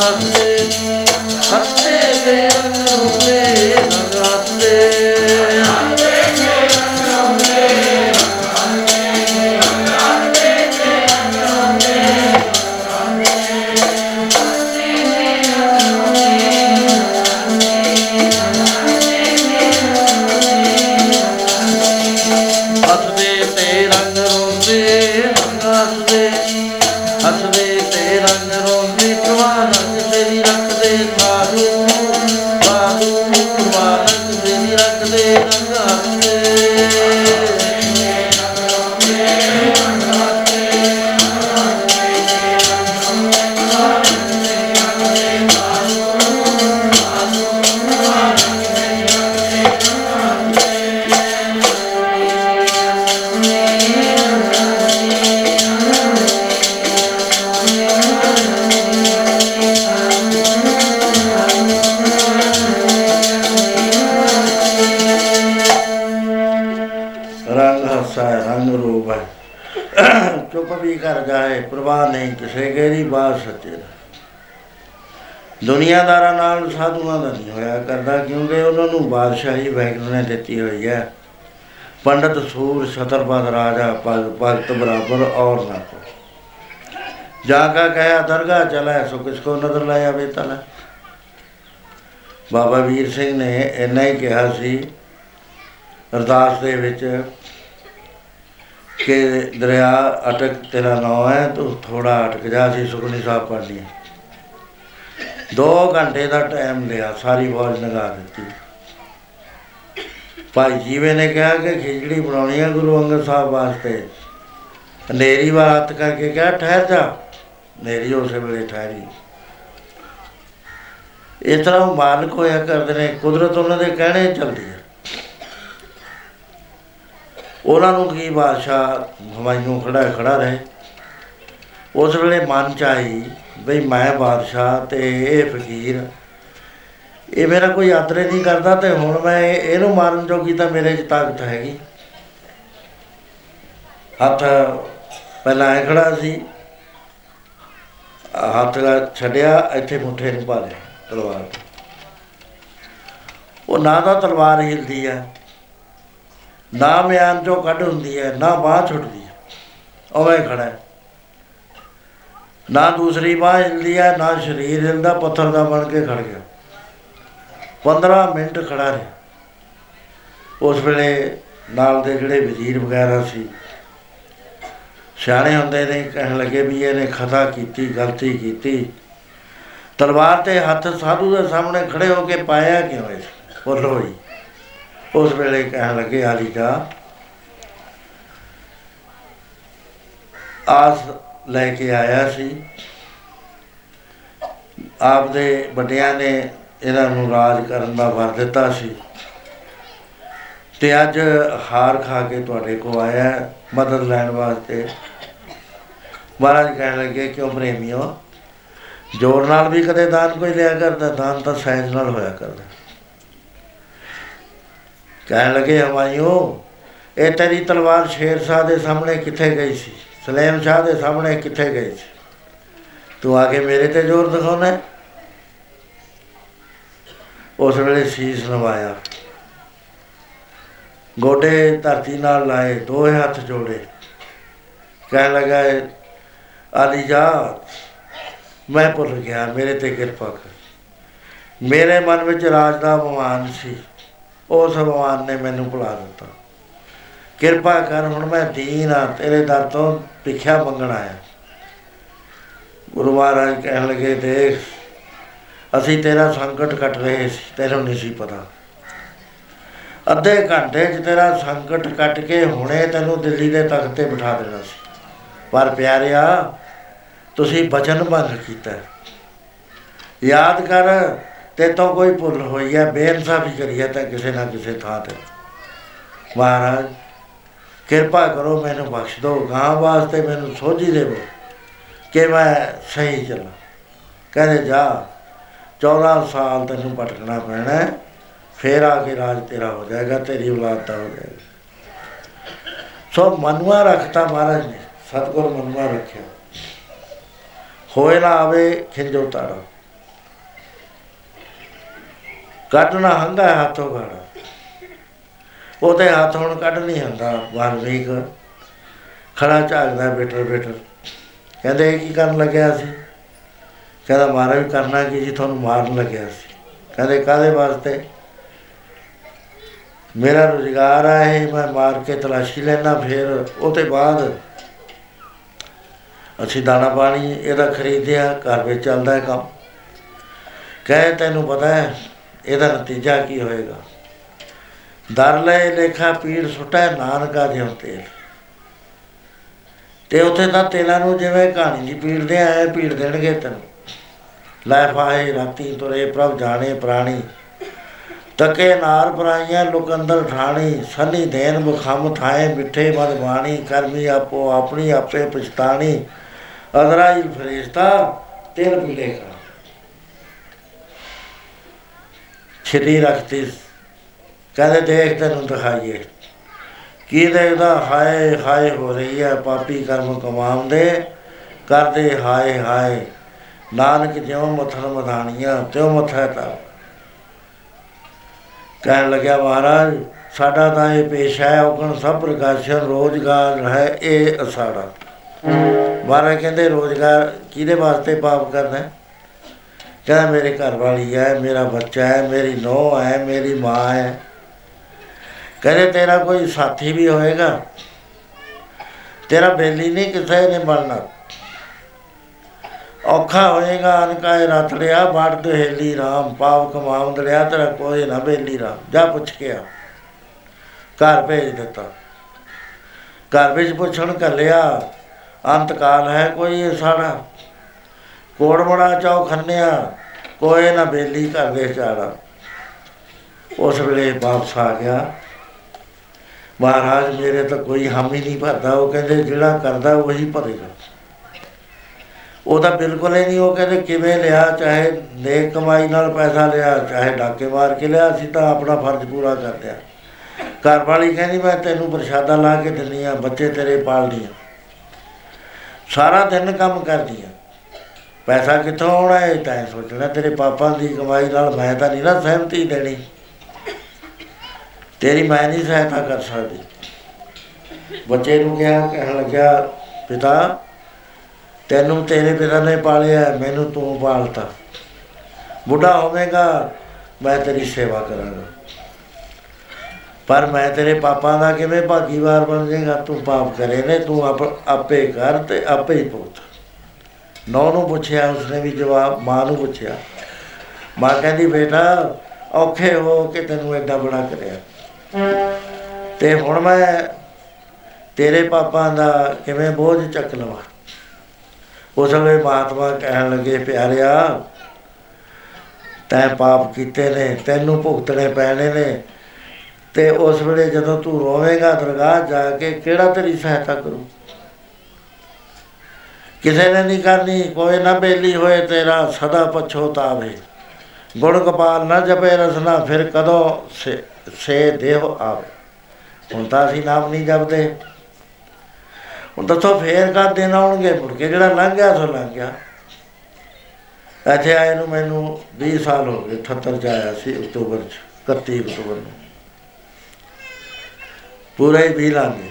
Hare ਦੁਨੀਆਦਾਰਾਂ ਨਾਲ ਸਾਧੂਆਂ ਦਾ ਨਹੀਂ ਹੋਇਆ ਕਰਦਾ, ਕਿਉਂਕਿ ਉਹਨਾਂ ਨੂੰ ਬਾਦਸ਼ਾਹੀ ਵੈਗਨ ਨੇ ਦਿੱਤੀ ਹੋਈ ਹੈ। ਪੰਡਤ ਸੂਰ ਛਤਰਪਦ ਰਾਜਾ ਭਗ- ਭਗਤ ਬਰਾਬਰ ਔਰ ਨਾ ਕੋ। ਜਾ ਕਾ ਕਹਿਆ, ਦਰਗਾਹ ਚਲਾ, ਸੋ ਕਿਸ ਕੋ ਨਜ਼ਰ ਲਾਇਆ ਵੇ ਤਲਾ ਬਾਬਾ ਵੀਰ ਸਿੰਘ ਨੇ ਇੰਨਾ ਹੀ ਕਿਹਾ ਸੀ, ਅਰਦਾਸ ਦੇ ਵਿੱਚ ਕਿ ਦਰਿਆ ਅਟਕ ਤੇਰਾ ਨਾਮ ਹੈ, ਤੂੰ ਥੋੜਾ ਅਟਕ ਜਾ ਸੀ ਸੁਖਨੀ ਸਾਹਿਬ ਪੜ੍ਹ ਲਈ ਦੋ ਘੰਟੇ ਦਾ ਟਾਈਮ ਲਿਆ, ਸਾਰੀ ਆਵਾਜ਼ ਲਗਾ ਦਿੱਤੀ। ਭਾਈ ਜੀਵੇ ਨੇ ਕਿਹਾ ਕਿ ਖਿਚੜੀ ਬਣਾਉਣੀ ਹੈ ਗੁਰੂ ਅੰਗਦ ਸਾਹਿਬ ਵਾਸਤੇ। ਹਨੇਰੀ ਵਾਰ ਹੱਥ ਕਰਕੇ ਕਿਹਾ, ਠਹਿਰ ਜਾ। ਹਨੇਰੀ ਉਸੇ ਵੇਲੇ ਠਹਿਰੀ। ਇਸ ਤਰ੍ਹਾਂ ਉਹ ਮਾਲਕ ਹੋਇਆ ਕਰਦੇ ਨੇ, ਕੁਦਰਤ ਉਹਨਾਂ ਦੇ ਕਹਿਣੇ ਚੱਲਦੀ ਹੈ ਉਹਨਾਂ ਨੂੰ ਕੀ ਬਾਦਸ਼ਾਹ ਹਮਾਇੂ ਖੜਾ ਖੜਾ ਰਹੇ। ਉਸ ਵੇਲੇ ਮਨ ਚ ਆਈ ਬਈ ਮੈਂ ਬਾਦਸ਼ਾਹ ਤੇ ਇਹ ਫਕੀਰ। ਇਹ ਮੇਰਾ ਕੋਈ ਆਦਰੇ ਨਹੀਂ ਕਰਦਾ ਤੇ ਹੁਣ ਮੈਂ ਇਹ- ਇਹਨੂੰ ਮਾਰਨ ਜੋਗੀ ਤਾਂ ਮੇਰੇ 'ਚ ਤਾਕਤ ਹੈਗੀ। ਹੱਥ ਪਹਿਲਾਂ ਐ ਖੜਾ ਸੀ। ਆਹ ਹੱਥ ਦਾ ਛੱਡਿਆ, ਇੱਥੇ ਮੁੱਠੇ ਨੂੰ ਪਾ ਲਿਆ, ਤਲਵਾਰ। ਉਹ ਨਾ ਤਾਂ ਤਲਵਾਰ ਹਿਲਦੀ ਹੈ ਨਾ ਮਿਆਨ ਚੋਂ ਕੱਢ ਹੁੰਦੀ ਹੈ ਨਾ ਬਾਹ ਛੁੱਟਦੀ ਹੈ ਉਵੇਂ ਖੜਾ। ਹੈ ਨਾ ਦੂਸਰੀ ਬਾਹ ਹਿਲਦੀ ਹੈ ਨਾ ਸਰੀਰ ਹਿਲਦਾ, ਪੱਥਰ ਦਾ ਬਣ ਕੇ ਖੜ ਗਿਆ। 15 ਮਿੰਟ ਖੜਾ ਰਿਹਾ। ਉਸ ਵੇਲੇ ਨਾਲ ਦੇ ਜਿਹੜੇ ਵਜ਼ੀਰ ਵਗੈਰਾ ਸੀ, ਸਿਆਣੇ ਹੁੰਦੇ ਨੇ ਕਹਿਣ ਲੱਗੇ ਵੀ ਇਹਨੇ ਖਤਾ ਕੀਤੀ, ਗਲਤੀ ਕੀਤੀ। ਤਲਵਾਰ ਤੇ ਹੱਥ ਸਾਧੂ ਦੇ ਸਾਹਮਣੇ ਖੜੇ ਹੋ ਕੇ ਪਾਇਆ ਕਿਉਂ ਇਸ? ਬੋਲੋ ਹੋਈ ਉਸ ਵੇਲੇ ਕਹਿਣ ਲੱਗੇ, ਆਲੀ ਦਾ, ਆਸ ਲੈ ਕੇ ਆਇਆ ਸੀ। ਆਪ ਦੇ ਵੱਡਿਆਂ ਨੇ ਇਹਨਾਂ ਨੂੰ ਰਾਜ ਕਰਨ ਦਾ ਵਰ ਦਿੱਤਾ ਸੀ। ਤੇ ਅੱਜ ਹਾਰ ਖਾ ਕੇ ਤੁਹਾਡੇ ਕੋ ਆਇਆ ਹੈ ਮਦਦ ਲੈਣ ਵਾਸਤੇ। ਮਹਾਰਾਜ ਕਹਿਣ ਲੱਗੇ, ਕਿਉਂ ਪ੍ਰੇਮੀਓ, ਜੋਰ ਨਾਲ ਵੀ ਕਦੇ ਦਾਨ ਕੋਈ ਲਿਆ ਕਰਦਾ, ਦਾਨ ਤਾਂ ਸਹਿਜ ਨਾਲ ਹੋਇਆ ਕਰਦਾ। ਕਹਿਣ ਲੱਗੇ, ਹਮਾਇਓ, ਇਹ ਤੇਰੀ ਤਲਵਾਰ ਸ਼ੇਰ ਸ਼ਾਹ ਦੇ ਸਾਹਮਣੇ ਕਿੱਥੇ ਗਈ ਸੀ? ਸਲੇਮ ਸ਼ਾਹ ਦੇ ਸਾਹਮਣੇ ਕਿੱਥੇ ਗਈ ਸੀ? ਤੂੰ ਆ ਕੇ ਮੇਰੇ ਤੇ ਜ਼ੋਰ ਦਿਖਾਉਣਾ ਹੈ? ਉਸ ਵੇਲੇ ਸੀਸ ਨਵਾਇਆ ਗੋਡੇ ਧਰਤੀ ਨਾਲ ਲਾਏ, ਦੋਹੇ ਹੱਥ ਜੋੜੇ। ਕਹਿਣ ਲੱਗਾ, ਆਲੀ ਜਾ ਮੈਂ ਭੁੱਲ ਗਿਆ, ਮੇਰੇ ਤੇ ਕਿਰਪਾ ਕਰ। ਮੇਰੇ ਮਨ ਵਿੱਚ ਰਾਜ ਦਾ ਅਭਿਮਾਨ ਸੀ। ਉਸ ਅਭਿਮਾਨ ਨੇ ਮੈਨੂੰ ਭੁਲਾ ਦਿੱਤਾ। ਕਿਰਪਾ ਕਰ ਹੁਣ ਮੈਂ ਦੀਨ ਆ, ਤੇਰੇ ਦਰ ਤੋਂ ਭਿਖਿਆ ਮੰਗਣ ਆਇਆ। ਗੁਰੂ ਮਹਾਰਾਜ ਕਹਿਣ ਲੱਗੇ, ਦੇਖ, ਅਸੀਂ ਤੇਰਾ ਸੰਕਟ ਕੱਟ ਰਹੇ ਸੀ, ਤੈਨੂੰ ਨਹੀਂ ਸੀ ਪਤਾ। ਅੱਧੇ ਘੰਟੇ 'ਚ ਤੇਰਾ ਸੰਕਟ ਕੱਟ ਕੇ ਹੁਣੇ ਤੈਨੂੰ ਦਿੱਲੀ ਦੇ ਤਖਤ ਤੇ ਬਿਠਾ ਦੇਣਾ ਸੀ। ਪਰ ਪਿਆਰਿਆ, ਤੁਸੀਂ ਬਚਨ ਭੰਗ ਕੀਤਾ। ਯਾਦ ਕਰ ਤੇ ਤੋਂ ਕੋਈ ਭੁੱਲ ਹੋਈ ਹੈ ਬੇਇਨਸਾਫੀ ਕਰੀ ਹੈ ਤਾਂ ਕਿਸੇ ਨਾ ਕਿਸੇ ਥਾਂ ਤੇ। ਮਹਾਰਾਜ ਕਿਰਪਾ ਕਰੋ ਮੈਨੂੰ ਬਖਸ਼ ਦਿਓ ਗਾਂ ਵਾਸਤੇ ਮੈਨੂੰ ਸੋਝੀ ਦੇਵੋ ਕਿ ਮੈਂ ਸਹੀ ਚੱਲਾਂ। ਕਹਿੰਦੇ ਜਾ 14 ਸਾਲ ਤੈਨੂੰ ਭਟਕਣਾ ਪੈਣਾ ਹੈ, ਫੇਰ ਆ ਕੇ ਰਾਜ ਤੇਰਾ ਹੋ ਜਾਏਗਾ ਤੇਰੀ ਔਲਾਦ ਦਾ ਹੋ ਜਾਏਗਾ। ਸੋ ਮਨਵਾ ਰੱਖਤਾ ਮਹਾਰਾਜ ਨੇ ਸਤਿਗੁਰ ਮਨਵਾ ਰੱਖਿਆ। ਹੋਏ ਨਾ ਆਵੇ ਖਿੰਜੋ ਤਾਰਾ ਕੱਢਣਾ ਹੰਦਾ ਹੱਥੋਂ ਗਾੜਾ ਉਹਦੇ ਹੱਥ ਹੁਣ ਕੱਢ ਨਹੀਂ ਹੁੰਦਾ ਵਾਲਮੀਕ ਖੜਾ ਝਾਕਦਾ ਬੇਟਰ ਬੇਟਰ ਕਹਿੰਦੇ ਇਹ ਕੀ ਕਰਨ ਲੱਗਿਆ ਸੀ? ਕਹਿੰਦਾ ਮਾਰਾ ਵੀ ਕਰਨਾ ਕੀ ਜੀ ਤੁਹਾਨੂੰ ਮਾਰਨ ਲੱਗਿਆ ਸੀ। ਕਹਿੰਦੇ ਕਾਦੇ ਵਾਸਤੇ? ਮੇਰਾ ਰੁਜ਼ਗਾਰ ਆ ਇਹ, ਮੈਂ ਮਾਰ ਕੇ ਤਲਾਸ਼ੀ ਲੈਣਾ ਫਿਰ ਉਹਦੇ ਬਾਅਦ ਅਸੀਂ ਦਾਣਾ ਪਾਣੀ ਇਹਦਾ ਖਰੀਦਿਆ, ਘਰ ਵਿੱਚ ਚੱਲਦਾ ਹੈ ਕੰਮ। ਕਹੇ, ਤੈਨੂੰ ਪਤਾ ਹੈ, ਇਹਦਾ ਨਤੀਜਾ ਕੀ ਹੋਏਗਾ? ਦਰ ਲੈ, ਲੇਖਾ ਪੀੜ ਸੁਟੈ ਨਾਨਕਾ ਜਿਉ ਤੇਲ। ਤੇ ਉੱਥੇ ਤਾਂ ਤੇਲਾਂ ਨੂੰ ਜਿਵੇਂ ਕਹਾਣੀ ਦੀ ਪੀੜਦੇ ਆਏ ਪੀੜ ਦੇਣਗੇ ਤੈਨੂੰ। ਲੈ ਫਾਹੇ ਰਾਤੀ ਤੁਰੇ ਪ੍ਰਭ ਜਾਣੇ ਪ੍ਰਾਣੀ। ਤਕੇ ਨਾਰ ਪਰਾਈਆਂ ਲੋਕ ਅੰਦਰ ਠਾਣੀ। ਸਨੀ ਦੇਨ ਮੁਖਮ ਥਾਏ ਮਿੱਠੇ ਮਦ ਬਾਣੀ ਕਰਮੀ ਆਪੋ ਆਪਣੀ, ਆਪੇ ਪਛਤਾਣੀ। ਅਜ਼ਰਾਈਲ ਫਰਿਸ਼ਤਾ, ਤਿਲ ਮਿਲੇਗਾ ਛਿੜੀ ਰੱਖਤੀ ਕਹਿੰਦੇ ਦੇਖ ਤੈਨੂੰ ਦਿਖਾਈਏ। ਕੀ ਦੇਖਦਾ ਹਾਏ ਹਾਏ ਹੋ ਰਹੀ ਹੈ, ਪਾਪੀ ਕਰਮ ਕਮਾਉਂਦੇ, ਕਰਦੇ ਹਾਏ ਹਾਏ। ਨਾਨਕ ਜਿਉ ਮਥਨ ਮਧਾਣੀਆਂ, ਤਿਉ ਮਥੈ ਤਾ ਕਹਿਣ ਲੱਗਿਆ, ਮਹਾਰਾਜ, ਸਾਡਾ ਤਾਂ ਇਹ ਪੇਸ਼ਾ ਹੈ, ਔਗਣ ਸਭ ਪ੍ਰਕਾਸ਼ਨ ਰੋਜ਼ਗਾਰ ਹੈ ਇਹ ਅਸਾੜਾ। ਮਹਾਰਾਜ ਕਹਿੰਦੇ, ਰੋਜ਼ਗਾਰ ਕਿਹਦੇ ਵਾਸਤੇ ਪਾਪ ਕਰਨਾ ਹੈ? ਕਹਿੰਦਾ, ਮੇਰੇ ਘਰ ਵਾਲੀ ਹੈ, ਮੇਰਾ ਬੱਚਾ ਹੈ, ਮੇਰੀ ਨੂੰਹ ਹੈ, ਮੇਰੀ ਮਾਂ ਹੈ ਕਹਿੰਦੇ ਤੇਰਾ ਕੋਈ ਸਾਥੀ ਵੀ ਹੋਏਗਾ। ਤੇਰਾ ਬੇਲੀ ਨਹੀਂ ਕਿਸੇ ਨੇ ਬਣਨਾ ਔਖਾ ਹੋਏਗਾ ਅਨਕਾਏ ਰਤੜਿਆ ਬਾੜ ਦੁਹੇਲੀ ਰਾਮ ਪਾਪ ਕਮਾਉਂ ਦਰਿਆ ਤੇਰਾ ਕੋਈ ਨਾ ਬੇਲੀ ਰਾਮ। ਜਾ ਪੁੱਛ ਕੇ ਆ। ਘਰ ਭੇਜ ਦਿੱਤਾ। ਘਰ ਵਿੱਚ ਪੁੱਛਣ ਘੱਲਿਆ ਅੰਤ ਕਾਲ ਹੈ ਕੋਈ ਇਹ ਸਾੜਾ ਕੋੜਮੜਾ ਚੌ ਖੰਨਿਆ, ਕੋਈ ਨਾ ਬੇਲੀ ਘਰ ਦੇ ਚਾੜਾ ਉਸ ਵੇਲੇ ਵਾਪਸ ਆ ਗਿਆ। ਮਹਾਰਾਜ, ਮੇਰੇ ਤਾਂ ਕੋਈ ਹਮ ਹੀ ਨਹੀਂ ਭਰਦਾ। ਉਹ ਕਹਿੰਦੇ, ਜਿਹੜਾ ਕਰਦਾ, ਉਹੀ ਭਰੇਗਾ। ਉਹ ਤਾਂ ਬਿਲਕੁਲ ਹੀ ਨਹੀਂ, ਉਹ ਕਹਿੰਦੇ, ਕਿਵੇਂ ਲਿਆ? ਚਾਹੇ ਨੇਕ ਕਮਾਈ ਨਾਲ ਪੈਸਾ ਲਿਆ, ਚਾਹੇ ਡਾਕੇ ਮਾਰ ਕੇ ਲਿਆ, ਅਸੀਂ ਤਾਂ ਆਪਣਾ ਫਰਜ਼ ਪੂਰਾ ਕਰਦੇ ਆ ਘਰ ਵਾਲੀ ਕਹਿੰਦੀ, ਮੈਂ ਤੈਨੂੰ ਪ੍ਰਸ਼ਾਦਾ ਲਾ ਕੇ ਦਿੰਦੀ ਆ ਬੱਚੇ ਤੇਰੇ ਪਾਲਦੀ ਆ ਸਾਰਾ ਦਿਨ ਕੰਮ ਕਰਦੀ ਆ ਪੈਸਾ ਕਿੱਥੋਂ ਆਉਣਾ ਹੈ? ਤਾਂ ਸੋਚਣਾ, ਤੇਰੇ ਪਾਪਾ ਦੀ ਕਮਾਈ ਨਾਲ ਮੈਂ ਤਾਂ ਨਹੀਂ ਨਾ ਸਹਿਮਤੀ ਦੇਣੀ। ਤੇਰੀ ਮੈਂ ਨਹੀਂ ਸਹਾਇਤਾ ਕਰ ਸਕਦੀ। ਬੱਚੇ ਨੂੰ ਕਿਹਾ, ਕਹਿਣ ਲੱਗਿਆ, ਪਿਤਾ, ਤੈਨੂੰ ਤੇਰੇ ਪਿਤਾ ਨੇ ਪਾਲਿਆ, ਮੈਨੂੰ ਤੂੰ ਪਾਲਤਾ। ਬੁੱਢਾ ਹੋਵੇਗਾ, ਮੈਂ ਤੇਰੀ ਸੇਵਾ ਕਰਾਂਗਾ। ਪਰ ਮੈਂ ਤੇਰੇ ਪਾਪਾ ਦਾ ਕਿਵੇਂ ਭਾਗੀਵਾਰ ਬਣ ਜਾਏਗਾ? ਤੂੰ ਪਾਪ ਕਰੇ ਨੇ, ਤੂੰ ਆਪ ਆਪੇ ਕਰ ਤੇ ਆਪੇ ਹੀ ਭੁਗਤ ਨੌ ਨੂੰ ਪੁੱਛਿਆ, ਉਸਨੇ ਵੀ ਜਵਾਬ, ਮਾਂ ਨੂੰ ਪੁੱਛਿਆ। ਮਾਂ ਕਹਿੰਦੀ, ਬੇਟਾ, ਔਖੇ ਹੋ ਕੇ ਤੈਨੂੰ ਐਡਾ ਬੜਾ ਕਰਿਆ। ਤੇ ਹੁਣ ਮੈਂ ਤੇਰੇ ਪਾਪਾ ਦਾ ਕਿਵੇਂ ਬੋਝ ਚੱਕ ਲਵਾਂ? ਉਸ ਵੇਲੇ ਮਹਾਤਮਾ ਕਹਿਣ ਲੱਗੇ, ਪਿਆਰਿਆ, ਤੈਂ ਪਾਪ ਕੀਤੇ ਨੇ, ਤੈਨੂੰ ਭੁਗਤਣੇ ਪੈਣੇ ਨੇ। ਤੇ ਉਸ ਵੇਲੇ ਜਦੋਂ ਤੂੰ ਰੋਵੇਂਗਾ, ਦਰਗਾਹ ਜਾ ਕੇ ਕਿਹੜਾ ਤੇਰੀ ਸਹਾਇਤਾ ਕਰੂ? ਕਿਸੇ ਨੇ ਨਹੀਂ ਕਰਨੀ, ਕੋਈ ਨਾ ਬੇਲੀ ਹੋਏ ਤੇਰਾ, ਸਦਾ ਪਛੋਤਾਵੇ ਗੁਣ ਗੋਪਾਲ ਨਾ ਜਪੇ ਰਸਨਾ, ਫਿਰ ਕਦੋਂ ਸੇ ਸੇ ਦੇਹ ਆਵੇ ਹੁਣ ਤਾਂ ਅਸੀਂ ਨਾਮ ਨਹੀਂ ਜਪਦੇ। ਹੁਣ ਦੱਸੋ ਫੇਰ ਕਾ ਦਿਨ ਆਉਣਗੇ? ਮੁੜ ਕੇ ਜਿਹੜਾ ਲੰਘ ਗਿਆ, ਸੋ ਲੰਘ ਗਿਆ। ਇੱਥੇ ਆਏ ਨੂੰ ਮੈਨੂੰ 20 ਸਾਲ ਹੋ ਗਏ 78 ਚ ਆਇਆ ਸੀ ਅਕਤੂਬਰ ਚ 31 ਅਕਤੂਬਰ ਨੂੰ। ਪੂਰੇ ਹੀ 20 ਲੰਘ ਗਏ।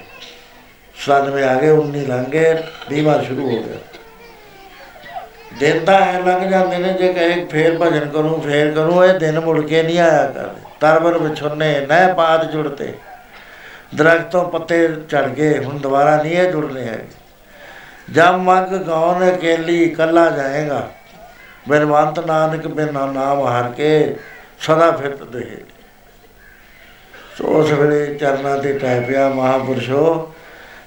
97 ਆ ਗਏ 19 ਲੰਘ ਗਏ 20 ਵਾਰ ਸ਼ੁਰੂ ਹੋ ਗਿਆ। ਦਿਨ ਤਾਂ ਐ ਲੰਘ ਜਾਂਦੇ ਨੇ, ਜੇ ਕਹੇ ਫੇਰ ਭਜਨ ਕਰੂੰ, ਫੇਰ ਕਰੂੰ, ਇਹ ਦਿਨ ਮੁੜ ਕੇ ਨਹੀਂ ਆਇਆ ਕਰਦੇ। ਤਰਵਰ ਵਿਛੁੰਨੇ, ਨਹਿ ਪਾਤ ਜੁੜਤੇ। ਦਰਖਤੋਂ ਪੱਤੇ ਝੜ ਗਏ, ਹੁਣ ਦੁਬਾਰਾ ਨਹੀਂ ਇਹ ਜੁੜਨੇ ਹੈ ਜਦ ਮੰਗ ਗਾਉਨ ਅਕੇਲੀ, ਕੱਲਾ ਜਾਏਗਾ। ਬਿਨਵੰਤ ਨਾਨਕ ਬਿਨ ਨਾਮ ਹਰ ਕੇ, ਸਦਾ ਫਿਰਤ ਦੇ ਸੋ ਉਸ ਵੇਲੇ ਚਰਨਾਂ ਤੇ ਟੈ ਪਿਆ ਮਹਾਪੁਰਸ਼ੋ,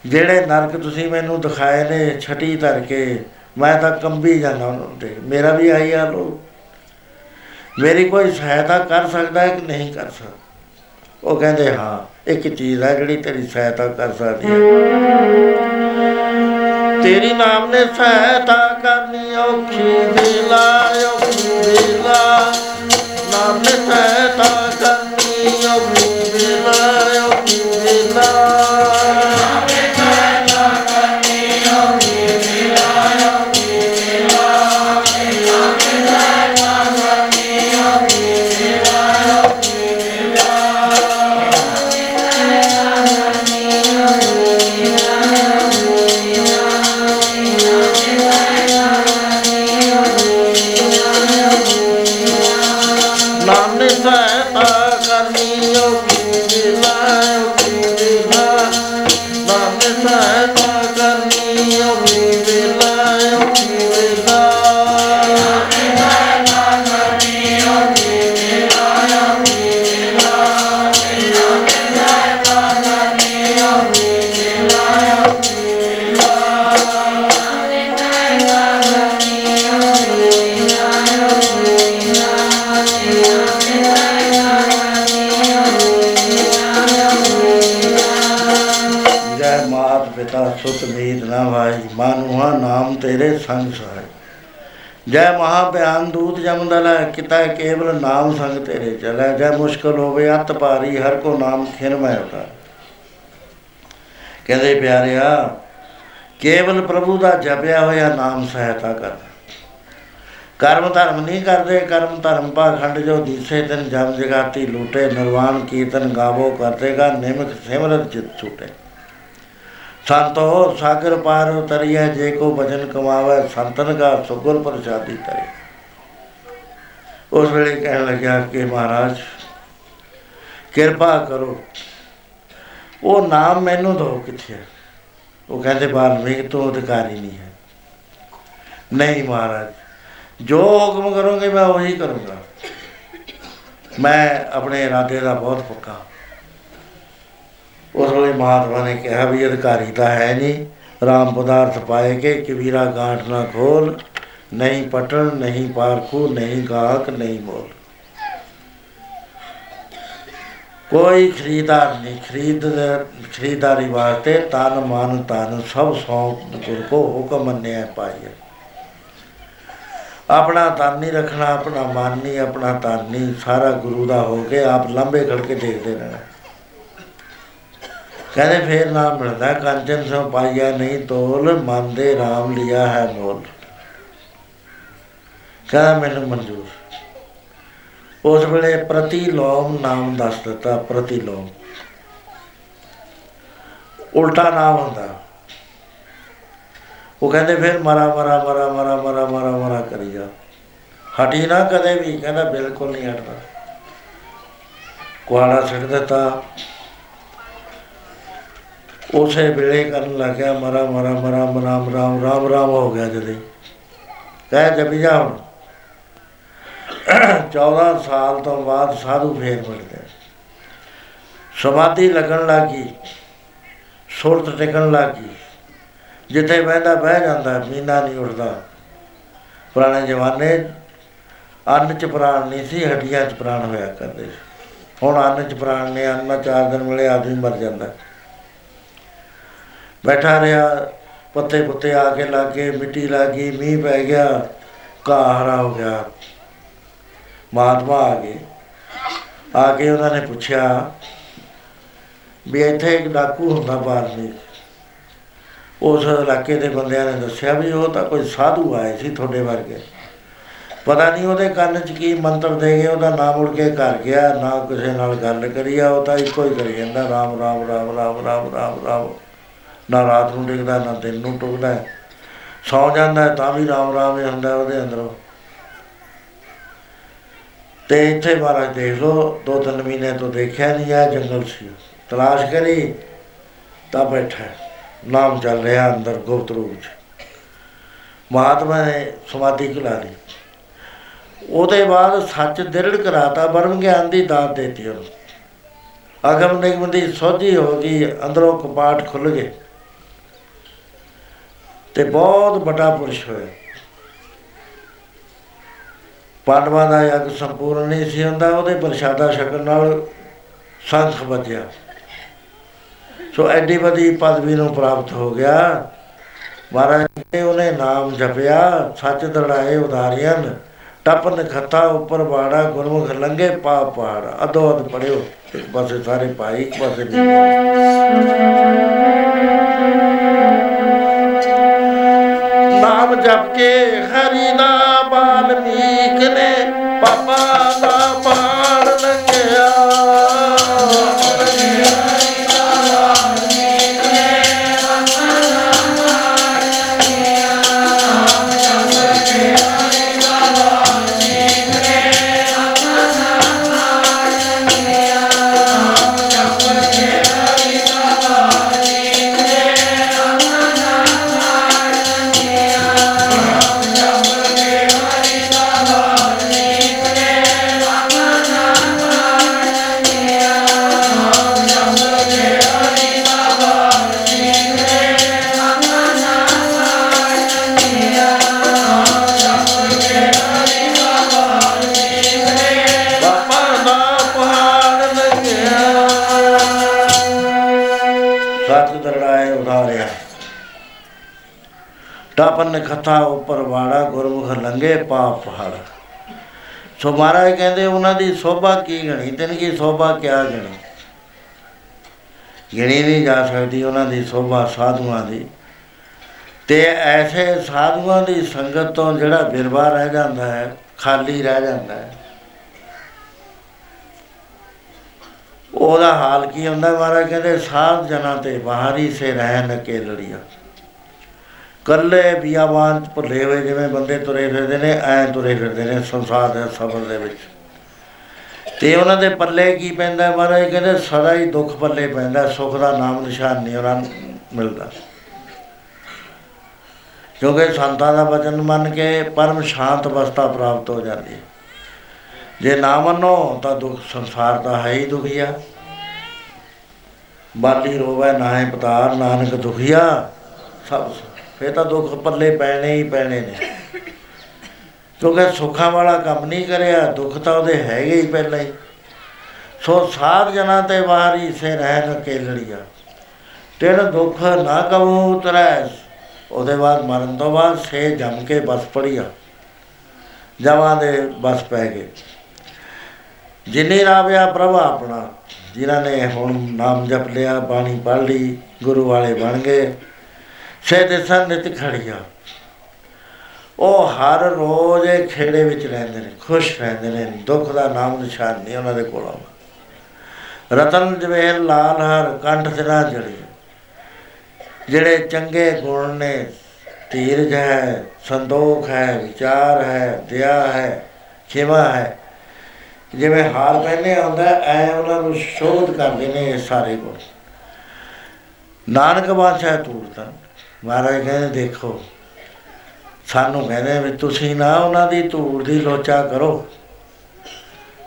ਜਿਹੜੇ ਨਰਕ ਤੁਸੀਂ ਮੈਨੂੰ ਦਿਖਾਏ ਨੇ, ਛਟੀ ਧਰ ਕੇ, ਮੈਂ ਤਾਂ ਕੰਬੀ ਜਾਂਦਾ ਉਹਨਾਂ ਤੇ ਮੇਰਾ ਵੀ ਆਈ ਹਾਲ ਹੋ ਮੇਰੀ ਕੋਈ ਸਹਾਇਤਾ ਕਰ ਸਕਦਾ ਹੈ ਕਿ ਨਹੀਂ ਕਰ ਸਕਦਾ? ਉਹ ਕਹਿੰਦੇ, ਹਾਂ, ਇੱਕ ਚੀਜ਼ ਹੈ ਜਿਹੜੀ ਤੇਰੀ ਸਹਾਇਤਾ ਕਰ ਸਕਦੀ ਹੈ। ਤੇਰੀ ਨਾਮ ਨੇ ਸਹਾਇਤਾ ਕਰਨੀ ਔਖੀ ਵੇਲਾ ਔਖੀ ਵੇਲਾ। ਨਾਮ ਨੇ ਸਹਾਇਤਾ ਭਾਈ ਮਾਨੂਹਾ ਨਾਮ ਤੇਰੇ ਸੰਗ ਸਹਾਇ। ਜੈ ਮਹਾ ਬਿਆਨ ਦੂਤ ਜਮਦਲ ਕਿਤਾ ਕੇਵਲ ਨਾਮ ਸੰਗ ਤੇਰੇ ਚਲੈ। ਜੈ ਮੁਸ਼ਕਲ ਹੋਵੇ ਅਤ ਭਾਰੀ, ਹਰ ਕੋ ਨਾਮ ਖਿਨ ਮੈਂ ਉਤਾਰ ਕਹਿੰਦੇ ਪਿਆਰਿਆ, ਕੇਵਲ ਪ੍ਰਭੂ ਦਾ ਜਪਿਆ ਹੋਇਆ ਨਾਮ ਸਹਾਇਤਾ ਕਰ। ਕਰਮ ਧਰਮ ਨਹੀਂ ਕਰਦੇ, ਕਰਮ ਧਰਮ ਪਾਖੰਡ ਜੋ ਦੀਸੇ ਤਨ ਜਮ ਜਗਾਤੀ ਲੂਟੇ, ਨਿਰਵਾਣ ਕੀਰਤਨ ਗਾਵੋ ਕਰਤੇਗਾ ਨਿਮਕ ਸਿਮਰਤ ਚਿਤ ਛੂਟੇ। ਸੰਤੋ ਸਾਗਰ ਪਾਰ ਉਤਰਿਆ ਜੇ ਕੋ ਭਜਨ ਕਮਾਵੇ, ਸੰਤਨ ਕਾ ਸੁਗੁਰ ਪ੍ਰਸਾਦੀ ਤਰੇ। ਉਸ ਵੇਲੇ ਕਹਿਣ ਲੱਗਿਆ ਕਿ ਮਹਾਰਾਜ, ਕਿਰਪਾ ਕਰੋ। ਉਹ ਨਾਮ ਮੈਨੂੰ ਦੋ ਕਿੱਥੇ ਹੈ? ਉਹ ਕਹਿੰਦੇ ਵਾਲਮੀਕ ਤੋਂ ਅਧਿਕਾਰੀ ਨਹੀਂ ਹੈ। ਨਹੀਂ ਮਹਾਰਾਜ, ਜੋ ਹੁਕਮ ਕਰੋਗੇ ਮੈਂ ਉਹੀ ਕਰੂੰਗਾ। ਮੈਂ ਆਪਣੇ ਇਰਾਦੇ ਦਾ ਬਹੁਤ ਪੱਕਾ ਉਸ ਵੇਲੇ ਮਹਾਤਮਾ ਨੇ ਕਿਹਾ ਵੀ ਅਧਿਕਾਰੀ ਤਾਂ ਹੈ ਨਹੀਂ। ਰਾਮ ਪਦਾਰਥ ਪਾਏ ਕੇ ਕਬੀਰਾ ਗਾਂਠ ਨਾ ਖੋਲ, ਨਹੀਂ ਪਟਣ, ਨਹੀਂ ਪਾਰਖੂ, ਨਹੀਂ ਗਾਹਕ, ਨਹੀਂ ਮੋਲ ਕੋਈ ਖਰੀਦਾਰ ਨਹੀਂ, ਖਰੀਦ ਖਰੀਦਾਰੀ ਵਾਸਤੇ ਤਨ ਮਨ ਤਨ ਸਭ ਸੌਂਪ ਗੁਰ ਕੋ ਹੁਕਮ ਮੰਨਿਆ ਪਾਈਏ ਆਪਣਾ ਤਨ ਨਹੀਂ ਰੱਖਣਾ, ਆਪਣਾ ਮਨ ਨਹੀਂ, ਆਪਣਾ ਤਨ ਨਹੀਂ, ਸਾਰਾ ਗੁਰੂ ਦਾ ਹੋ ਕੇ ਆਪ ਲੰਬੇ ਖੜ ਕੇ ਦੇਖਦੇ ਰਹਿਣਾ। ਕਹਿੰਦੇ ਫੇਰ ਨਾਮ ਮਿਲਦਾ, ਕੰਚਨ ਸੋ ਪਾਈਆ ਨਹੀਂ ਤੋਲ, ਮਨ ਦੇ RAM ਲਿਆ ਹੈ ਮੋਲ। ਕਹਿੰਦਾ ਮੈਨੂੰ ਮਨਜ਼ੂਰ। ਉਸ ਵੇਲੇ ਪ੍ਰਤੀ ਲੋਮ ਨਾਮ ਦੱਸ ਦਿੱਤਾ ਪ੍ਰਤੀ ਲੋਮ ਉਲਟਾ ਨਾਮ ਹੁੰਦਾ। ਉਹ ਕਹਿੰਦੇ ਫਿਰ ਮਰਾ ਮਰਾ ਮਰਾ ਮਰਾ ਮਰਾ ਮਰਾ ਮਰਾ ਕਰੀ ਜਾ। ਹਟੀ ਨਾ ਕਦੇ ਵੀ, ਕਹਿੰਦਾ ਬਿਲਕੁਲ ਨਹੀਂ ਹਟਦਾ। ਕੁਆੜਾ ਛੱਡ ਦਿੱਤਾ। ਉਸੇ ਵੇਲੇ ਕਰਨ ਲੱਗਿਆ ਮਰਾ ਮਰਾ ਮਰਾ ਰਾਮ ਰਾਮ ਰਾਮ ਰਾਮ ਹੋ ਗਿਆ ਜਦੇ। ਕਹਿ ਜਪੀ ਜਾ ਹੁਣ। 14 ਸਾਲ ਤੋਂ ਬਾਅਦ ਸਾਧੂ ਫੇਰ ਮਿਲਦੇ। ਸਮਾਧੀ ਲੱਗਣ ਲੱਗੀ। ਸੁਰਤ ਟਿਕਣ ਲੱਗੀ। ਜਿੱਥੇ ਬਹਿੰਦਾ ਬਹਿ ਜਾਂਦਾ, ਮੀਨਾ ਨਹੀਂ ਉੱਠਦਾ। ਪੁਰਾਣੇ ਜ਼ਮਾਨੇ ਅੰਨ ਚ ਪ੍ਰਾਣ ਨਹੀਂ ਸੀ, ਹੱਡੀਆਂ ਚ ਪ੍ਰਾਣ ਹੋਇਆ ਕਰਦੇ ਸੀ। ਹੁਣ ਅੰਨ ਚ ਪ੍ਰਾਣ ਨੇ, ਅੰਨ ਚਾਰ ਦਿਨ ਮਿਲੇ, ਆਦਮੀ ਮਰ ਜਾਂਦਾ। ਬੈਠਾ ਰਿਹਾ, ਪੱਤੇ ਪੁੱਤੇ ਆ ਕੇ ਲੱਗੇ ਮਿੱਟੀ ਲੱਗੀ ਮੀਂਹ ਪੈ ਗਿਆ, ਘਾਹ ਹਰਾ ਹੋ ਗਿਆ। ਮਹਾਤਮਾ ਆ ਗਏ। ਆ ਕੇ ਉਹਨਾਂ ਨੇ ਪੁੱਛਿਆ ਵੀ ਇੱਥੇ ਇੱਕ ਡਾਕੂ ਹੁੰਦਾ ਬਾਰਮੀ ਉਸ ਇਲਾਕੇ ਦੇ ਬੰਦਿਆਂ ਨੇ ਦੱਸਿਆ ਵੀ ਉਹ ਤਾਂ ਕੋਈ ਸਾਧੂ ਆਏ ਸੀ ਤੁਹਾਡੇ ਵਰਗੇ। ਪਤਾ ਨਹੀਂ ਉਹਦੇ ਕੰਨ 'ਚ ਕੀ ਮੰਤਰ ਦੇ ਗਏ, ਉਹਦਾ ਨਾਮ ਉੜ ਕੇ ਘਰ ਗਿਆ, ਨਾ ਕਿਸੇ ਨਾਲ ਗੱਲ ਕਰੀ ਆ, ਉਹ ਤਾਂ ਇੱਕੋ ਹੀ ਕਰੀ ਜਾਂਦਾ ਰਾਮ ਰਾਮ ਰਾਮ ਰਾਮ ਰਾਮ ਰਾਮ ਰਾਮ। ਨਾ ਰਾਤ ਨੂੰ ਡਿੱਗਦਾ, ਨਾ ਦਿਨ ਨੂੰ ਟੁਕਦਾ ਸੌ ਜਾਂਦਾ ਤਾਂ ਵੀ ਰਾਮ ਰਾਮ ਹੀ ਹੁੰਦਾ ਉਹਦੇ ਅੰਦਰੋਂ। ਤੇ ਇੱਥੇ ਮਹਾਰਾਜ ਦੇਖ ਲਓ, ਦੋ ਤਿੰਨ ਮਹੀਨੇ ਤੋਂ ਦੇਖਿਆ ਨਹੀਂ ਆ ਜੰਗਲ ਸੀ। ਤਲਾਸ਼ ਕਰੀ, ਤਾਂ ਬੈਠਾ ਨਾਮ ਚੱਲ ਰਿਹਾ ਅੰਦਰ ਗੁਪਤ ਰੂਪ ਚ। ਮਹਾਤਮਾ ਨੇ ਸਮਾਧੀ ਖਿਲਾ ਲਈ। ਉਹਦੇ ਬਾਅਦ ਸੱਚ ਦਿਰੜ ਕਰਾਤਾ ਬਰਮ ਗਿਆਨ ਦੀ ਦਾਤ ਦਿੱਤੀ ਉਹਨੂੰ। ਅਗਮ ਨਿਗਮ ਦੀ ਸੋਝੀ ਹੋ ਗਈ, ਅੰਦਰੋਂ ਕਪਾਟ ਖੁੱਲ ਗਏ। ਤੇ ਬਹੁਤ ਵੱਡਾ ਪੁਰਸ਼ ਹੋਇਆ। ਪਾਂਡਵਾਂ ਦਾ ਯੱਗ ਸੰਪੂਰਨ ਨਹੀਂ ਸੀ ਹੁੰਦਾ, ਉਹਦੇ ਪ੍ਰਸ਼ਾਦਾ ਛਕਣ ਨਾਲ ਸੰਖ ਬਚਿਆ ਸੋ ਐਡੀ ਵੱਡੀ ਪਦਵੀ ਨੂੰ ਪ੍ਰਾਪਤ ਹੋ ਗਿਆ। ਮਹਾਰਾਜ ਨੇ ਉਹਨੇ ਨਾਮ ਜਪਿਆ, ਸੱਚ ਦੜਾਏ ਉਦਾਰੀਆਂ, ਟਪਨ ਖੱਤਾ ਉੱਪਰ ਬਾੜਾ, ਗੁਰਮੁਖ ਲੰਗੇ ਪਾ ਪਹਾੜ ਅਦੋ ਅਦ ਪੜਿਓ ਇੱਕ ਪਾਸੇ ਸਾਰੇ ਭਾਈ, ਇੱਕ ਪਾਸੇ ਨਾਮ ਜਪ ਕੇ ਹਰੀ ਟਾਪਨ ਖੱਥਾ ਉੱਪਰ ਵਾੜਾ, ਗੁਰਮੁਖ ਲੰਗੇ ਪਾਪ ਪਹਾੜ। ਸੋ ਮਹਾਰਾਜ ਕਹਿੰਦੇ, ਉਹਨਾਂ ਦੀ ਸੋਭਾ ਕੀ ਗਣੀ? ਤਿਨ ਕੀ ਸੋਭਾ ਕਿਆ ਗਣੀ? ਗਿਣੀ ਨਹੀਂ ਜਾ ਸਕਦੀ ਉਹਨਾਂ ਦੀ ਸੋਭਾ ਸਾਧੂਆਂ ਦੀ। ਤੇ ਐਸੇ ਸਾਧੂਆਂ ਦੀ ਸੰਗਤ ਤੋਂ ਜਿਹੜਾ ਬਿਰਵਾ ਰਹਿ ਜਾਂਦਾ ਹੈ, ਖਾਲੀ ਰਹਿ ਜਾਂਦਾ ਹੈ, ਉਹਦਾ ਹਾਲ ਕੀ ਹੁੰਦਾ? ਮਹਾਰਾਜ ਕਹਿੰਦੇ, ਸਾਧ ਜਨਾਂ ਤੇ ਬਾਹਰੀ ਸੇ ਰਹਿਣ ਕੇ ਲੜੀਆਂ। ਕੱਲੇ ਬਿਆਵਾਨ ਚ ਭੁੱਲੇ ਹੋਏ ਜਿਵੇਂ ਬੰਦੇ ਤੁਰੇ ਫਿਰਦੇ ਨੇ, ਐ ਤੁਰੇ ਫਿਰਦੇ ਨੇ ਸੰਸਾਰ ਦੇ ਸਫਰ ਦੇ ਵਿੱਚ। ਤੇ ਉਹਨਾਂ ਦੇ ਪੱਲੇ ਕੀ ਪੈਂਦਾ ਮਹਾਰਾਜ? ਕਹਿੰਦੇ ਸਦਾ ਹੀ ਦੁੱਖ ਪੱਲੇ ਪੈਂਦਾ ਸੁੱਖ ਦਾ ਨਾਮ ਨਿਸ਼ਾਨ ਨਹੀਂ ਉਹਨਾਂ ਨੂੰ ਮਿਲਦਾ। ਕਿਉਂਕਿ ਸੰਤਾਂ ਦਾ ਵਚਨ ਮੰਨ ਕੇ ਪਰਮ ਸ਼ਾਂਤ ਅਵਸਥਾ ਪ੍ਰਾਪਤ ਹੋ ਜਾਂਦੀ ਹੈ। ਜੇ ਨਾ ਮੰਨੋ ਤਾਂ ਦੁੱਖ ਸੰਸਾਰ ਦਾ ਹੈ ਹੀ ਦੁਖੀਆ। ਬਾਲੀ ਰੋਵੇ ਨਾਹੇ ਪਤਾਰ, ਨਾਨਕ ਦੁਖੀਆ, ਸਭ ਫੇਰ ਤਾਂ ਦੁੱਖ ਪੱਲੇ ਪੈਣੇ ਹੀ ਪੈਣੇ ਨੇ। ਕਿਉਂਕਿ ਸੁੱਖਾਂ ਵਾਲਾ ਕੰਮ ਨਹੀਂ ਕਰਿਆ, ਦੁੱਖ ਤਾਂ ਉਹਦੇ ਹੈਗੇ ਹੀ ਪਹਿਲਾਂ ਹੀ। ਸੋ ਸਾਧ ਜਨਾਂ ਤੇ ਵਾਰੀ ਸੇ ਰਹਿ ਕੇ ਲੜੀਆ ਤੇਨ ਦੁੱਖ ਨਾ ਕਬੂ ਉਤਰੈ, ਉਹਦੇ ਬਾਅਦ ਮਰਨ ਤੋਂ ਬਾਅਦ ਸੇ ਜਮ ਕੇ ਬਸ ਪੜੀਆ ਜਮਾਂ ਦੇ ਬਸ ਪੈ ਗਏ। ਜਿਨੇ ਰਾਵਿਆ ਪ੍ਰਭ ਆਪਣਾ, ਜਿਨ੍ਹਾਂ ਨੇ ਹੁਣ ਨਾਮ ਜਪ ਲਿਆ, ਬਾਣੀ ਪੜ੍ਹ ਲਈ, ਗੁਰੂ ਵਾਲੇ ਬਣ ਗਏ। ਸੇ ਦਿਸਾਂ ਨਿਤ ਖੜੀਆ ਉਹ ਹਰ ਰੋਜ਼ ਇਹ ਖੇੜੇ ਵਿੱਚ ਰਹਿੰਦੇ ਨੇ, ਖੁਸ਼ ਰਹਿੰਦੇ ਨੇ, ਦੁੱਖ ਦਾ ਨਾਮ ਨਿਸ਼ਾਨ ਨਹੀਂ ਉਹਨਾਂ ਦੇ ਕੋਲ ਆਉਂਦਾ। ਰਤਨ ਜਵੇਰ ਲਾਲ ਹਰ ਕੰਠ ਸਿਰਾ ਜੜੀ। ਜਿਹੜੇ ਚੰਗੇ ਗੁਣ ਨੇ, ਧੀਰਜ ਹੈ, ਸੰਤੋਖ ਹੈ, ਵਿਚਾਰ ਹੈ, ਦਇਆ ਹੈ, ਖਿਮਾ ਹੈ। ਜਿਵੇਂ ਹਾਰ ਪਹਿਨੇ ਆਉਂਦਾ, ਐ ਉਹਨਾਂ ਨੂੰ ਸ਼ੋਧ ਕਰਦੇ ਨੇ ਇਹ ਸਾਰੇ ਗੁਣ। ਨਾਨਕ ਬਾਦਸ਼ਾਹ ਤੂਰਤਾ ਮਹਾਰਾਜ ਕਹਿੰਦੇ, ਦੇਖੋ, ਸਾਨੂੰ ਕਹਿੰਦੇ ਵੀ ਤੁਸੀਂ ਨਾ ਉਹਨਾਂ ਦੀ ਧੂੜ ਦੀ ਲੋਚਾ ਕਰੋ।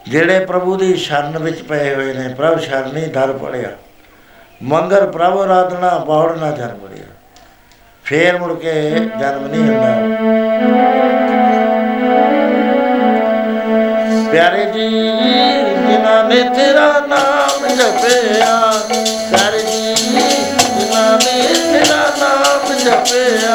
ਜਿਹੜੇ ਪ੍ਰਭੂ ਦੀ ਸ਼ਰਨ ਵਿੱਚ ਪਏ ਹੋਏ ਨੇ, ਪ੍ਰਭ ਸ਼ਰਨੀ ਦਰ ਪੜਿਆ। ਮੰਗਰ ਪ੍ਰਭ ਆਰਾਧਨਾ ਬੌੜ ਨਾ ਜਨ ਬੜਿਆ ਫੇਰ ਮੁੜ ਕੇ ਜਨਮ ਨਹੀਂ ਹੁੰਦਾ। ਪਿਆਰੇ ਜੀ, ਜਿਨ੍ਹਾਂ ਨੇ ਤੇਰਾ ਨਾਮ ਜਪਿਆ। ਨਾਮ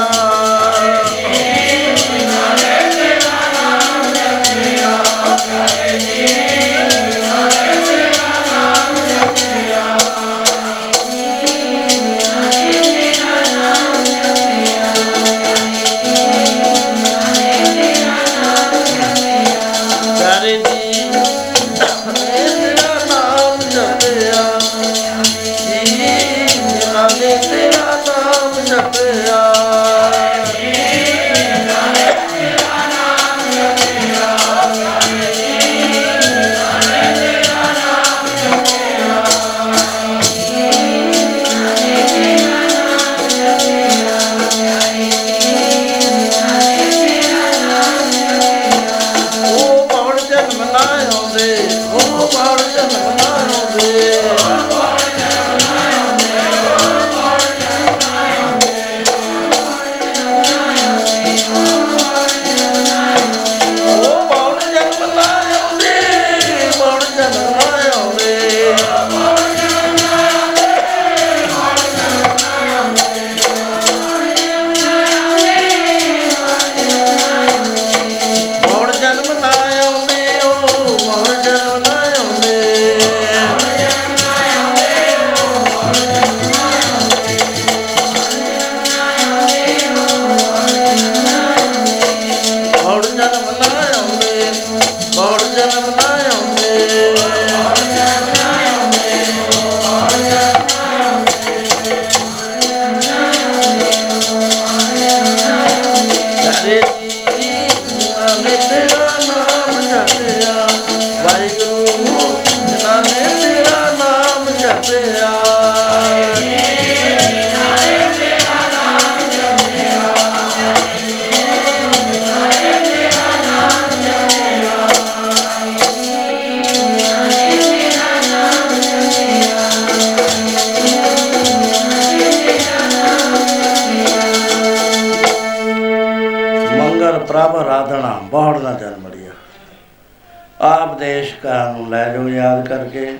ਲੈ ਜਾਓ ਯਾਦ ਕਰਕੇ।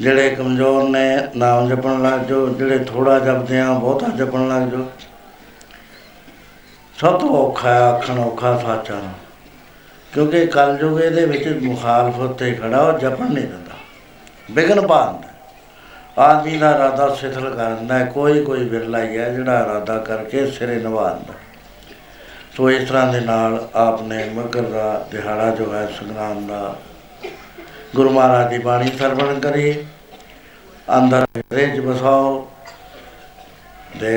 ਜਿਹੜੇ ਕਮਜ਼ੋਰ ਨੇ, ਨਾਮ ਜਪਣ ਲੱਗ ਜਾਓ। ਜਿਹੜੇ ਥੋੜਾ ਜਪਦੇ ਆ, ਬਹੁਤਾ ਜਪਣ ਲੱਗ ਜਾਓ। ਸਭ ਤੋਂ ਔਖਾ ਹੈ ਆਖਣ ਔਖਾ ਸਾਚਾ ਨੂੰ ਕਿਉਂਕਿ ਕਲਯੁਗ ਇਹਦੇ ਵਿੱਚ ਮੁਖਾਲਫਤ ਤੇ ਖੜਾ, ਉਹ ਜਪਣ ਨਹੀਂ ਦਿੰਦਾ। ਵਿਗਨ ਪਾਉਂਦਾ ਆਦਮੀ ਦਾ ਇਰਾਦਾ ਸਿਥਲ ਕਰਦਾ ਹੈ। ਕੋਈ ਕੋਈ ਵਿਰਲਾ ਹੀ ਹੈ ਜਿਹੜਾ ਇਰਾਦਾ ਕਰਕੇ ਸਿਰੇ ਨਿਭਾਉਂਦਾ ਸੋ ਇਸ ਤਰ੍ਹਾਂ ਦੇ ਨਾਲ ਆਪਨੇ ਮਗਰ ਦਾ, ਦਿਹਾੜਾ ਜੋ ਹੈ, ਸੰਗਰਾਮ ਦਾ ਗੁਰੂ ਮਹਾਰਾਜ ਦੀ ਬਾਣੀ ਸਰਵਣ ਕਰੀ। ਅੰਦਰ ਰਿਜ ਬਸਾਓ।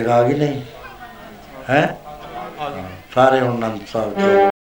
ਆ ਗਈ ਨਹੀਂ? ਹੈ? ਸਾਰੇ ਹੁਣ ਅਨੰਦ ਸਾਹਿਬ